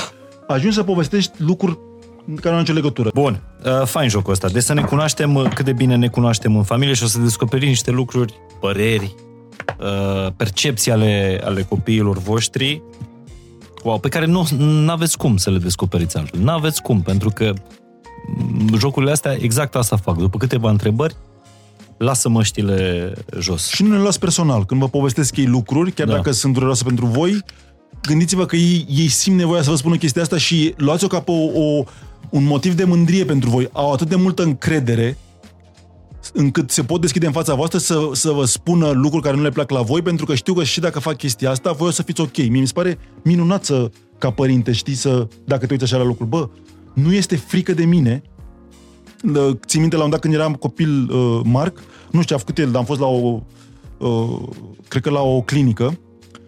ajungi să povestești lucruri care nu au nicio legătură. Bun, uh, fain jocul ăsta. Deci să ne cunoaștem uh, cât de bine ne cunoaștem în familie și o să descoperim niște lucruri, păreri, uh, percepții ale, ale copiilor voștri wow, pe care nu aveți cum să le descoperiți altfel. Nu aveți cum, pentru că mm, jocurile astea exact asta fac. După câteva întrebări, lasă măștile jos. Și nu ne las personal. Când vă povestesc ei lucruri, chiar da. dacă sunt dureroase pentru voi, gândiți-vă că ei, ei simt nevoia să vă spună chestia asta și luați-o ca pe o, o, un motiv de mândrie pentru voi. Au atât de multă încredere încât se pot deschide în fața voastră să, să vă spună lucruri care nu le plac la voi, pentru că știu că și dacă fac chestia asta, voi o să fiți ok. Mie mi se pare minunat să, ca părinte, știi, să, dacă te uiți așa la lucruri, bă, nu este frică de mine Țin minte la un dat când eram copil, uh, Marc, nu știu ce a făcut el, dar am fost la o, uh, cred că la o clinică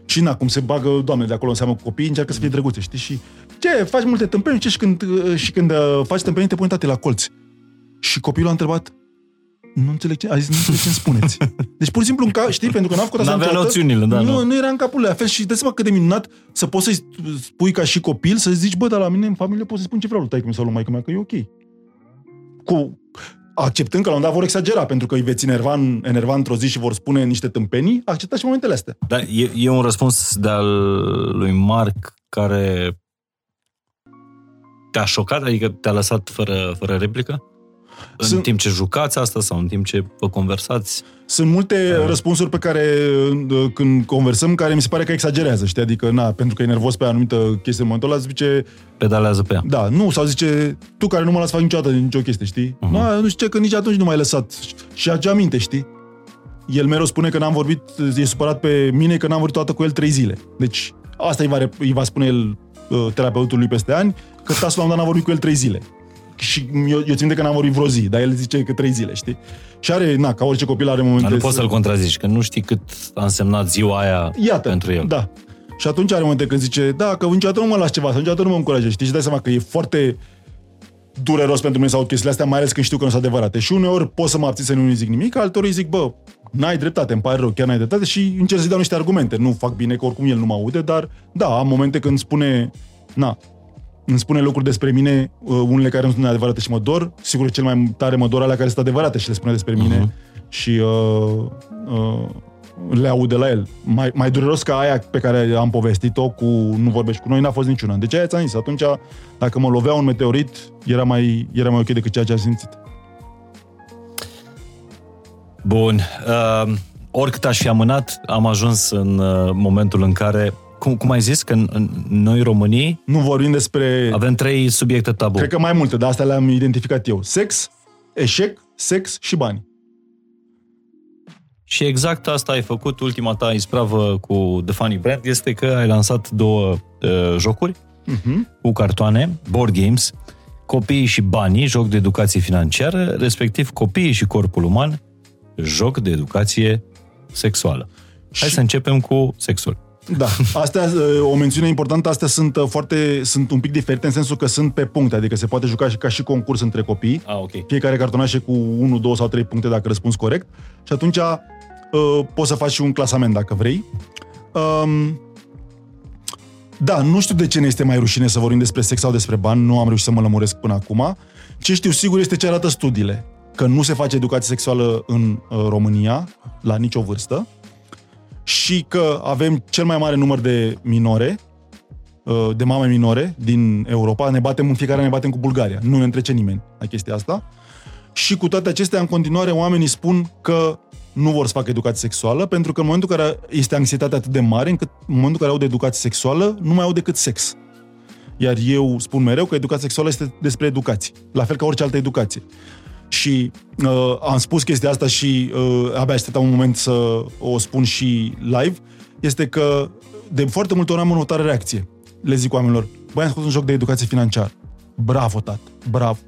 și na, cum se bagă doamne de acolo înseamnă cu copii, încearcă să fie drăguțe, știi? Și ce, faci multe tâmpeni, ce, și când, uh, și când uh, faci tâmpeni, te pune tate la colț. Și copilul a întrebat, nu înțeleg ce, a zis, nu înțeleg ce îmi spuneți. Deci pur și simplu, în ca, știi, pentru că n-am făcut asta N-avea noțiunile, da. Nu, nu era în capul la fel și de seama cât de minunat să poți să-i spui ca și copil, să zici, bă, dar la mine în familie pot să spun ce vreau lui taică sau lui maică mea, că e ok cu acceptând că la un dat vor exagera, pentru că îi veți enerva, enerva într-o zi și vor spune niște tâmpenii, acceptați și momentele astea. Da, e, e un răspuns de-al lui Marc care te-a șocat? Adică te-a lăsat fără, fără replică? În Sunt... timp ce jucați asta sau în timp ce vă conversați? Sunt multe uh. răspunsuri pe care, când conversăm, care mi se pare că exagerează, știi? Adică, na, pentru că e nervos pe anumită chestie în momentul ăla, zice... Pedalează pe ea. Da, nu, sau zice, tu care nu mă las fac niciodată nicio chestie, știi? Uh-huh. Na, nu știu ce, că nici atunci nu m-ai lăsat. Și age aminte, știi? El mereu spune că n-am vorbit, e supărat pe mine că n-am vorbit toată cu el trei zile. Deci, asta îi va, îi va spune el uh, terapeutul lui peste ani, că tasul la un dat n-a vorbit cu el trei zile. Și eu, eu țin minte că n-am vorbit vreo zi, dar el zice că trei zile, știi? Și are, na, ca orice copil are momente... Dar nu poți să-l contrazici, că nu știi cât a însemnat ziua aia Iată, pentru el. Da. Și atunci are momente când zice, da, că niciodată nu mă las ceva, sau niciodată nu mă încurajezi. Știi? Și dai seama că e foarte dureros pentru mine sau chestiile astea, mai ales când știu că nu sunt adevărate. Și uneori pot să mă abțin să nu zic nimic, altor îi zic, bă, n-ai dreptate, îmi pare rău, chiar n-ai dreptate și încerc să-i dau niște argumente. Nu fac bine, că oricum el nu mă aude, dar da, am momente când spune, na, îmi spune lucruri despre mine, uh, unele care nu sunt adevărate și mă dor. Sigur, cel mai tare mă dor alea care sunt adevărate și le spune despre mine. Uh-huh. Și uh, uh, le aud de la el. Mai, mai dureros ca aia pe care am povestit-o cu Nu vorbești cu noi, n-a fost niciuna. Deci aia ți-am zis, atunci, dacă mă lovea un meteorit, era mai, era mai ok decât ceea ce am simțit. Bun. Uh, oricât aș fi amânat, am ajuns în uh, momentul în care cum, cum ai zis, că în, noi românii nu vorbim despre... Avem trei subiecte tabu. Cred că mai multe, dar astea le-am identificat eu. Sex, eșec, sex și bani. Și exact asta ai făcut, ultima ta ispravă cu The Funny Brand, este că ai lansat două uh, jocuri uh-huh. cu cartoane, board games, copiii și banii, joc de educație financiară, respectiv copiii și corpul uman, joc de educație sexuală. Hai și... să începem cu sexul. Da, astea, uh, o mențiune importantă, astea sunt uh, foarte, sunt un pic diferite în sensul că sunt pe puncte, adică se poate juca și ca și concurs între copii. Ah, okay. Fiecare cartonaș e cu 1, 2 sau 3 puncte dacă răspunzi corect. Și atunci uh, poți să faci și un clasament dacă vrei. Um, da, nu știu de ce ne este mai rușine să vorbim despre sex sau despre bani, nu am reușit să mă lămuresc până acum. Ce știu sigur este ce arată studiile. Că nu se face educație sexuală în uh, România, la nicio vârstă și că avem cel mai mare număr de minore, uh, de mame minore din Europa. Ne batem în fiecare, ne batem cu Bulgaria. Nu ne întrece nimeni la chestia asta. Și cu toate acestea, în continuare, oamenii spun că nu vor să facă educație sexuală, pentru că în momentul în care este anxietatea atât de mare, încât în momentul în care au de educație sexuală, nu mai au decât sex. Iar eu spun mereu că educația sexuală este despre educație, la fel ca orice altă educație și uh, am spus chestia asta și uh, abia așteptam un moment să o spun și live, este că de foarte multe ori am o reacție. Le zic oamenilor, băi, am scos un joc de educație financiară. Bravo, tat, bravo.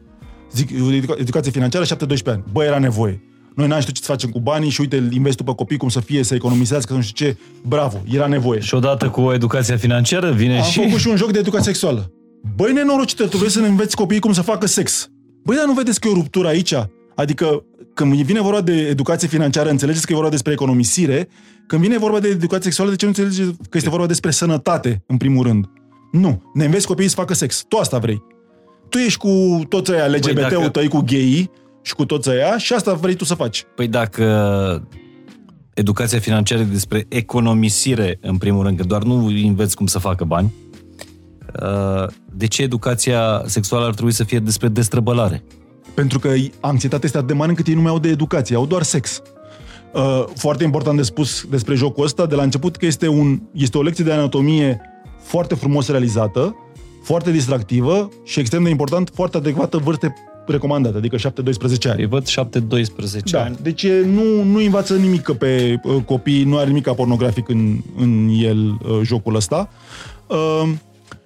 Zic, educa- educație financiară, 7-12 ani. Băi, era nevoie. Noi n-am știut ce să facem cu banii și uite, investi pe copii, cum să fie, să economisească, nu știu ce. Bravo, era nevoie. Și odată cu educația financiară vine am și... Am făcut și un joc de educație sexuală. Băi, nenorocite, tu vrei să ne înveți copiii cum să facă sex. Băi, dar nu vedeți că e o ruptură aici? Adică, când vine vorba de educație financiară, înțelegeți că e vorba despre economisire. Când vine vorba de educație sexuală, de ce nu înțelegeți că este vorba despre sănătate, în primul rând? Nu. Ne înveți copiii să facă sex. Tu asta vrei. Tu ești cu toți ăia LGBT-ul păi dacă... tăi, cu gay și cu toți ăia și asta vrei tu să faci. Păi dacă educația financiară e despre economisire, în primul rând, că doar nu înveți cum să facă bani, uh, de ce educația sexuală ar trebui să fie despre destrăbălare? Pentru că anxietatea este atât de mare încât ei nu mai au de educație, au doar sex. Uh, foarte important de spus despre jocul ăsta, de la început, că este, un, este o lecție de anatomie foarte frumos realizată, foarte distractivă și extrem de important, foarte adecvată vârste recomandate, adică 7-12 ani. Îi văd 7-12 da, ani. Deci nu, nu învață nimic pe uh, copii, nu are nimic pornografic în, în el uh, jocul ăsta. Uh,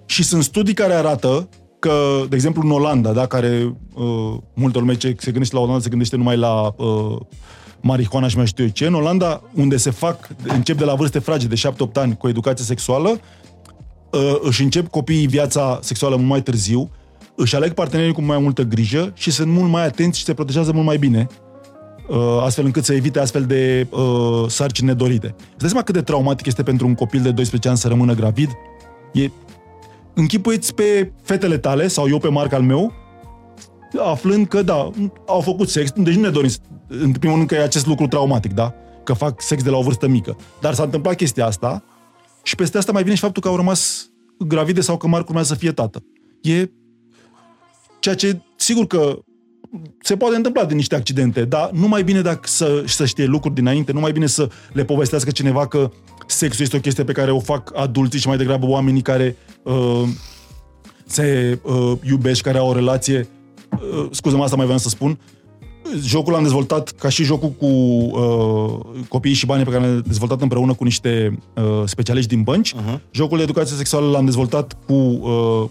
și sunt studii care arată că, de exemplu, în Olanda, da, care uh, multă lume ce se gândește la Olanda se gândește numai la uh, marihuana și mai știu eu ce, în Olanda, unde se fac, încep de la vârste fragede, de 7-8 ani, cu educație sexuală, uh, își încep copiii viața sexuală mult mai târziu, își aleg partenerii cu mai multă grijă și sunt mult mai atenți și se protejează mult mai bine, uh, astfel încât să evite astfel de uh, sarcini nedorite. Îți dai seama cât de traumatic este pentru un copil de 12 ani să rămână gravid? E închipuiți pe fetele tale, sau eu pe marca al meu, aflând că, da, au făcut sex, deci nu ne dorim, în primul rând că e acest lucru traumatic, da? Că fac sex de la o vârstă mică. Dar s-a întâmplat chestia asta și peste asta mai vine și faptul că au rămas gravide sau că Marc urmează să fie tată. E ceea ce, sigur că se poate întâmpla din niște accidente, dar nu mai bine dacă să, să știe lucruri dinainte, nu mai bine să le povestească cineva că sexul este o chestie pe care o fac adulții și mai degrabă oamenii care uh, se uh, iubesc, care au o relație. Uh, scuză-mă, asta mai vreau să spun. Jocul l-am dezvoltat ca și jocul cu uh, copiii și banii pe care l-am dezvoltat împreună cu niște uh, specialiști din bănci. Uh-huh. Jocul de educație sexuală l-am dezvoltat cu uh,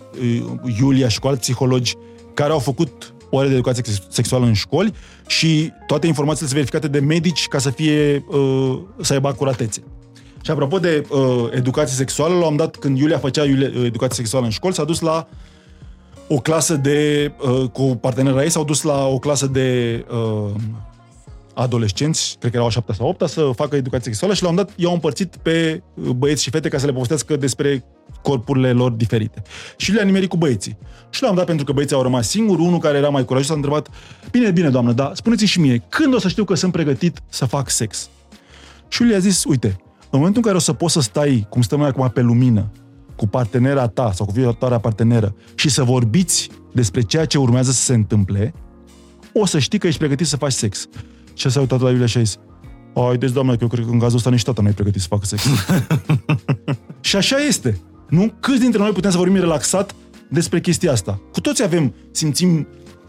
Iulia și cu alți psihologi care au făcut ore de educație sexuală în școli și toate informațiile sunt verificate de medici ca să fie uh, să aibă acuratețe. Și apropo de uh, educație sexuală, la un dat când Iulia făcea Iulia, uh, educație sexuală în școli, s-a dus la o clasă de, uh, cu partenera ei, s-au dus la o clasă de uh, adolescenți, cred că erau 7 sau 8 să facă educație sexuală și la un dat i-au împărțit pe băieți și fete ca să le povestească despre corpurile lor diferite. Și le-a nimerit cu băieții. Și l-am dat pentru că băieții au rămas singuri, unul care era mai curajos a întrebat, bine, bine, doamnă, dar spuneți și mie, când o să știu că sunt pregătit să fac sex? Și le-a zis, uite, în momentul în care o să poți să stai, cum stăm noi acum pe lumină, cu partenera ta sau cu viitoarea parteneră și să vorbiți despre ceea ce urmează să se întâmple, o să știi că ești pregătit să faci sex. Și s-a uitat la Iulia și a zis, deci doamne, că eu cred că în cazul ăsta nici tata nu e pregătit să facă sex. și așa este. Nu? Câți dintre noi putem să vorbim relaxat despre chestia asta? Cu toți avem, simțim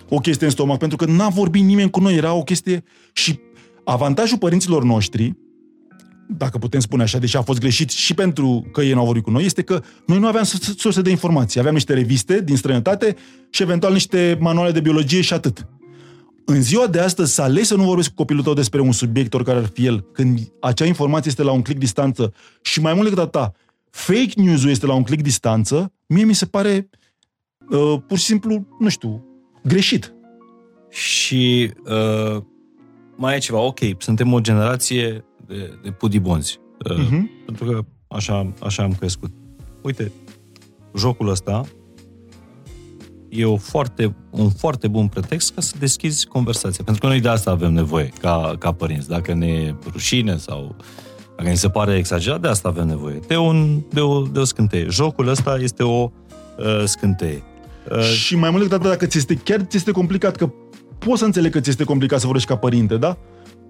o chestie în stomac, pentru că n-a vorbit nimeni cu noi, era o chestie și avantajul părinților noștri, dacă putem spune așa, deși a fost greșit și pentru că ei nu au vorbit cu noi, este că noi nu aveam surse de informații. Aveam niște reviste din străinătate și eventual niște manuale de biologie și atât în ziua de astăzi să alegi să nu vorbești cu copilul tău despre un subiect oricare ar fi el, când acea informație este la un click distanță și mai mult decât atât, fake news-ul este la un click distanță, mie mi se pare uh, pur și simplu, nu știu, greșit. Și uh, mai e ceva, ok, suntem o generație de, de pudibonzi, uh, uh-huh. pentru că așa, așa am crescut. Uite, jocul ăsta e o foarte, un foarte bun pretext ca să deschizi conversația. Pentru că noi de asta avem nevoie ca, ca părinți. Dacă ne rușine sau dacă ni se pare exagerat, de asta avem nevoie. De, un, de, o, de o scânteie. Jocul ăsta este o uh, scânteie. Uh, și mai mult decât atât, dacă ți este, chiar ți este complicat, că poți să înțeleg că ți este complicat să vorbești ca părinte, da?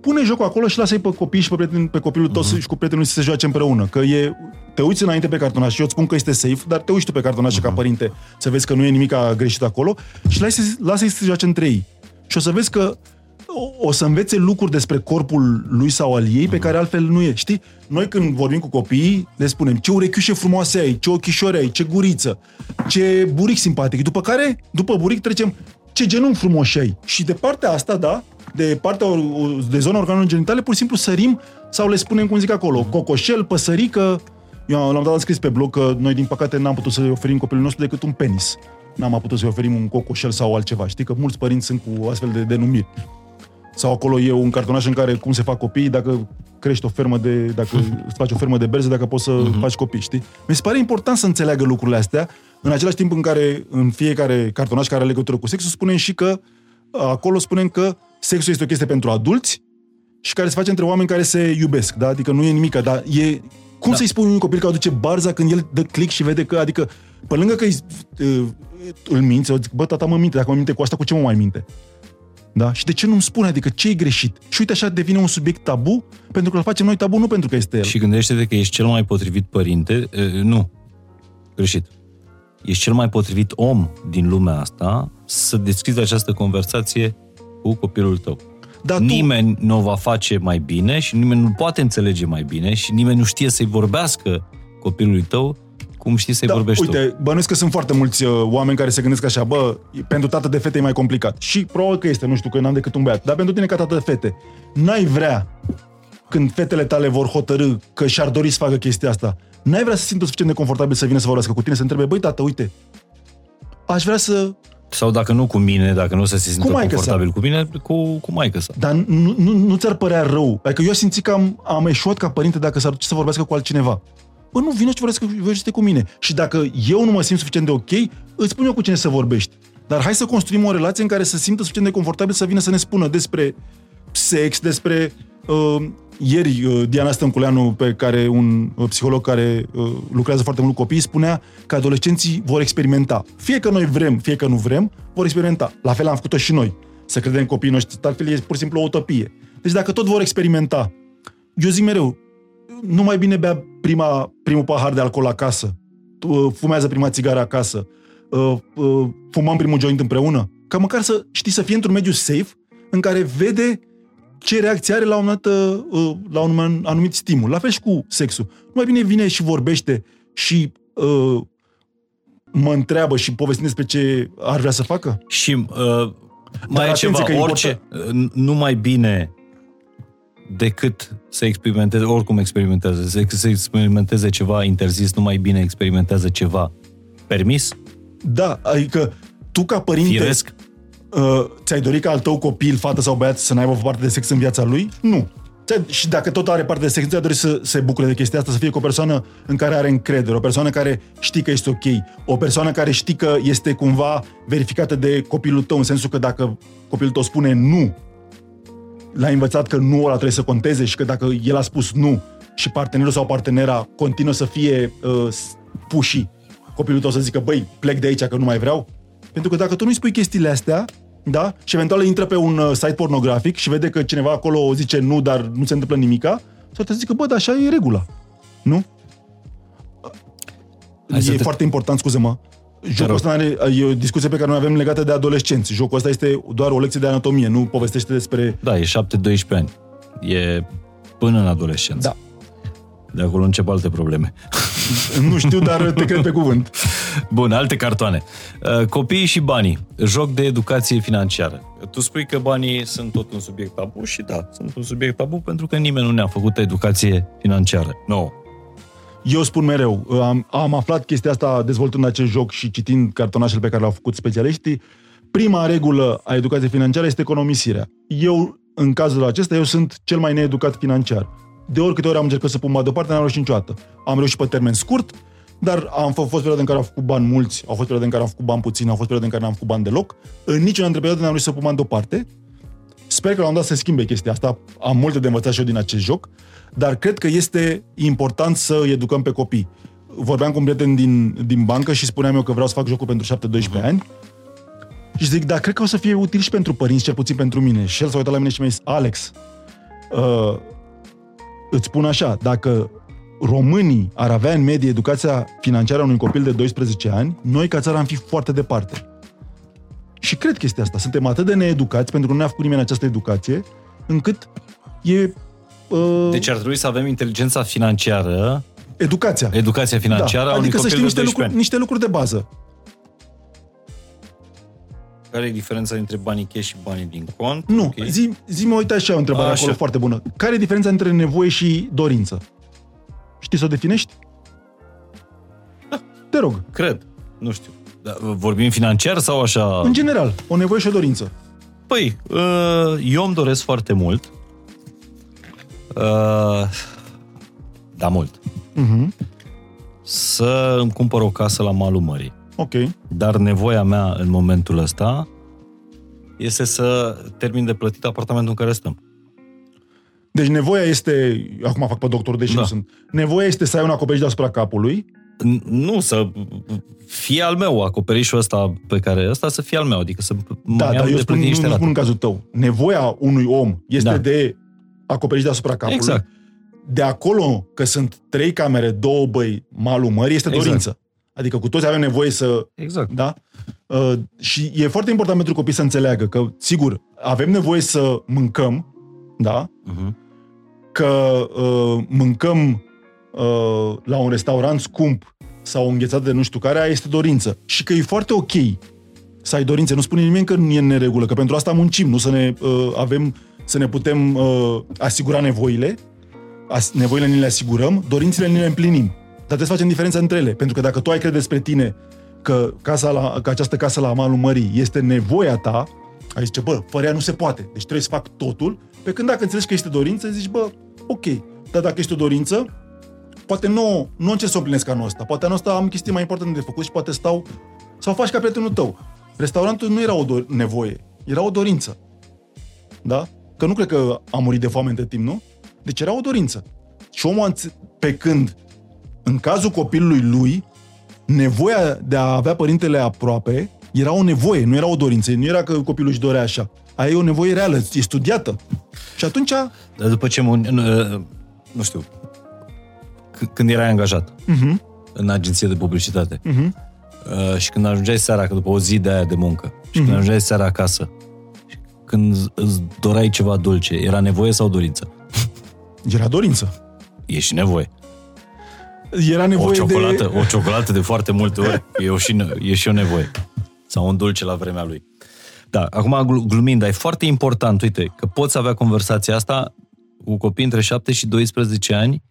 Pune jocul acolo și lasă-i pe copii și pe, prieten, pe copilul tău uh-huh. și cu prietenul să se joace împreună. Că e, te uiți înainte pe cartonaș și eu îți spun că este safe, dar te uiți tu pe cartonaș uh-huh. ca părinte să vezi că nu e nimic greșit acolo și lasă-i, lasă-i să se joace între ei. Și o să vezi că o, o să învețe lucruri despre corpul lui sau al ei pe care altfel nu e. Știi? Noi când vorbim cu copiii, le spunem ce urechiușe frumoase ai, ce ochișori ai, ce guriță, ce buric simpatic. După care, după buric, trecem ce genunchi frumoși ai. Și de partea asta, da, de partea de zona organelor genitale, pur și simplu sărim sau le spunem cum zic acolo, cocoșel, păsărică. Eu l-am dat scris pe blog că noi, din păcate, n-am putut să-i oferim copilul nostru decât un penis. N-am putut să-i oferim un cocoșel sau altceva. Știi că mulți părinți sunt cu astfel de denumiri. Sau acolo e un cartonaș în care cum se fac copii, dacă crești o fermă de, dacă îți faci o fermă de berze, dacă poți să uh-huh. faci copii, știi? Mi se pare important să înțeleagă lucrurile astea, în același timp în care în fiecare cartonaș care are legătură cu sexul spunem și că acolo spunem că sexul este o chestie pentru adulți și care se face între oameni care se iubesc, da? Adică nu e nimic, dar e... Cum da. să-i spui unui copil că aduce barza când el dă click și vede că, adică, pe lângă că îi, uh, îl minți, zic, bă, tata mă minte, dacă mă minte cu asta, cu ce mă mai minte? Da? Și de ce nu-mi spune? Adică ce e greșit? Și uite așa devine un subiect tabu, pentru că îl facem noi tabu, nu pentru că este el. Și gândește-te că ești cel mai potrivit părinte. Uh, nu. Greșit. Ești cel mai potrivit om din lumea asta să deschizi această conversație cu copilul tău. Dar tu... Nimeni nu o va face mai bine și nimeni nu poate înțelege mai bine și nimeni nu știe să-i vorbească copilului tău cum știi să-i da, vorbești uite, tu. bănuiesc că sunt foarte mulți uh, oameni care se gândesc așa, bă, pentru tată de fete e mai complicat. Și probabil că este, nu știu, că n-am decât un băiat. Dar pentru tine ca tată de fete, n-ai vrea când fetele tale vor hotărâ că și-ar dori să facă chestia asta, n-ai vrea să simtă suficient de confortabil să vină să vorbească cu tine, să întrebe, băi, tată, uite, aș vrea să sau dacă nu cu mine, dacă nu se simtă cu confortabil sa. cu mine, cu, cu maică sa. Dar nu, nu, nu ți-ar părea rău? Adică eu simți că am, am eșuat ca părinte dacă s-ar duce să vorbească cu altcineva. Bă, nu, vină și vorbește cu mine. Și dacă eu nu mă simt suficient de ok, îți spun eu cu cine să vorbești. Dar hai să construim o relație în care să simtă suficient de confortabil să vină să ne spună despre sex, despre uh, ieri uh, Diana Stănculeanu, pe care un uh, psiholog care uh, lucrează foarte mult cu copii, spunea că adolescenții vor experimenta. Fie că noi vrem, fie că nu vrem, vor experimenta. La fel am făcut-o și noi. Să credem copiii noștri, altfel e pur și simplu o utopie. Deci dacă tot vor experimenta, eu zic mereu, nu mai bine bea prima, primul pahar de alcool acasă, fumează prima țigară acasă, fumăm primul joint împreună, ca măcar să știi să fie într-un mediu safe în care vede ce reacție are la un, anumit, uh, la un anumit stimul. La fel și cu sexul. Nu mai bine vine și vorbește și uh, mă întreabă și povestim despre ce ar vrea să facă? Și uh, mai e atenție ceva, că e orice, uh, nu mai bine decât să experimenteze, oricum experimentează, să, să experimenteze ceva interzis, nu mai bine experimentează ceva permis, Da, adică tu ca părinte firesc. uh, ți-ai dorit ca al tău copil, fată sau băiat, să n-aibă parte de sex în viața lui? Nu. Ți-ai- Și dacă tot are parte de sex, ți-ai dorit să se bucure de chestia asta, să fie cu o persoană în care are încredere, o persoană care știi că este ok, o persoană care știi că este cumva verificată de copilul tău, în sensul că dacă copilul tău spune nu, l-ai învățat că nu ăla trebuie să conteze și că dacă el a spus nu și partenerul sau partenera continuă să fie uh, puși, copilul tău să zică, băi, plec de aici că nu mai vreau? Pentru că dacă tu nu-i spui chestiile astea, da, și eventual intră pe un uh, site pornografic și vede că cineva acolo zice nu, dar nu se întâmplă nimica, sau te zică, bă, dar așa e regula. Nu? Hai să e te- foarte important, scuze-mă. Jocul rog. ăsta are, e o discuție pe care noi avem legată de adolescenți. Jocul ăsta este doar o lecție de anatomie, nu povestește despre... Da, e 7-12 ani. E până în adolescență. Da. De acolo încep alte probleme. Nu știu, dar te cred pe cuvânt. Bun, alte cartoane. Uh, Copiii și banii. Joc de educație financiară. Tu spui că banii sunt tot un subiect tabu și da, sunt un subiect tabu pentru că nimeni nu ne-a făcut educație financiară. Nu. Eu spun mereu, am, am aflat chestia asta dezvoltând acest joc și citind cartonașele pe care le-au făcut specialiștii. Prima regulă a educației financiare este economisirea. Eu, în cazul acesta, eu sunt cel mai needucat financiar. De oricâte ori am încercat să pun bani deoparte, n-am reușit niciodată. Am reușit pe termen scurt, dar am f- fost perioade în care am făcut bani mulți, au fost perioade în care am făcut bani puțini, au fost perioade în care n-am făcut bani deloc. În niciuna dintre perioade n-am reușit să pun bani deoparte. Sper că la un dat să se schimbe chestia asta. Am multe de învățat și eu din acest joc, dar cred că este important să îi educăm pe copii. Vorbeam cu un prieten din, din bancă și spuneam eu că vreau să fac jocul pentru 7-12 ani. Și zic, da, cred că o să fie util și pentru părinți, cel puțin pentru mine. Și el s-a uitat la mine și mi-a zis, Alex, uh, îți spun așa, dacă românii ar avea în medie educația financiară a unui copil de 12 ani, noi ca țară am fi foarte departe. Și cred chestia asta. Suntem atât de needucați, pentru că nu ne-a făcut nimeni această educație, încât e uh, Deci ar trebui să avem inteligența financiară, educația. educația financiară a unui Adică să copil știi de niște 12 lucruri, ani. niște lucruri de bază. Care e diferența între banii cash și banii din cont? Nu, Ok. zi, zi-mă, uite așa, o întrebare Așa. acolo foarte bună. Care e diferența între nevoie și dorință? Știi să o definești? Da. Te rog, Cred. Nu știu. Da, vorbim financiar sau așa? în general, o nevoie și o dorință. Păi, uh, eu îmi doresc foarte mult. Uh, Da, mult. Mhm. Să îmi cumpăr o casă la malul mării. Ok. Dar nevoia mea în momentul ăsta este să termin de plătit apartamentul în care stăm. Deci nevoia este, acum fac pe doctor, deși Da. nu sunt, nevoia este să ai un acoperiș deasupra capului, N- Nu, să fie al meu acoperișul ăsta pe care ăsta să fie al meu, adică să mă da, iau dar eu de spun, plătit nu, niște nu rate. spun în cazul tău. Nevoia unui om este Da. de acoperiș deasupra capului. Exact. De acolo că sunt trei camere, două băi, malul mării, este Exact. dorință. Adică cu toți avem nevoie să Exact. Da? Uh, și e foarte important pentru copii să înțeleagă că, sigur, avem nevoie să mâncăm, da? Uh-huh. Că uh, mâncăm uh, la un restaurant scump sau înghețat de nu știu care, aia este dorință. Și că e foarte ok să ai dorințe. Nu spune nimeni că nu e în neregulă, că pentru asta muncim, nu să ne uh, avem, să ne putem uh, asigura nevoile, as, nevoile ni le asigurăm, dorințele ni le împlinim. Dar trebuie să facem diferența între ele. Pentru că dacă tu ai crede despre tine că, casa la, că această casă la malul mării este nevoia ta, ai zice, bă, fără ea nu se poate. Deci trebuie să fac totul. Pe când dacă înțelegi că este dorință, zici, bă, ok. Dar dacă este o dorință, poate nu, nu încerc să o împlinesc anul ăsta. Poate anul ăsta am chestii mai importante de făcut și poate stau sau faci ca prietenul tău. Restaurantul nu era o do- nevoie, era o dorință. Da? Că nu cred că a murit de foame între timp, nu? Deci era o dorință. Și omul, a înțe- pe când, în cazul copilului lui, nevoia de a avea părintele aproape era o nevoie, nu era o dorință. Nu era că copilul își dorea așa. Aia e o nevoie reală, e studiată. Și atunci, Dar după ce mă, nu, nu știu, c- când erai angajat uh-huh, în agenție de publicitate uh-huh, uh, și când ajungeai seara, că după o zi de aia de muncă, și când Mhm. ajungeai seara acasă, și când îți doreai ceva dulce, era nevoie sau dorință? era dorință. E și nevoie. Era O nevoie ciocolată, de... o ciocolată de foarte multe ori e, o și, e și o nevoie. Sau un dulce la vremea lui. Da, acum glu- glumind, dar e foarte important, uite, că poți avea conversația asta cu copii între 7 și 12 ani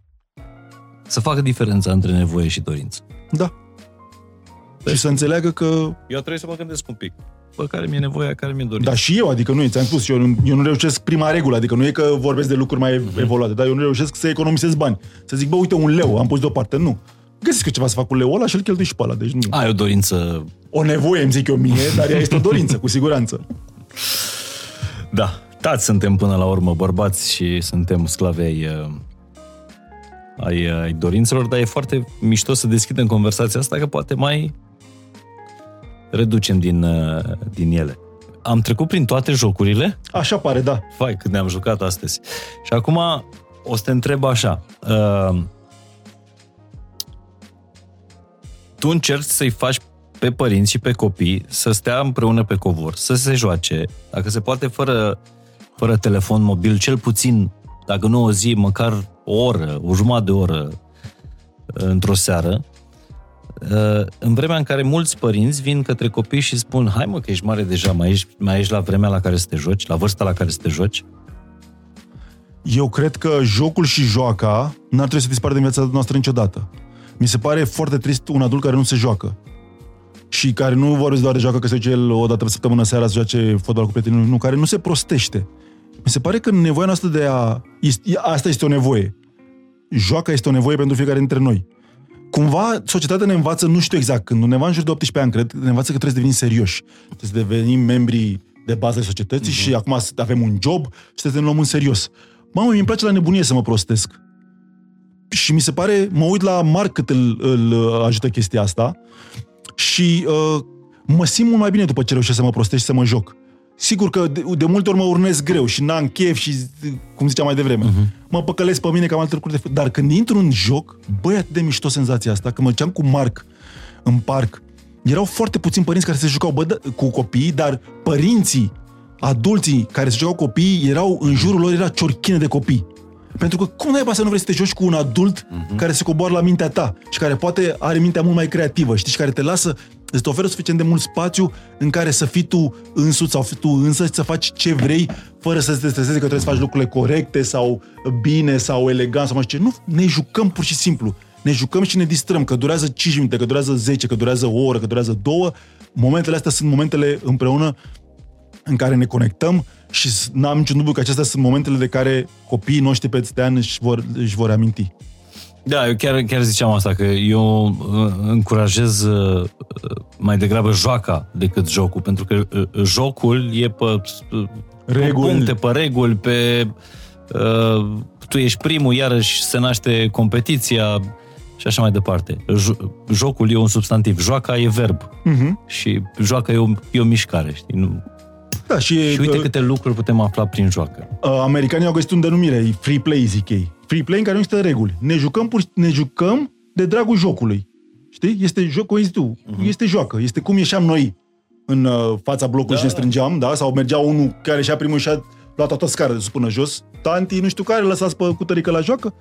să facă diferența între nevoie și dorință. Da. Și să înțeleagă că... Eu trebuie să mă gândesc un pic. Bă, care mi-e nevoia, care mi-e dorința. Da, și eu, adică nu, ți-am spus, eu, nu- eu nu reușesc prima regulă, adică nu e că vorbesc de lucruri mai Mhm. evoluate, dar eu nu reușesc să economisez bani. Să zic, bă, uite, un leu, am pus deoparte. Nu. Găsesc eu ceva să fac cu leul ăla și îl cheltui și pe ăla. Deci nu. Ai o dorință O nevoie, îmi zic eu mie, dar ea este o dorință, cu siguranță. Da, tați suntem până la urmă bărbați și suntem sclavi ai, uh, ai, uh, ai dorințelor, dar e foarte mișto să deschidem conversația asta, că poate mai reducem din, uh, din ele. Am trecut prin toate jocurile, Așa pare, da. fai cât ne-am jucat astăzi. Și acum o să te întreb așa. Uh, tu încerci să-i faci pe părinți și pe copii să stea împreună pe covor, să se joace, dacă se poate fără, fără telefon mobil, cel puțin, dacă nu o zi, măcar o oră, o jumătate de oră uh, într-o seară, uh, în vremea în care mulți părinți vin către copii și spun hai mă că ești mare deja, mai ești, mai ești la vremea la care să te joci, la vârsta la care să te joci, Eu cred că jocul și joaca n-ar trebui să dispară din viața noastră niciodată. Mi se pare foarte trist un adult care nu se joacă. Și care nu vorbește doar de joacă că se duce el o dată pe săptămână seara să joace fotbal cu prietenii, nu, care nu se prostește. Mi se pare că nevoia noastră de a... Este, asta este o nevoie. Joaca este o nevoie pentru fiecare dintre noi. Cumva, societatea ne învață, nu știu exact când, undeva în jur de 18 ani, cred, ne învață că trebuie să devenim serioși. Trebuie să devenim membri de bază ai societății uh-huh. și acum să avem un job și să ne luăm în serios. Mamă, mi-mi place la nebunie să mă prostesc. Și mi se pare, mă uit la Marc cât îl, îl ajută chestia asta și uh, mă simt mult mai bine după ce reușesc să mă prostesc și să mă joc. Sigur că de, de multe ori mă urnesc greu și n-am chef și, cum ziceam mai devreme, uh-huh. mă păcălesc pe mine că am alte lucruri de făcut. Dar când intru în joc, băi, atât de mișto senzația asta, că mă duceam cu Marc în parc, erau foarte puțini părinți care se jucau bă, da, cu copiii, dar părinții, adulții care se jucau cu copiii, erau în jurul lor, era ciorchine de copii. Pentru că cum naiba să nu vrei să te joci cu un adult uh-huh. care se coboară la mintea ta și care poate are mintea mult mai creativă, știi, și care te lasă, îți oferă suficient de mult spațiu în care să fii tu însuți sau tu însă să faci ce vrei fără să te stresezi că trebuie să faci lucrurile corecte sau bine sau elegant sau mai știu ce. Nu, ne jucăm pur și simplu. Ne jucăm și ne distrăm, că durează 5 minute, că durează 10, că durează o oră, că durează două. Momentele astea sunt momentele împreună în care ne conectăm și n-am niciun dubiu că acestea sunt momentele de care copiii noștri peste ani își vor, își vor aminti. Da, eu chiar, chiar ziceam asta, că eu uh, încurajez uh, mai degrabă joaca decât jocul, pentru că uh, jocul e pe, uh, Reguli. pe puncte, pe reguli, pe... Uh, tu ești primul, iarăși se naște competiția și așa mai departe. Jo- jocul e un substantiv, joaca e verb Uh-huh. și joaca e o, e o mișcare, știi? Nu... Da, și, Și uite uh, câte lucruri putem afla prin joacă. uh, americanii au găsit un denumire, e free play, zic ei. Free play în care nu există reguli. Ne jucăm, pur, ne jucăm de dragul jocului. Știi? Este jocul, ești tu. Uh-huh. Este joacă. Este cum ieșeam noi în uh, fața blocului Da, și ne da. strângeam, da? Sau mergea unul care ieșea primul și a luat toată scara de sus până jos. Tanti, nu știu care, lăsați pe cutărică la joacă.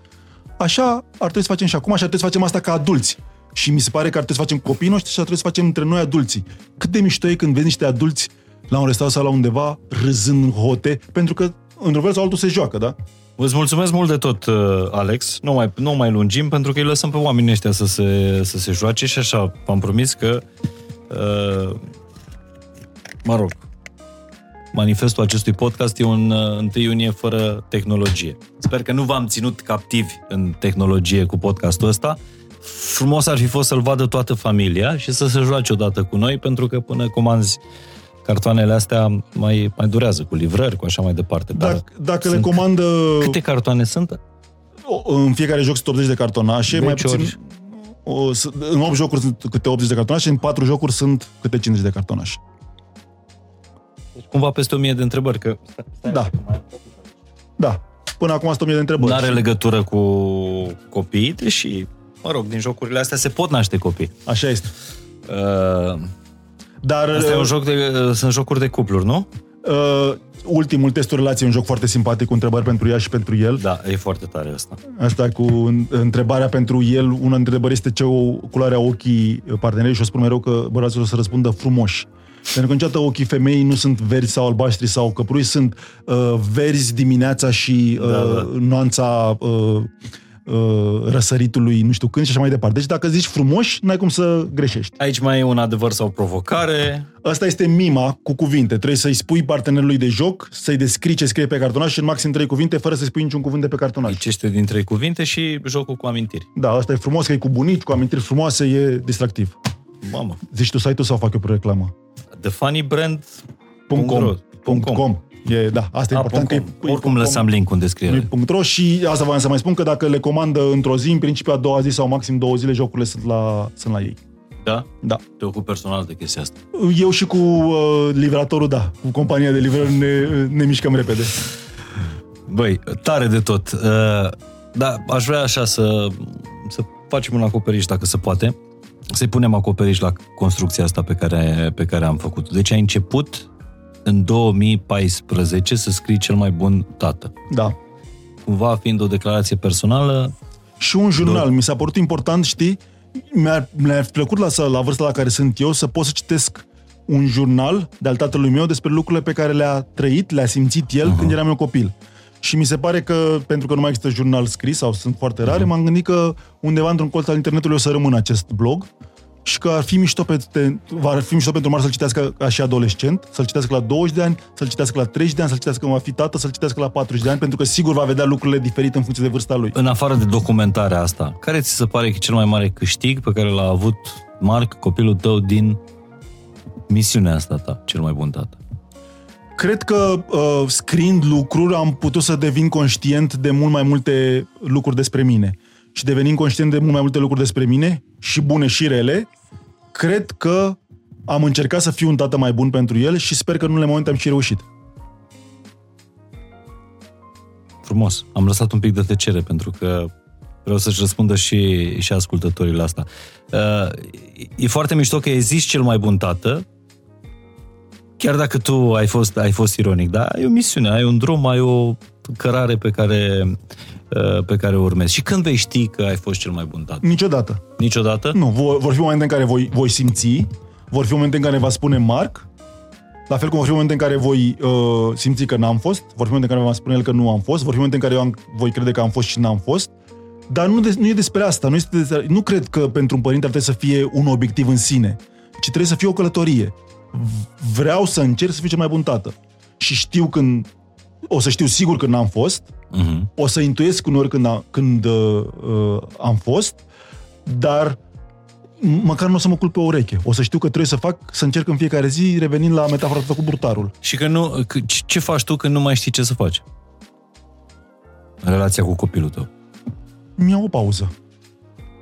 Așa ar trebui să facem și acum, așa ar trebui să facem asta ca adulți. Și mi se pare că ar trebui să facem copiii noștri și ar trebui să facem între noi adulții. Cât de mișto e când vezi niște adulți la un restaurant sau la undeva râzând în hote, pentru că într-un fel sau altul se joacă, da? Îți mulțumesc mult de tot, uh, Alex. Nu mai, nu mai lungim, pentru că îi lăsăm pe oamenii ăștia să se, să se joace și așa v-am promis că, uh, mă rog, manifestul acestui podcast e un uh, 1 iunie fără tehnologie. Sper că nu v-am ținut captivi în tehnologie cu podcastul ăsta. Frumos ar fi fost să-l vadă toată familia și să se joace odată cu noi, pentru că până comanzi cartoanele astea mai, mai durează cu livrări, cu așa mai departe. Dar Dacă, dacă le sunt- comandă Câte cartoane sunt? o- în fiecare joc sunt 80 de cartonașe, mai Deci puțin... ori- O, s- în 8 jocuri sunt câte 80 de cartonașe, în 4 jocuri sunt câte 50 de cartonașe. Cumva peste o mie de întrebări, că Da. Da. Până acum sunt 1000 de întrebări. nu are legătură cu copiii, deși, mă rog, din jocurile astea se pot naște copii. Așa este. Uh, Dar asta e un joc de, uh, sunt jocuri de cupluri, nu? Uh, ultimul test o relație, un joc foarte simpatic, cu întrebări pentru ea și pentru el. Da, e foarte tare asta. Asta cu întrebarea pentru el, una dintre întrebări este ce o culoare a ochii partenerii și o spun mereu că bărbații o să răspundă frumoși. Pentru că niciodată ochii femeii nu sunt verzi sau albaștri sau căprui, sunt uh, verzi dimineața și uh, da, da. nuanța uh, uh, răsăritului, nu știu când și așa mai departe. Deci dacă zici frumoși, n-ai cum să greșești. Aici mai e un adevăr sau o provocare. Asta este mima cu cuvinte. Trebuie să-i spui partenerului de joc, să-i descrii ce scrie pe cartonaș și în maxim trei cuvinte, fără să-i spui niciun cuvânt de pe cartonaș. Deci este din trei cuvinte și jocul cu amintiri. Da, asta e frumos, că e cu bunici, cu amintiri frumoase, e distractiv. Mamă. Zici tu site-ul sau fac eu pe reclamă? TheFunnyBrand.com E, da, asta e A, important. Că e, Oricum e, lăsam link în descriere. E .ro și asta voiam să mai spun că dacă le comandă într-o zi, în principiu a doua zi sau maxim două zile, jocurile sunt la, sunt la ei. Da? Da. Te ocupi personal de chestia asta. Eu și cu uh, livratorul, da. Cu compania de livrări ne, ne mișcăm repede. Băi, tare de tot. Uh, da, aș vrea așa să, să facem un acoperiș, dacă se poate. Să-i punem acoperiș la construcția asta pe care, pe care am făcut Deci ai început în 2014 să scrii cel mai bun tată. Da. Cumva fiind o declarație personală... Și un jurnal. Do- Mi s-a părut important, știi, mi-a, mi-a plăcut la, la vârsta la care sunt eu să pot să citesc un jurnal de-al tatălui meu despre lucrurile pe care le-a trăit, le-a simțit el uh-huh. când eram eu copil. Și mi se pare că, pentru că nu mai există jurnal scris sau sunt foarte rare, uh-huh. m-am gândit că undeva într-un colț al internetului o să rămână acest blog și că ar fi mișto, pe, va fi mișto pentru Mar să-l citească ca și adolescent, să-l citească la 20 de ani, să-l citească la 30 de ani, să-l citească când va fi tată, să-l citească la 40 de ani, pentru că sigur va vedea lucrurile diferite în funcție de vârsta lui. În afară de documentarea asta, care ți se pare că e cel mai mare câștig pe care l-a avut Marc, copilul tău, din misiunea asta ta, cel mai bun tată? Cred că uh, scriind lucruri am putut să devin conștient de mult mai multe lucruri despre mine. Și devenind conștient de mult mai multe lucruri despre mine, și bune și rele, cred că am încercat să fiu un tată mai bun pentru el și sper că în unele momente am și reușit. Frumos. Am lăsat un pic de tăcere pentru că vreau să-și răspundă și, și ascultătorii la asta. Uh, e foarte mișto că existi cel mai bun tată, chiar dacă tu ai fost, ai fost ironic, dar ai o misiune, ai un drum, ai o cărare pe care, uh, pe care o urmezi. Și când vei ști că ai fost cel mai bun tată? Niciodată. Niciodată? Nu, vor, vor fi momente în care voi, voi simți, vor fi momente în care va spune Marc, la fel cum vor fi momente în care voi uh, simți că n-am fost, vor fi momente în care va spune el că nu am fost, vor fi momente în care eu am, voi crede că am fost și n-am fost, dar nu, de, nu e despre asta. Nu, este despre, nu cred că pentru un părinte ar trebui să fie un obiectiv în sine, ci trebuie să fie o călătorie. Vreau să încerc să fiu cel mai bun tată. Și știu când o să știu sigur când n-am fost, uh-huh. o să intuiesc uneori când, a, când uh, uh, am fost, dar măcar nu o să mă culp pe o ureche. O să știu că trebuie să fac, să încerc în fiecare zi, revenind la metafora cu burtarul. Și că nu, că, ce faci tu când nu mai știi ce să faci? În relația cu copilul tău. Mi-au o pauză.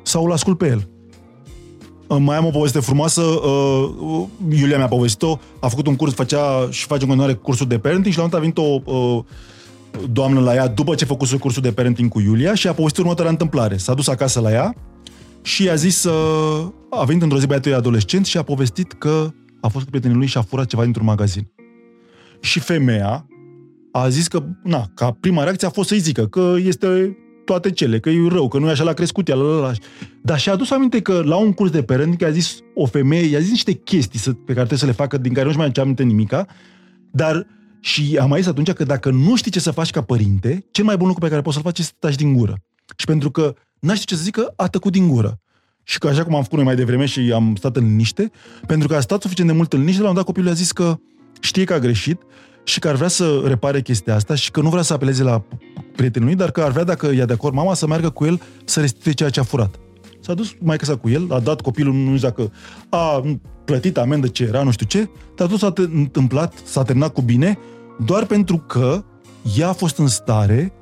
Sau îl ascult pe el. Mai am o poveste frumoasă. Uh, Iulia mi-a povestit-o. A făcut un curs, făcea și face în continuare cursul de parenting și la un moment a venit o uh, doamnă la ea după ce a făcut cursul de parenting cu Iulia și a povestit următoarea întâmplare. S-a dus acasă la ea și i-a zis, uh, a venit într-o zi băiatul adolescent și a povestit că a fost cu prietenii lui și a furat ceva dintr-un magazin. Și femeia a zis că, na, ca prima reacție a fost să-i zică că este toate cele, că e rău, că nu e așa l-a crescut ea, la, la, la. Dar și-a adus aminte că la un curs de parenting a zis o femeie, i-a zis niște chestii să, pe care trebuie să le facă, din care nu-și mai aminte nimica, dar și am mai zis atunci că dacă nu știi ce să faci ca părinte, cel mai bun lucru pe care poți să-l faci este să taci din gură. Și pentru că n-ai ști ce să zică, a tăcut din gură. Și că așa cum am făcut noi mai devreme și am stat în liniște, pentru că a stat suficient de mult în liniște, la un dat copilul a zis că știe că a greșit și că ar vrea să repare chestia asta și că nu vrea să apeleze la prietenul lui, dar că ar vrea, dacă e de acord mama, să meargă cu el să restituie ceea ce a furat. S-a dus mai sa cu el, a dat copilul, nu știu dacă a plătit amendă ce era, nu știu ce, dar tot s-a întâmplat, s-a terminat cu bine, doar pentru că ea a fost în stare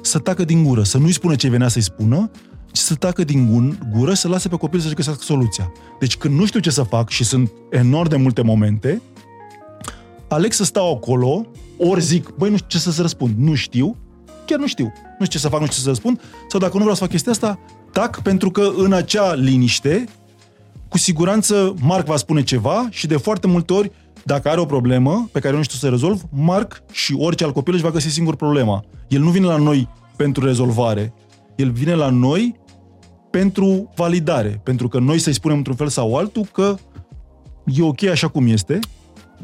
să tacă din gură, să nu-i spună ce venea să-i spună, ci să tacă din gură, să lase pe copil să-și găsească soluția. Deci când nu știu ce să fac și sunt enorm de multe momente, aleg să stau acolo, ori zic, băi, nu știu ce să-ți răspund, nu știu, chiar nu știu, nu știu ce să fac, nu știu ce să răspund, sau dacă nu vreau să fac chestia asta, tac, pentru că în acea liniște, cu siguranță Marc va spune ceva și de foarte multe ori Dacă are o problemă pe care nu știu să rezolv, Marc și orice alt copil își va găsi singur problema. El nu vine la noi pentru rezolvare. El vine la noi pentru validare. Pentru că noi să-i spunem într-un fel sau altul că e ok așa cum este.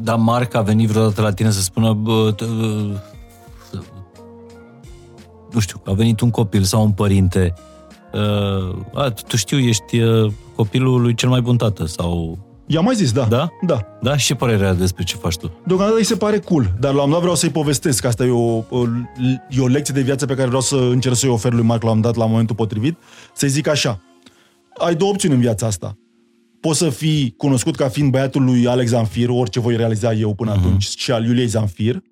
Dar Marc a venit vreodată la tine să spună bă, t- bă, nu știu, a venit un copil sau un părinte uh, a, tu știu, ești uh, copilul lui cel mai bun tată sau... I-am mai zis, da. Da? Da. Da? Și ce părere are despre ce faci tu? Deocamdată îi se pare cool, dar la un dat vreau să-i povestesc. Asta e o, o, e o lecție de viață pe care vreau să încerc să-i ofer lui Marc la un dat, la momentul potrivit. Să-i zic așa. Ai două opțiuni în viața asta. Poți să fii cunoscut ca fiind băiatul lui Alex Zanfir, orice voi realiza eu până uh-huh. atunci, și al Iuliei Zanfir,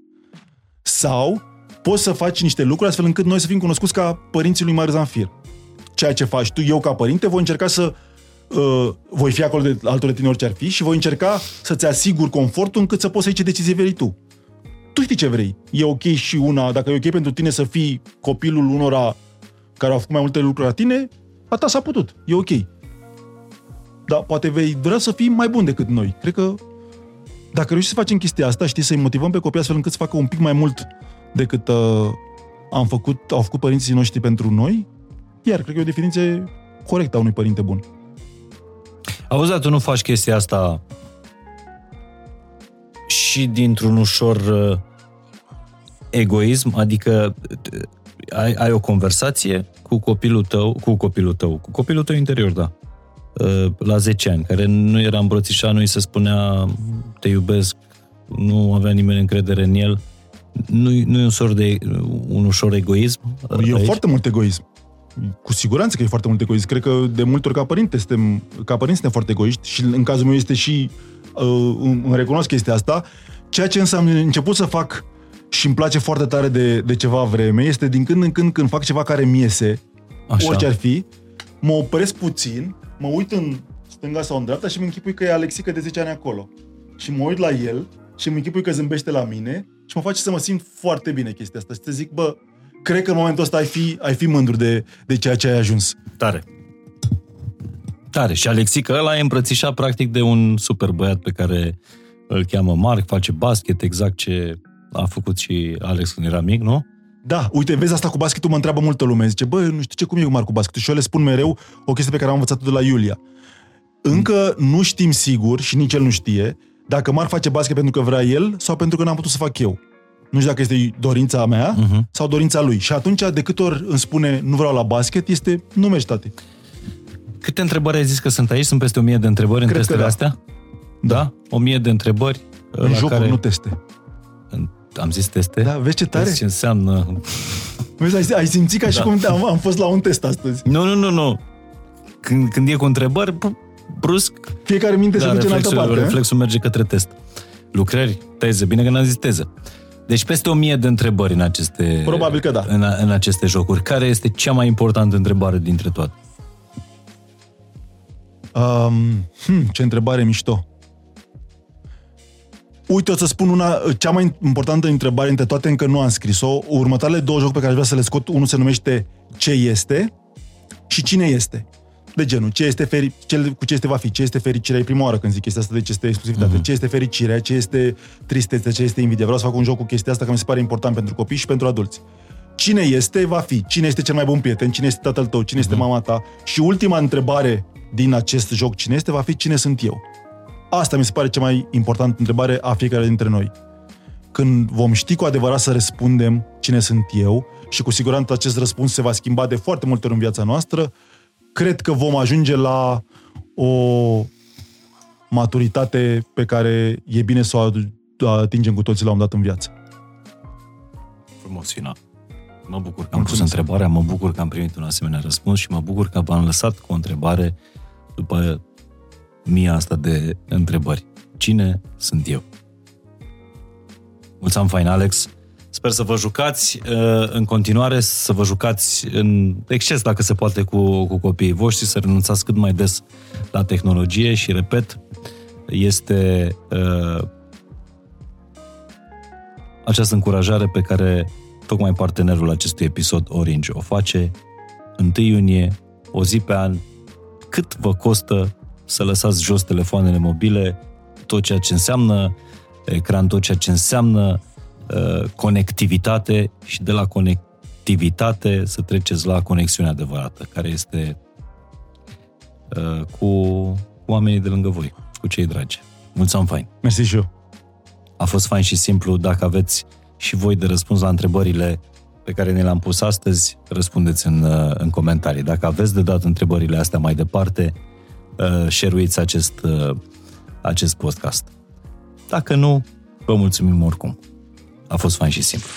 sau poți să faci niște lucruri astfel încât noi să fim cunoscuți ca părinții lui Marc Zanfir. Ceea ce faci tu, eu ca părinte, voi încerca să uh, voi fi acolo de alături de tine orice ar fi și voi încerca să-ți asigur confortul încât să poți să iei ce decizie vrei tu. Tu știi ce vrei. E ok și una, dacă e ok pentru tine să fii copilul unora care au făcut mai multe lucruri la tine, a ta s-a putut. E ok. Dar poate vei vrea să fii mai bun decât noi. Cred că dacă reușim să facem chestia asta, știi, să-i motivăm pe copii astfel încât să facă un pic mai mult decât uh, am făcut, au făcut părinții noștri pentru noi, iar cred că e o definiție corectă a unui părinte bun. Auzi, dar tu nu faci chestia asta și dintr-un ușor uh, egoism, adică uh, ai, ai o conversație cu copilul tău, cu copilul tău, cu copilul tău interior, da, uh, la 10 ani, care nu era îmbrățișat, nu îi se spunea te iubesc, nu avea nimeni încredere în el, nu, nu e un, sort de, un ușor egoism? E aici? foarte mult egoism. Cu siguranță că e foarte mult egoism. Cred că de multe ori ca părinte suntem, ca părinți suntem foarte egoiști și în cazul meu este și uh, îmi recunosc chestia asta. Ceea ce însă am început să fac și îmi place foarte tare de, de ceva vreme este din când în când când fac ceva care mi iese, Așa. orice ar fi, mă opresc puțin, mă uit în stânga sau în dreapta și mi închipui că e Alexică de 10 ani acolo. Și mă uit la el și mi închipui că zâmbește la mine și mă face să mă simt foarte bine chestia asta. Și să zic, bă, cred că în momentul ăsta ai fi, ai fi mândru de, de ceea ce ai ajuns. Tare. Tare. Și Alexica ăla e îmbrățișat practic de un super băiat pe care îl cheamă Marc, face basket, exact ce a făcut și Alex când era mic, nu? Da, uite, vezi asta cu basketul, mă întreabă multă lume. Zice, bă, nu știu ce cum e cu Marc cu basketul. Și eu le spun mereu o chestie pe care am învățat-o de la Iulia. Încă nu știm sigur, și nici el nu știe, dacă Marc face basket pentru că vrea el sau pentru că n-am putut să fac eu. Nu știu dacă este dorința mea uh-huh. sau dorința lui. Și atunci, de câte ori îmi spune nu vreau la basket, este nu mergi, tati. Câte întrebări ai zis că sunt aici? Sunt peste o mie de întrebări Cred în testele da. astea? Da? O mie de întrebări? În jocuri, care... nu teste. Am zis teste? Da, vezi ce tare? Vezi ce înseamnă... Vezi, ai, ai simțit ca da. și cum am, am fost la un test astăzi. Nu, nu, nu, nu. Când, când e cu întrebări, brusc... Fiecare minte da, se duce în altă parte. Reflexul merge către test. Lucrări, teze, bine că n-am zis teză. Deci peste o mie de întrebări în aceste... Probabil că da. În, în aceste jocuri. Care este cea mai importantă întrebare dintre toate? Um, hmm, ce întrebare mișto. Uite, o să spun una, cea mai importantă întrebare dintre toate, încă nu am scris-o. Următoarele două jocuri pe care aș vrea să le scot, unul se numește Ce este și Cine este de genul, ce este feri, ce, cu ce este va fi, ce este fericirea, e prima oară când zic chestia asta, de ce este exclusivitate, uh-huh. ce este fericirea, ce este tristețea, ce este invidia. Vreau să fac un joc cu chestia asta, că mi se pare important pentru copii și pentru adulți. Cine este, va fi. Cine este cel mai bun prieten, cine este tatăl tău, cine uh-huh. este mhm. mama ta. Și ultima întrebare din acest joc, cine este, va fi cine sunt eu. Asta mi se pare cea mai importantă întrebare a fiecare dintre noi. Când vom ști cu adevărat să răspundem cine sunt eu, și cu siguranță acest răspuns se va schimba de foarte multe ori în viața noastră, cred că vom ajunge la o maturitate pe care e bine să o atingem cu toții la un dat în viață. Frumos final. Mă bucur că am Mulțumesc. pus întrebarea, mă bucur că am primit un asemenea răspuns și mă bucur că v-am lăsat cu o întrebare după mia asta de întrebări. Cine sunt eu? Mulțumim fain, Alex. Sper să vă jucați uh, în continuare, să vă jucați în exces, dacă se poate, cu, cu copiii voștri, să renunțați cât mai des la tehnologie și, repet, este uh, această încurajare pe care tocmai partenerul acestui episod, Orange, o face 1 iunie, o zi pe an, cât vă costă să lăsați jos telefoanele mobile tot ceea ce înseamnă ecran, tot ceea ce înseamnă uh, conectivitate și de la conectivitate să treceți la conexiunea adevărată, care este uh, cu oamenii de lângă voi, cu cei dragi. Mulțumim fain! Mersi și eu! A fost fain și simplu. Dacă aveți și voi de răspuns la întrebările pe care ne le-am pus astăzi, răspundeți în, uh, în comentarii. Dacă aveți de dat întrebările astea mai departe, uh, share acest, uh, acest podcast. Dacă nu, vă mulțumim oricum. A fost fain și simplu.